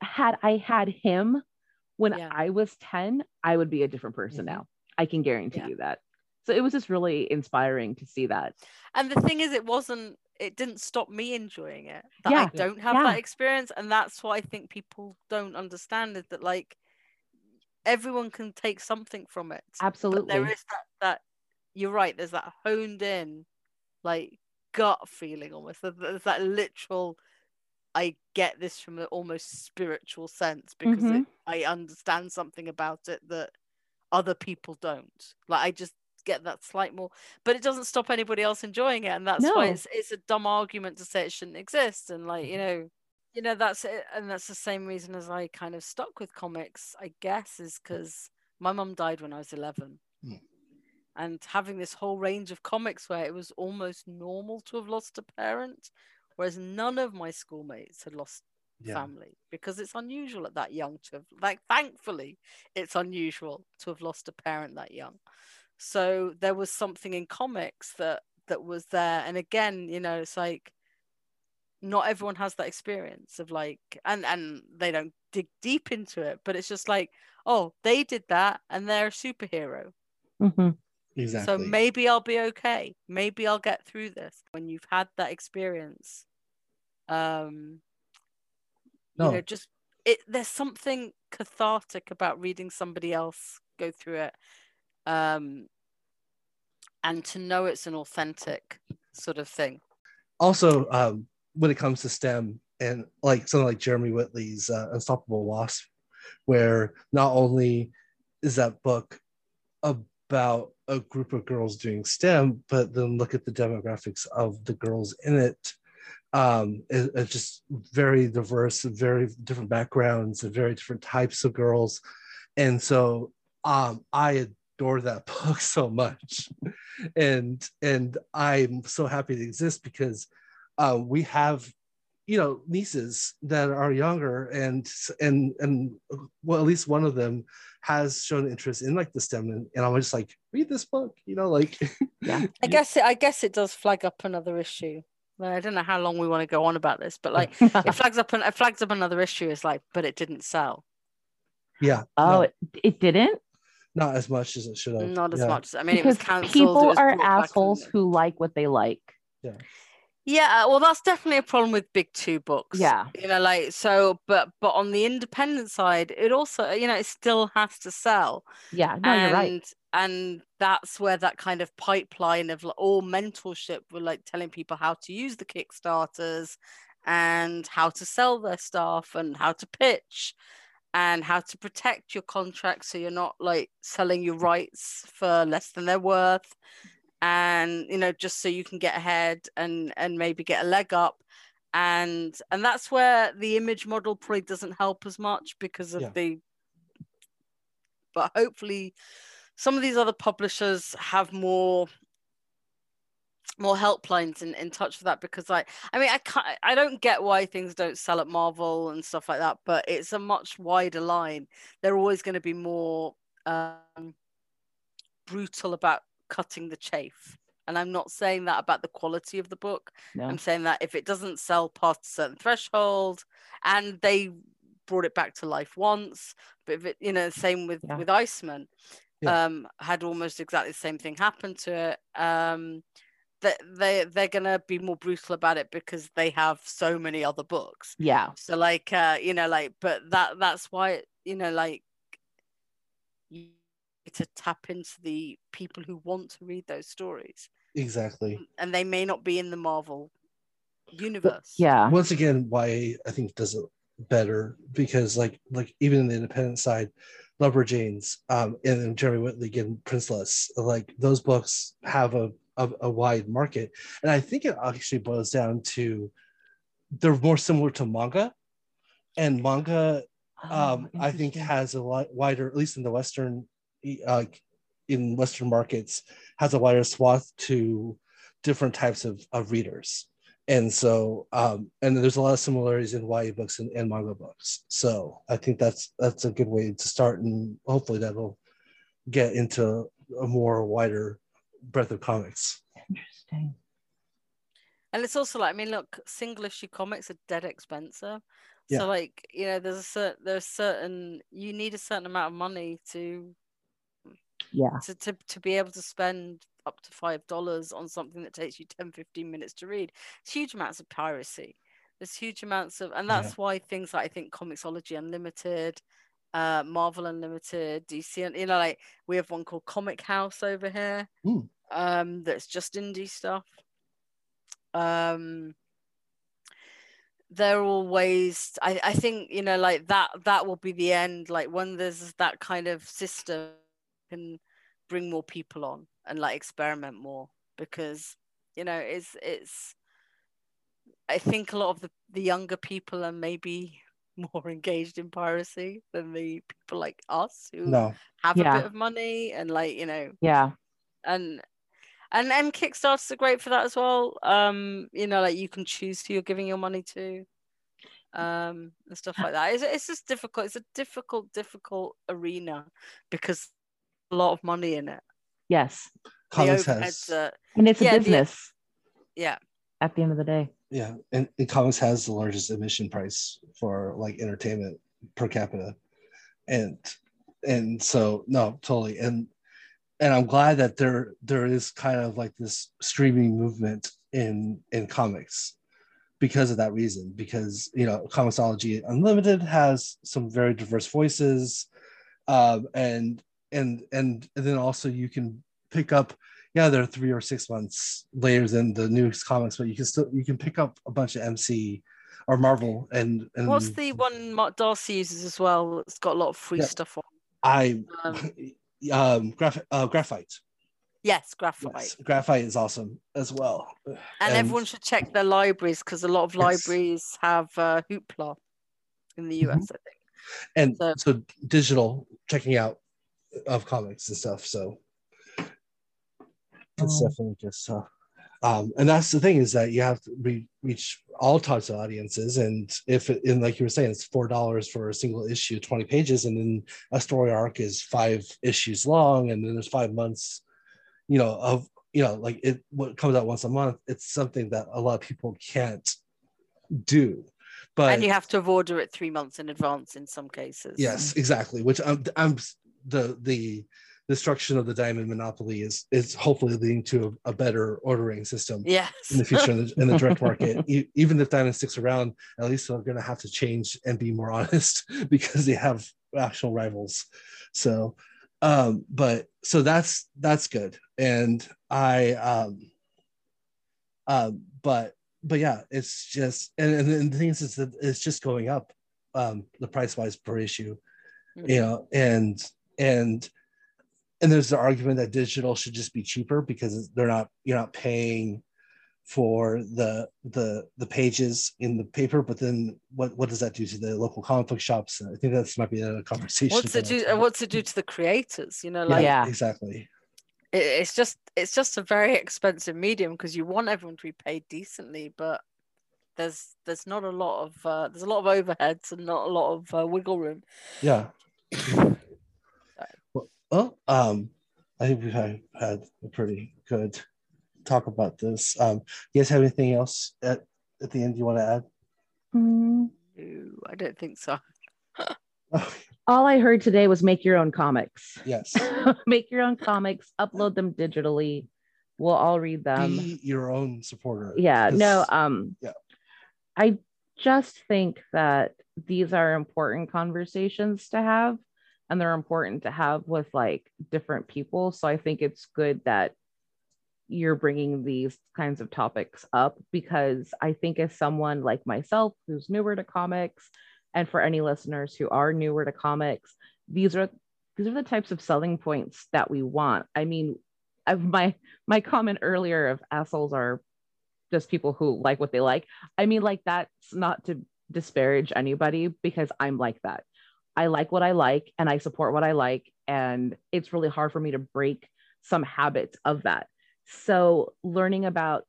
had I had him when yeah. I was 10, I would be a different person mm-hmm. now. I can guarantee yeah. you that. So it was just really inspiring to see that. And the thing is, it wasn't, it didn't stop me enjoying it. That yeah. I don't have that experience. And that's what I think people don't understand is that like everyone can take something from it. Absolutely. there is that, that you're right, there's that honed in like gut feeling almost. There's that literal I get this from an almost spiritual sense because mm-hmm. it, I understand something about it that other people don't. Like I just get that slight more, but it doesn't stop anybody else enjoying it, and that's no. why it's it's a dumb argument to say it shouldn't exist. And like you know, you know that's it, and that's the same reason as I kind of stuck with comics. I guess is because my mum died when I was eleven. Mm. And having this whole range of comics where it was almost normal to have lost a parent whereas none of my schoolmates had lost yeah. family because it's unusual at that young to have like thankfully it's unusual to have lost a parent that young. So there was something in comics that that was there. And again you know it's like not everyone has that experience of like and and they don't dig deep into it but it's just like oh they did that and they're a superhero. Mm-hmm. exactly. so maybe i'll be okay. Maybe i'll get through this. When you've had that experience um no. you know just it there's something cathartic about reading somebody else go through it um and to know it's an authentic sort of thing also um when it comes to stem and like something like jeremy whitley's uh, unstoppable wasp where not only is that book about a group of girls doing STEM, but then look at the demographics of the girls in it um, it, it's just very diverse, very different backgrounds, and very different types of girls, and so um, I adore that book so much, and and I'm so happy to exist because uh, we have you know nieces that are younger and and and well at least one of them has shown interest in like the stem. And, and i'm just like read this book you know like yeah. I guess it i guess it does flag up another issue I don't know how long we want to go on about this, but like it flags up and it flags up another issue. Is like, but it didn't sell. Yeah. Oh, no. it, it didn't. Not as much as it should have. Not as yeah. much. I mean, because people are assholes who like what they like. Yeah. Yeah, uh, well, that's definitely a problem with big two books. Yeah, you know, like so, but but on the independent side, it also, you know, it still has to sell. Yeah, no, and, you're right. And that's where that kind of pipeline of all mentorship, we're like telling people how to use the Kickstarters and how to sell their stuff and how to pitch and how to protect your contract so you're not like selling your rights for less than they're worth and you know just so you can get ahead and and maybe get a leg up and and that's where the image model probably doesn't help as much because of yeah. the but hopefully some of these other publishers have more more helplines in, in touch with that because I I mean I can't I don't get why things don't sell at Marvel and stuff like that, but it's a much wider line. They're always going to be more um, brutal about cutting the chafe. And I'm not saying that about the quality of the book. No. I'm saying that if it doesn't sell past a certain threshold, and they brought it back to life once, but if it, you know, same with yeah. with Iceman, yeah. um, had almost exactly the same thing happen to it. Um, that they they're gonna be more brutal about it because they have so many other books. Yeah. So like, uh, you know, like, but that that's why you know, like to tap into the people who want to read those stories. Exactly. And they may not be in the Marvel universe. But, yeah. Once again, why I think does it better because like like even in the independent side, Lumberjanes, um, and Jeremy Whitley and Princeless. Like those books have a, a, a wide market, and I think it actually boils down to they're more similar to manga, and manga Oh, um, I think has a lot wider, at least in the Western, uh, in Western markets, has a wider swath to different types of, of readers. And so, um, and there's a lot of similarities in YA books and, and manga books. So I think that's that's a good way to start, and hopefully that'll get into a more wider breadth of comics. Interesting. And it's also like, I mean, look, single issue comics are dead expensive. Yeah. So like, you know, there's a certain there's certain you need a certain amount of money to Yeah. to, to, to be able to spend up to five dollars on something that takes you 10 15 minutes to read. It's huge amounts of piracy. There's huge amounts of and Yeah. that's why things like i think Comixology unlimited uh marvel unlimited dc and you know like we have one called Comichaus over here Hmm. um that's just indie stuff. Um they're all ways I, I think you know like that that will be the end. Like when there's that kind of system can bring more people on and like experiment more because you know it's it's i think a lot of the, the younger people are maybe more engaged in piracy than the people like us who No, have a bit of money and like you know. Yeah. and and and kickstarters are great for that as well. Um you know like you can choose who you're giving your money to um and stuff like that. It's, it's just difficult it's a difficult difficult arena because a lot of money in it Yes. comics the has overheads And it's a Yeah, the- business. Yeah. At the end of the day. yeah, and, and comics has the largest admission price for like entertainment per capita, and and so no, totally, and and I'm glad that there there is kind of like this streaming movement in in comics because of that reason. Because you know Comixology unlimited has some very diverse voices um and and and, and then also you can pick up yeah there are three or six months later than the newest comics but you can still you can pick up a bunch of mc or marvel and and what's the one Mark Darcy uses as well it's got a lot of free Yeah. stuff on i um, um graph, uh, graphite yes graphite yes, graphite is awesome as well and, and- everyone should check their libraries because a lot of Yes. libraries have uh, hoopla in the us Mhm. i think and So- so digital checking out of comics and stuff so it's Oh. definitely just uh, um and that's the thing is that you have to re- reach all types of audiences and if it and like you were saying it's four dollars for a single issue 20 pages and then a story arc is five issues long and then there's five months you know of you know like it what comes out once a month it's something that a lot of people can't do but and you have to order it three months in advance in some cases Yes, exactly. Which I'm, I'm the the destruction of the diamond monopoly is is hopefully leading to a, a better ordering system yes in the future in the, in the direct market. E- Even if diamond sticks around, at least they're going to have to change and be more honest because they have actual rivals. So, um, but so that's that's good, and I um, um, but but yeah, it's just and, and, and the thing is, is that it's just going up um the price wise per issue you know and and and there's the argument that digital should just be cheaper because they're not you're not paying for the the the pages in the paper. But then what what does that do to the local comic book shops? I think that's might be a conversation what's it do uh, time. what's it do to the creators? You know yeah, like Yeah. exactly. It, it's just it's just a very expensive medium because you want everyone to be paid decently but there's there's not a lot of uh, there's a lot of overheads and not a lot of uh, wiggle room. Yeah well, well um i think we've had, had a pretty good talk about this um you guys have anything else at, at the end you want to add Mm, no i don't think so oh, all I heard today was make your own comics. yes make your own comics, upload them digitally. We'll all read them. be your own supporter yeah No, um yeah. i just think that these are important conversations to have and they're important to have with like different people so i think it's good that you're bringing these kinds of topics up because i think as someone like myself who's newer to comics and for any listeners who are newer to comics these are these are the types of selling points that we want. I mean, I've, my my comment earlier of assholes are just people who like what they like. I mean, like that's not to disparage anybody because I'm like that. I like what I like and I support what I like. And it's really hard for me to break some habits of that. So, learning about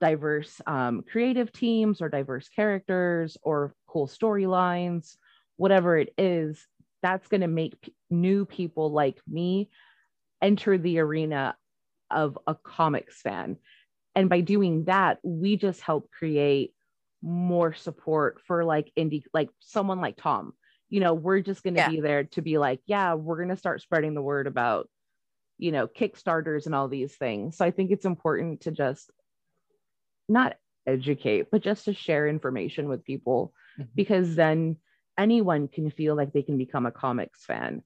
diverse um, creative teams or diverse characters or cool storylines, whatever it is, that's going to make p- new people like me enter the arena of a comics fan. And by doing that, we just help create more support for like indie, like someone like Tom. You know, we're just going to Yeah. be there to be like, yeah, we're going to start spreading the word about, you know, Kickstarters and all these things. So I think it's important to just not educate, but just to share information with people Mhm. because then anyone can feel like they can become a comics fan.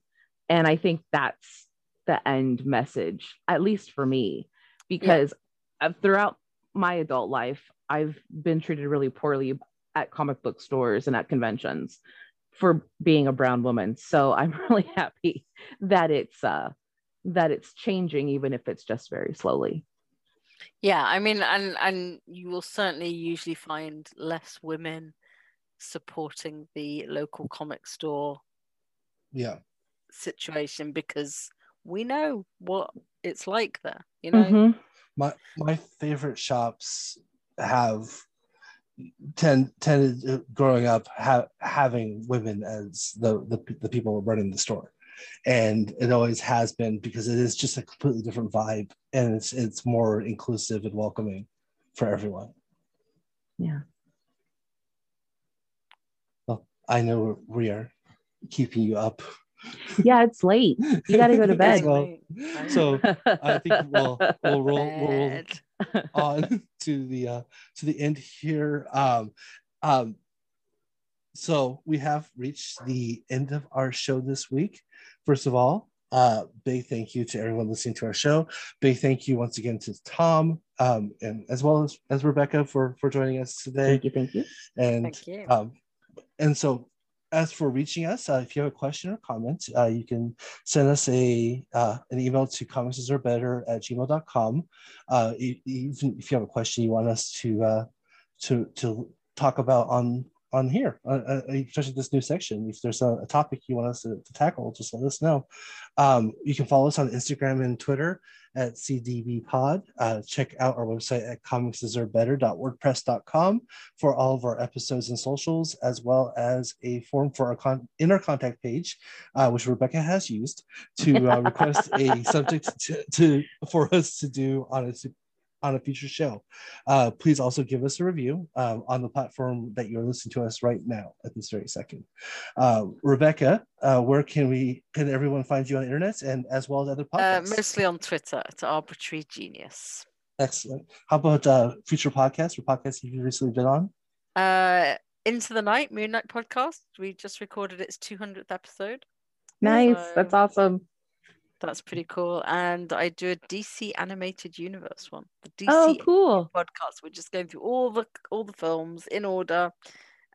And I think that's the end message, at least for me, because uh, throughout my adult life, I've been treated really poorly at comic book stores and at conventions for being a brown woman. So I'm really happy that it's uh that it's changing, even if it's just very slowly. Yeah, I mean, and and you will certainly usually find less women supporting the local comic store Yeah. situation because we know what it's like there. You know, Mhm. my my favorite shops have tend tended uh, growing up ha- having women as the, the the people running the store and it always has been because it is just a completely different vibe and it's it's more inclusive and welcoming for everyone Yeah. well i know we are keeping you up Yeah, it's late. You got to go to bed. well, so I think we'll we'll roll, we'll roll on to the uh to the end here um um so we have reached the end of our show this week first of all uh big thank you to everyone listening to our show big thank you once again to tom um and as well as as rebecca for for joining us today thank you. Thank you. and Thank you. um, and so, as for reaching us, uh, if you have a question or comment, uh, you can send us a uh, an email to comicsarebetter at gmail.com. Uh, even if you have a question you want us to uh, to to talk about on on here, uh, uh, especially this new section. If there's a, a topic you want us to, to tackle, just let us know. Um, you can follow us on Instagram and Twitter at CDB Pod. Uh, check out our website at comicsdeservebetter.wordpress.com for all of our episodes and socials, as well as a form for our con- in our contact page, uh, which Rebecca has used to uh, request a subject to, to for us to do on a on a future show. Uh, please also give us a review um, on the platform that you're listening to us right now at this very second. Uh, Rebecca, uh, where can we can everyone find you on the internet and as well as other Uh, podcasts? mostly on Twitter at Arbitrary Genius. Excellent. How about uh, future podcasts or podcasts you've recently been on? Uh, Into the Night, Moonlight podcast. We just recorded its 200th episode. Nice. So- That's awesome. That's pretty cool. And I do a DC animated universe one. The DC Oh, cool. podcast. We're just going through all the all the films in order.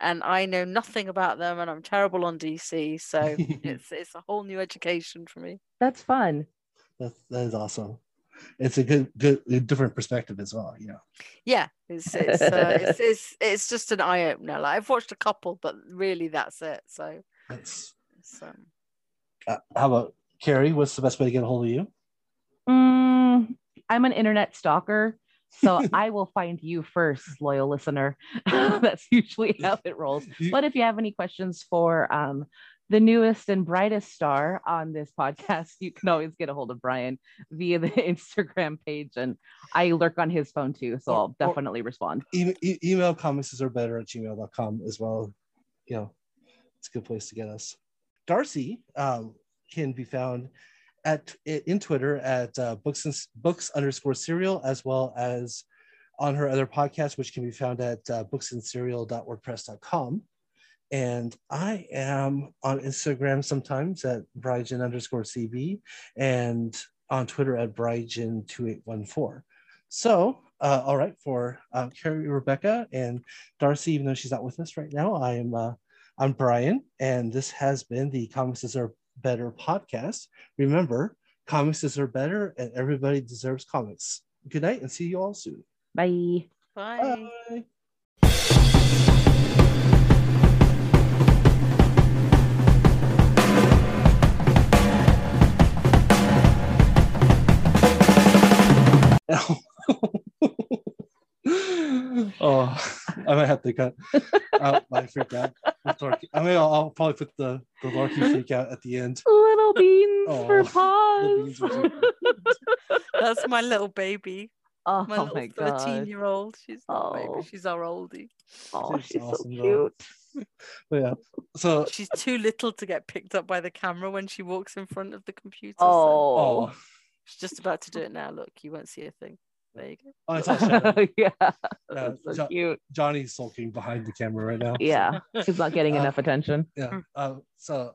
And I know nothing about them and I'm terrible on DC. So it's it's a whole new education for me. That's fun. That, that is awesome. It's a good, good, different perspective as well. You know, Yeah, it's it's uh, it's, it's it's just an eye opener. Like I've watched a couple, but really that's it. So that's. it's, um, Uh, how about Carrie? What's the best way to get a hold of you? Mm, I'm an internet stalker, so I will find you first, loyal listener. That's usually how it rolls. But if you have any questions for um, the newest and brightest star on this podcast, you can always get a hold of Brian via the Instagram page, and I lurk on his phone too, so Or- I'll definitely respond. E- e- email comics are better at gmail.com as well. You know, it's a good place to get us. Darcy um, can be found at in Twitter at uh, books and books underscore serial as well as on her other podcast, which can be found at uh, booksandserial.wordpress.com. And I am on Instagram sometimes at Brygen underscore CB and on Twitter at Brygen2814. So, uh, all right, for uh, Carrie, Rebecca, and Darcy, even though she's not with us right now, I am uh, I'm Brian, and this has been the Comics Deserve Better podcast. Remember, comics deserve better, and everybody deserves comics. Good night, and see you all soon. Bye. Bye. Bye. oh, I might have to cut out my freak out. I mean, I'll, I'll probably put the the Larky freak out at the end. Little beans for Oh, little beans pause. That's my little baby. Oh My my, little thirteen-year-old. She's not Oh. baby. She's our oldie. Oh, She's she's awesome, so though. cute. But yeah, so She's too little to get picked up by the camera when she walks in front of the computer. so Oh. oh, she's just about to do it now. Look, you won't see a thing. There you go. oh I saw Shadow. yeah. So Jo- cute. Johnny's sulking behind the camera right now. Yeah. He's not getting Uh, enough attention. Yeah. Uh, so